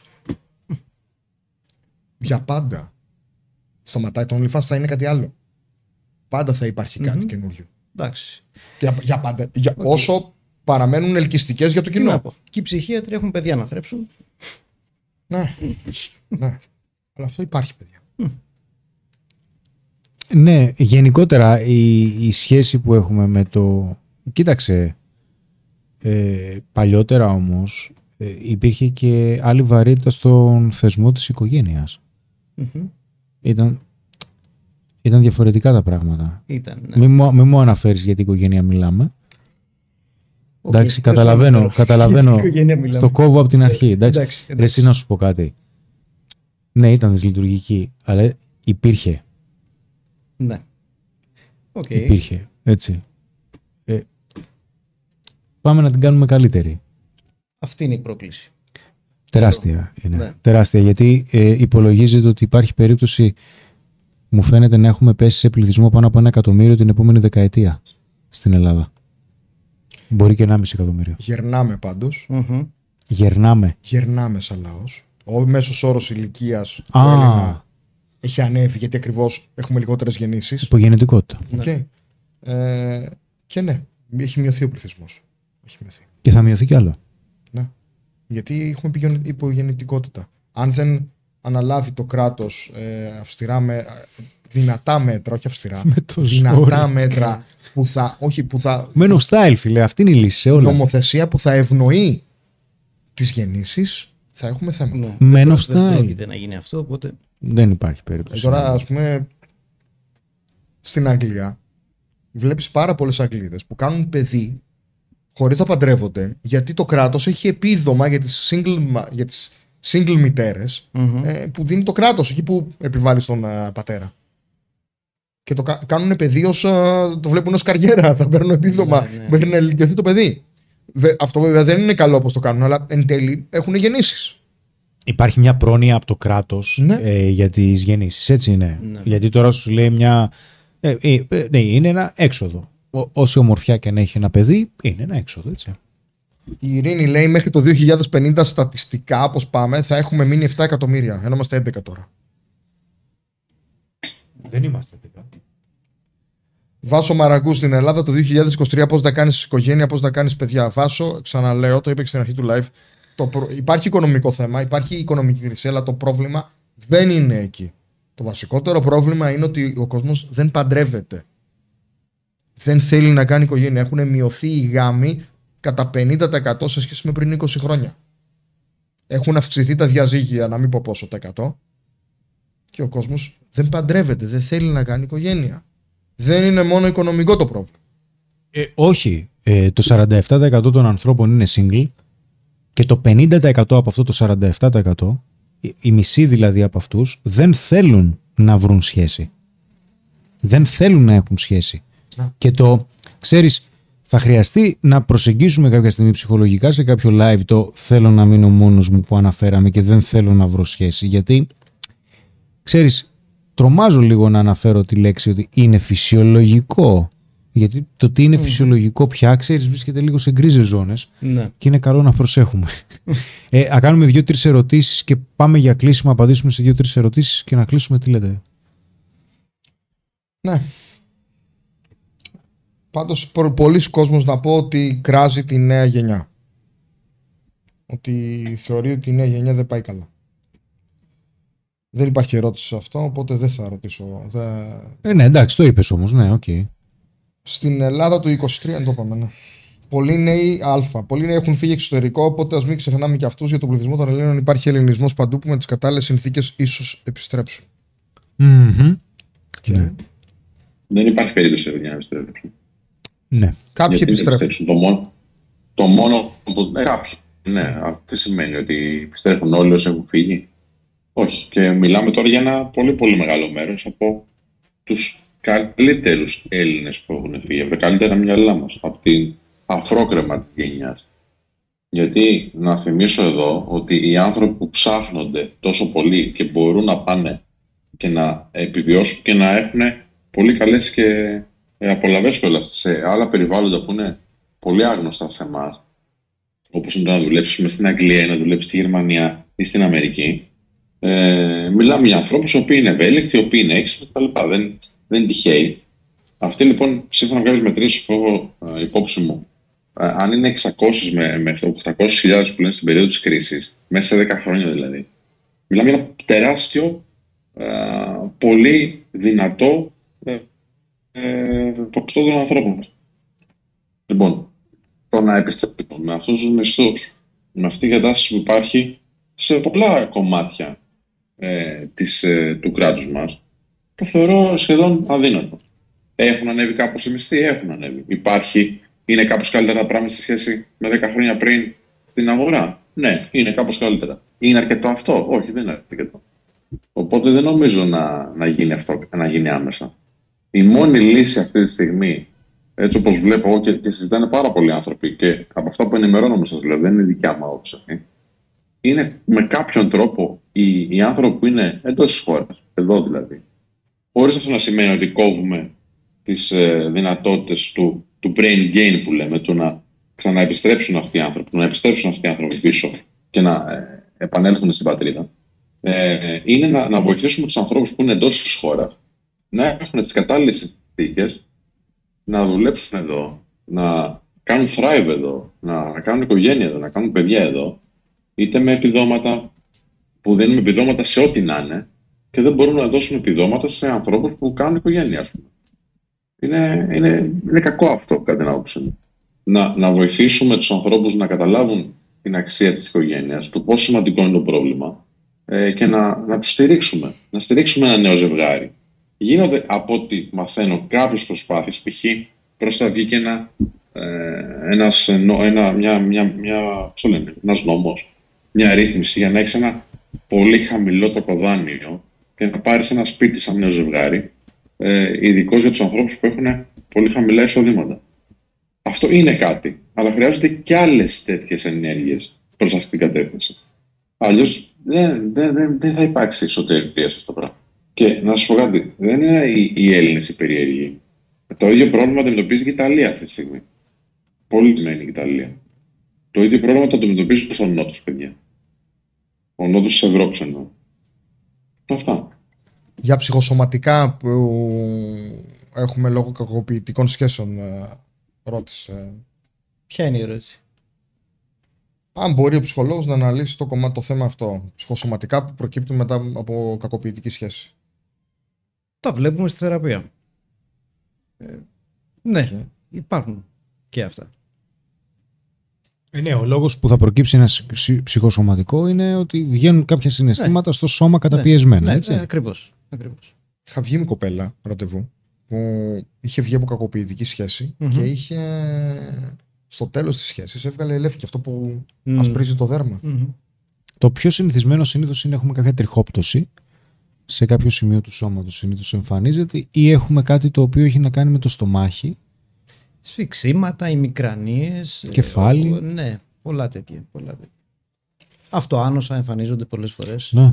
B: για πάντα. Σταματάει το OnlyFans, θα είναι κάτι άλλο. Πάντα θα υπάρχει κάτι καινούριο.
D: Εντάξει.
B: Για, για πάντα. Για, Όσο παραμένουν ελκυστικές για το
D: Τι να
B: κοινό.
D: πω. Και οι ψυχίατροι έχουν παιδιά να θρέψουν.
B: Ναι. ναι. Αλλά αυτό υπάρχει, παιδιά.
E: Ναι, γενικότερα η, η σχέση που έχουμε με το... Κοίταξε, ε, παλιότερα όμως ε, υπήρχε και άλλη βαρύτητα στον θεσμό της οικογένειας.
D: Μμμ.
E: Ήταν, ήταν διαφορετικά τα πράγματα.
D: Ήταν. Ναι.
E: Μην, μου, μην μου αναφέρεις για την οικογένεια μιλάμε.
D: Οκ,
E: Εντάξει,
D: δεν
E: καταλαβαίνω,
D: θέλω να
E: καταλαβαίνω.
D: Για την οικογένεια μιλάμε.
E: Στο κόβω από την αρχή. Εντάξει,
D: Εντάξει,
E: Ρε, εσύ να σου πω κάτι. Ναι, ήταν δυσλειτουργική, αλλά υπήρχε.
D: Ναι. Οκ.
E: Υπήρχε, έτσι. Ε, πάμε να την κάνουμε καλύτερη.
D: Αυτή είναι η πρόκληση.
E: Τεράστια είναι.
D: Ναι.
E: Τεράστια, γιατί ε, υπολογίζεται ότι υπάρχει περίπτωση, μου φαίνεται να έχουμε πέσει σε πληθυσμό πάνω από ένα εκατομμύριο την επόμενη δεκαετία στην Ελλάδα. Μπορεί και 1,5 εκατομμύριο.
B: Γερνάμε πάντως.
D: Μμμ.
E: Γερνάμε.
B: Γερνάμε σαν λαός. Ο μέσος όρος ηλικίας του
E: Α.
B: Έλληνα έχει ανέβει γιατί ακριβώς έχουμε λιγότερες γεννήσεις.
E: Υπογεννητικότητα.
B: Οκ. Ε, και ναι, έχει μειωθεί ο πληθυσμός. Έχει μειωθεί.
E: Και θα μειωθεί κι άλλο.
B: Ναι. Γιατί έχουμε πηγεν- υπογεννητικότητα. Αν δεν αναλάβει το κράτος ε, αυστηρά με, δυνατά μέτρα, όχι αυστηρά,
E: Με το
B: δυνατά
E: ζόρι.
B: μέτρα που θα, όχι, που θα
E: Men of Style, φίλε. Αυτή είναι η λύση σε όλα.
B: νομοθεσία που θα ευνοεί τις γεννήσεις θα έχουμε θέματα.
D: Ναι.
E: Men of
D: Δεν
E: style.
D: πρόκειται να γίνει αυτό, οπότε.
E: Δεν υπάρχει
B: Ε,
E: περίπτωση.
B: Τώρα, ας πούμε, στην Αγγλία βλέπεις πάρα πολλές Αγγλίδες που κάνουν παιδί χωρίς να παντρεύονται γιατί το κράτος έχει επίδομα για τις single, μα- για τις single μητέρες
D: Μμμ.
B: ε, που δίνει το κράτος, εκεί που επιβάλλει στον ε, πατέρα. Και το κα- κάνουν παιδί ως, ε, το βλέπουν ως καριέρα, θα παίρνουν επίδομα
D: Ναι, ναι.
B: μέχρι να ηλικιωθεί το παιδί. Βε- αυτό βέβαια δεν είναι καλό όπως το κάνουν, αλλά εν τέλει έχουν γεννήσεις.
E: Υπάρχει μια πρόνοια από το κράτος
B: Ναι.
E: ε, για τις γεννήσεις. Έτσι είναι.
D: Ναι.
E: Γιατί τώρα σου λέει μια. Ε, ε, ε, ναι, είναι ένα έξοδο. Ό, όση ομορφιά και αν έχει ένα παιδί, είναι ένα έξοδο. Έτσι.
B: Η Ειρήνη λέει μέχρι το 2050 στατιστικά, όπως πάμε, θα έχουμε μείνει 7 εκατομμύρια. Ενώ είμαστε 11 τώρα.
E: Δεν είμαστε τέτοια.
B: Βάσο Μαραγκού στην Ελλάδα το 2023 πώς θα κάνεις οικογένεια, πώς θα κάνεις παιδιά. Βάσο, ξαναλέω, το είπα και στην αρχή του live, το προ- υπάρχει οικονομικό θέμα, υπάρχει οικονομική κρίση, αλλά το πρόβλημα δεν είναι εκεί. Το βασικότερο πρόβλημα είναι ότι ο κόσμος δεν παντρεύεται. Δεν θέλει να κάνει οικογένεια. Έχουν μειωθεί οι γάμοι κατά 50% σε σχέση με πριν 20 χρόνια. Έχουν αυξηθεί τα διαζύγια, να μην πω πόσο τα 100. Και ο κόσμος δεν παντρεύεται, δεν θέλει να κάνει οικογένεια. Δεν είναι μόνο οικονομικό το πρόβλημα.
E: Ε, όχι. Ε, το 47% των ανθρώπων είναι single και το 50% από αυτό το 47%, η- η μισή δηλαδή από αυτούς, δεν θέλουν να βρουν σχέση. Δεν θέλουν να έχουν σχέση.
B: Να.
E: Και το, ξέρεις, θα χρειαστεί να προσεγγίσουμε κάποια στιγμή ψυχολογικά σε κάποιο live το θέλω να μείνω μόνος μου που αναφέραμε και δεν θέλω να βρω σχέση. Γιατί, ξέρεις, τρομάζω λίγο να αναφέρω τη λέξη ότι είναι φυσιολογικό. Γιατί το τι είναι φυσιολογικό πια, ξέρεις, βρίσκεται λίγο σε γκρίζες ζώνες
D: Ναι.
E: και είναι καλό να προσέχουμε. ε, α κάνουμε δύο-τρεις ερωτήσεις και πάμε για κλείσιμο, απαντήσουμε σε δύο-τρεις ερωτήσεις και να κλείσουμε τι λέτε.
B: Ναι. Πάντως πο- πολλοί κόσμος να πω ότι κράζει τη νέα γενιά. Ότι θεωρεί ότι η νέα γενιά δεν πάει καλά. Δεν υπάρχει ερώτηση σε αυτό, οπότε δεν θα ρωτήσω. Δεν-
E: Ε, ναι, εντάξει, το είπες όμως, ναι, οκ.
B: Στην Ελλάδα του 23 το είπαμε, ναι. Πολλοί νέοι Α. Πολλοί νέοι έχουν φύγει εξωτερικό, οπότε ας μην ξεχνάμε και αυτούς. Για τον πληθυσμό των Ελλήνων υπάρχει ελληνισμός παντού που με τις κατάλληλες συνθήκες ίσως επιστρέψουν.
E: Μμμ. Ναι.
C: Δεν υπάρχει περίπτωση για να επιστρέψουν.
E: Ναι.
B: Κάποιοι
C: Γιατί να
B: επιστρέφουν.
C: Το μόνο, το μόνο που. Ε, κάποιοι. Ναι, α, τι σημαίνει ότι επιστρέφουν όλοι όσοι έχουν φύγει; Όχι. Και μιλάμε τώρα για ένα πολύ πολύ μεγάλο μέρος από τους καλύτερους Έλληνες που έχουν φύγει. Από τα καλύτερα μυαλά μας. Από την αφρόκρεμα της γενιάς. Γιατί να θυμίσω εδώ ότι οι άνθρωποι που ψάχνονται τόσο πολύ και μπορούν να πάνε και να επιβιώσουν και να έχουν πολύ καλές και ε, απολαβές κιόλας σε άλλα περιβάλλοντα που είναι πολύ άγνωστα σε εμάς, όπως είναι το να δουλέψεις πούμε, στην Αγγλία ή να δουλέψεις στη Γερμανία ή στην Αμερική, ε, μιλάμε για ανθρώπους οι οποίοι είναι ευέλικτοι, οι οποίοι είναι έξυπνοι κτλ. Δεν, δεν είναι τυχαίοι. Αυτοί λοιπόν, σύμφωνα με κάποιες μετρήσεις που έχω ε, υπόψη μου, ε, αν είναι 600 με, με 800.000 που λένε στην περίοδο της κρίσης, μέσα σε 10 χρόνια δηλαδή, μιλάμε για ένα τεράστιο, ε, πολύ δυνατό ε, ε, ποσοστό των ανθρώπων. Λοιπόν, το να επιστρέψουμε με αυτούς τους μισθούς, με αυτή την κατάσταση που υπάρχει σε πολλά κομμάτια ε, της, ε, του κράτους μας, το θεωρώ σχεδόν αδύνατο. Έχουν ανέβει κάπως οι μισθοί, έχουν ανέβει. Υπάρχει, είναι κάπως καλύτερα τα πράγματα σε σχέση με 10 χρόνια πριν στην αγορά. Ναι, είναι κάπως καλύτερα. Είναι αρκετό αυτό; Όχι, δεν είναι αρκετό. Οπότε δεν νομίζω να, να γίνει αυτό, να γίνει άμεσα. Η μόνη λύση αυτή τη στιγμή, έτσι όπως βλέπω εγώ και, και συζητάνε πάρα πολλοί άνθρωποι και από αυτά που ενημερώνομαι σας λέω, δεν είναι δικιά μου άποψη αυτή, είναι με κάποιον τρόπο οι, οι άνθρωποι που είναι εντός της χώρας, εδώ δηλαδή, χωρίς αυτό να σημαίνει ότι κόβουμε τις ε, δυνατότητες του, του brain gain που λέμε, του να ξαναεπιστρέψουν αυτοί οι άνθρωποι, να επιστρέψουν αυτοί οι άνθρωποι πίσω και να ε, επανέλθουν στην πατρίδα, ε, είναι να, να βοηθήσουμε τους ανθρώπους που είναι εντός της χώρας να έχουν τις κατάλληλες συνθήκες να δουλέψουν εδώ, να κάνουν thrive εδώ, να κάνουν οικογένεια εδώ, να κάνουν παιδιά εδώ, είτε με επιδόματα που δίνουν επιδόματα σε ό,τι να είναι και δεν μπορούν να δώσουν επιδόματα σε ανθρώπους που κάνουν οικογένεια, ας πούμε. Είναι, είναι, είναι κακό αυτό, κατά την άποψή μου. Να, να βοηθήσουμε τους ανθρώπους να καταλάβουν την αξία της οικογένειας, το πόσο σημαντικό είναι το πρόβλημα ε, και να, να τους στηρίξουμε. Να στηρίξουμε ένα νέο ζευγάρι. Γίνονται, από ό,τι μαθαίνω, κάποιες προσπάθειες, π.χ. προς τα βγήκε ένα, ε, ένας, νο- ένα, μια, μια, μια, πώς το λένε, ένας νόμος, μια ρύθμιση για να έχεις ένα πολύ χαμηλό τοκοδάνειο και να πάρεις ένα σπίτι σαν νέο ζευγάρι, ε, ειδικώς για τους ανθρώπους που έχουν πολύ χαμηλά εισοδήματα. Αυτό είναι κάτι, αλλά χρειάζονται και άλλες τέτοιες ενέργειες προς αυτή την κατεύθυνση. Αλλιώς δεν, δεν, δεν, δεν θα υπάρξει εσωτερία σε αυτό το πράγμα. Και να σου πω κάτι, δεν είναι οι, οι Έλληνες οι περίεργοι. Το ίδιο πρόβλημα αντιμετωπίζει και η Ιταλία αυτή τη στιγμή. Πολύ σημαίνει η Ιταλία. Το ίδιο πρόβλημα το αντιμετωπίζουν στον Νότο, παιδιά. Ο Νότος της Ευρώπης εννοώ. Αυτά.
B: Για ψυχοσωματικά που έχουμε λόγω κακοποιητικών σχέσεων, ε, ρώτησε.
D: Ποια είναι η ερώτηση;
B: Αν μπορεί ο ψυχολόγος να αναλύσει το, κομμάτι, το θέμα αυτό, ψυχοσωματικά που προκύπτουν μετά από κακοποιητική σχέση.
D: Τα βλέπουμε στη θεραπεία. Ε, ναι, υπάρχουν και αυτά.
E: Ε, ναι, ο λόγος που θα προκύψει ένα ψ- ψυχοσωματικό είναι ότι βγαίνουν κάποια συναισθήματα στο σώμα καταπιεσμένα.
D: ναι,
E: έτσι.
D: ναι, ακριβώς, ακριβώς.
B: Είχα βγει με κοπέλα ραντεβού που είχε βγει από κακοποιητική σχέση
D: Μμμ.
B: και είχε στο τέλος της σχέσης έβγαλε ελεύθερη αυτό που
D: Μμ.
B: ασπρίζει το δέρμα.
D: Μμμ.
E: Το πιο συνηθισμένο συνήθως είναι έχουμε κάποια τριχόπτωση σε κάποιο σημείο του σώματος συνήθως εμφανίζεται ή έχουμε κάτι το οποίο έχει να κάνει με το στομάχι;
D: Σφιξίματα, ημικρανίες. ε,
E: Κεφάλι.
D: ο- ναι, πολλά τέτοια, πολλά τέτοια. Αυτοάνοσα εμφανίζονται πολλές φορές.
E: Ναι.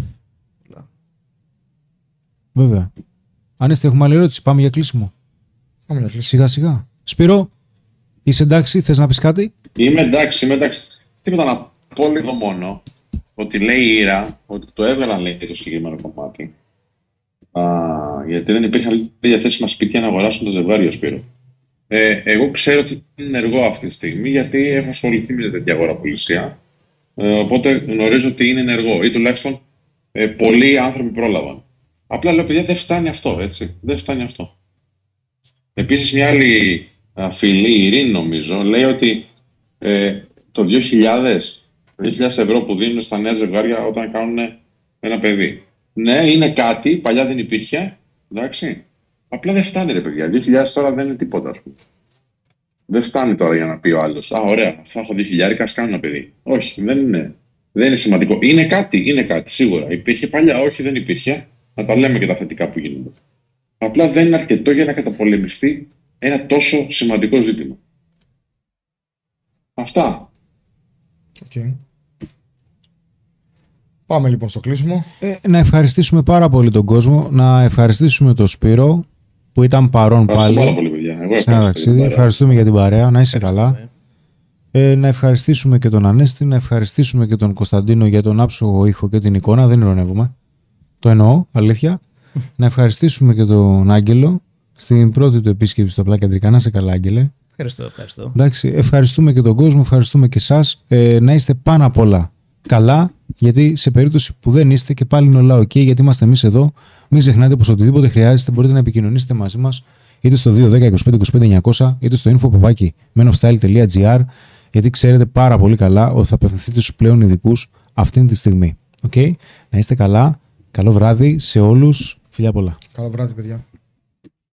D: Πολλά.
E: Βέβαια. Ανέστη, έχουμε άλλη ερώτηση. Πάμε για κλείσιμο.
B: Πάμε να κλείσουμε.
E: Σιγά σιγά. Σπύρο, είσαι εντάξει, θες να πεις κάτι;
C: Είμαι εντάξει, είμαι εντάξει. Τίποτα να πω λίγο μόνο ότι λέει η Ήρα ότι το έβγαλαν λέει το συγκεκριμένο κομμάτι. Α, γιατί δεν υπήρχαν διαθέσιμα σπίτια να αγοράσουν το ζευγάρι ο Σπύρο. Ε, εγώ ξέρω ότι είναι ενεργό αυτή τη στιγμή γιατί έχω ασχοληθεί με τέτοια αγοραπολισία. Ε, οπότε γνωρίζω ότι είναι ενεργό ή τουλάχιστον ε, πολλοί άνθρωποι πρόλαβαν. Απλά λέω, παιδιά, δεν φτάνει αυτό, έτσι. Δεν φτάνει αυτό. Επίσης, μια άλλη α, φίλη, η Ειρήνη νομίζω, λέει ότι ε, το 2000, 2.000 ευρώ που δίνουν στα νέα ζευγάρια όταν κάνουν ένα παιδί. Ναι, είναι κάτι, παλιά δεν υπήρχε, εντάξει. Απλά δεν φτάνει ρε παιδιά. 2.000 τώρα δεν είναι τίποτα, ας πούμε. Δεν φτάνει τώρα για να πει ο άλλος. Α, ωραία, θα έχω 2.000, ας κάνω ένα παιδί. Όχι, δεν είναι, δεν είναι σημαντικό. Είναι κάτι, είναι κάτι, σίγουρα. Υπήρχε παλιά, όχι, δεν υπήρχε. Να τα λέμε και τα θετικά που γίνονται. Απλά δεν είναι αρκετό για να καταπολεμιστεί ένα τόσο σημαντικό ζήτημα. Αυτά.
B: Οκ. Πάμε λοιπόν στο κλείσιμο.
E: Ε, να ευχαριστήσουμε πάρα πολύ τον κόσμο, να ευχαριστήσουμε τον Σπύρο που ήταν παρόν
C: Ευχαριστώ
E: πάλι
C: πάρα πολύ, παιδιά. Εγώ
E: σε ένα
C: ευχαριστώ για
E: ταξίδι.
C: την παρέα.
E: Ευχαριστούμε για την παρέα, να είσαι καλά. Ε, να ευχαριστήσουμε και τον Ανέστη, να ευχαριστήσουμε και τον Κωνσταντίνο για τον άψογο ήχο και την εικόνα. Δεν ειρωνεύουμε. Το εννοώ, αλήθεια. να ευχαριστήσουμε και τον Άγγελο στην πρώτη του επίσκεψη στο Πλά Κεντρικά. Να είσαι καλά, Άγγελε.
D: Ευχαριστώ, ευχαριστώ.
E: Εντάξει, ευχαριστούμε και τον κόσμο, ευχαριστούμε και εσάς. Ε, να είστε πάνω απ' όλα καλά, γιατί σε περίπτωση που δεν είστε και πάλι είναι όλα OK, γιατί είμαστε εμείς εδώ. Μην ξεχνάτε πως οτιδήποτε χρειάζεται μπορείτε να επικοινωνήσετε μαζί μας είτε στο 210 25 25 900 είτε στο info menofstyle.gr γιατί ξέρετε πάρα πολύ καλά ότι θα απευθυνθείτε στους πλέον ειδικούς αυτή τη στιγμή. Okay? Να είστε καλά. Καλό βράδυ σε όλους. Φιλιά πολλά.
B: Καλό βράδυ, παιδιά.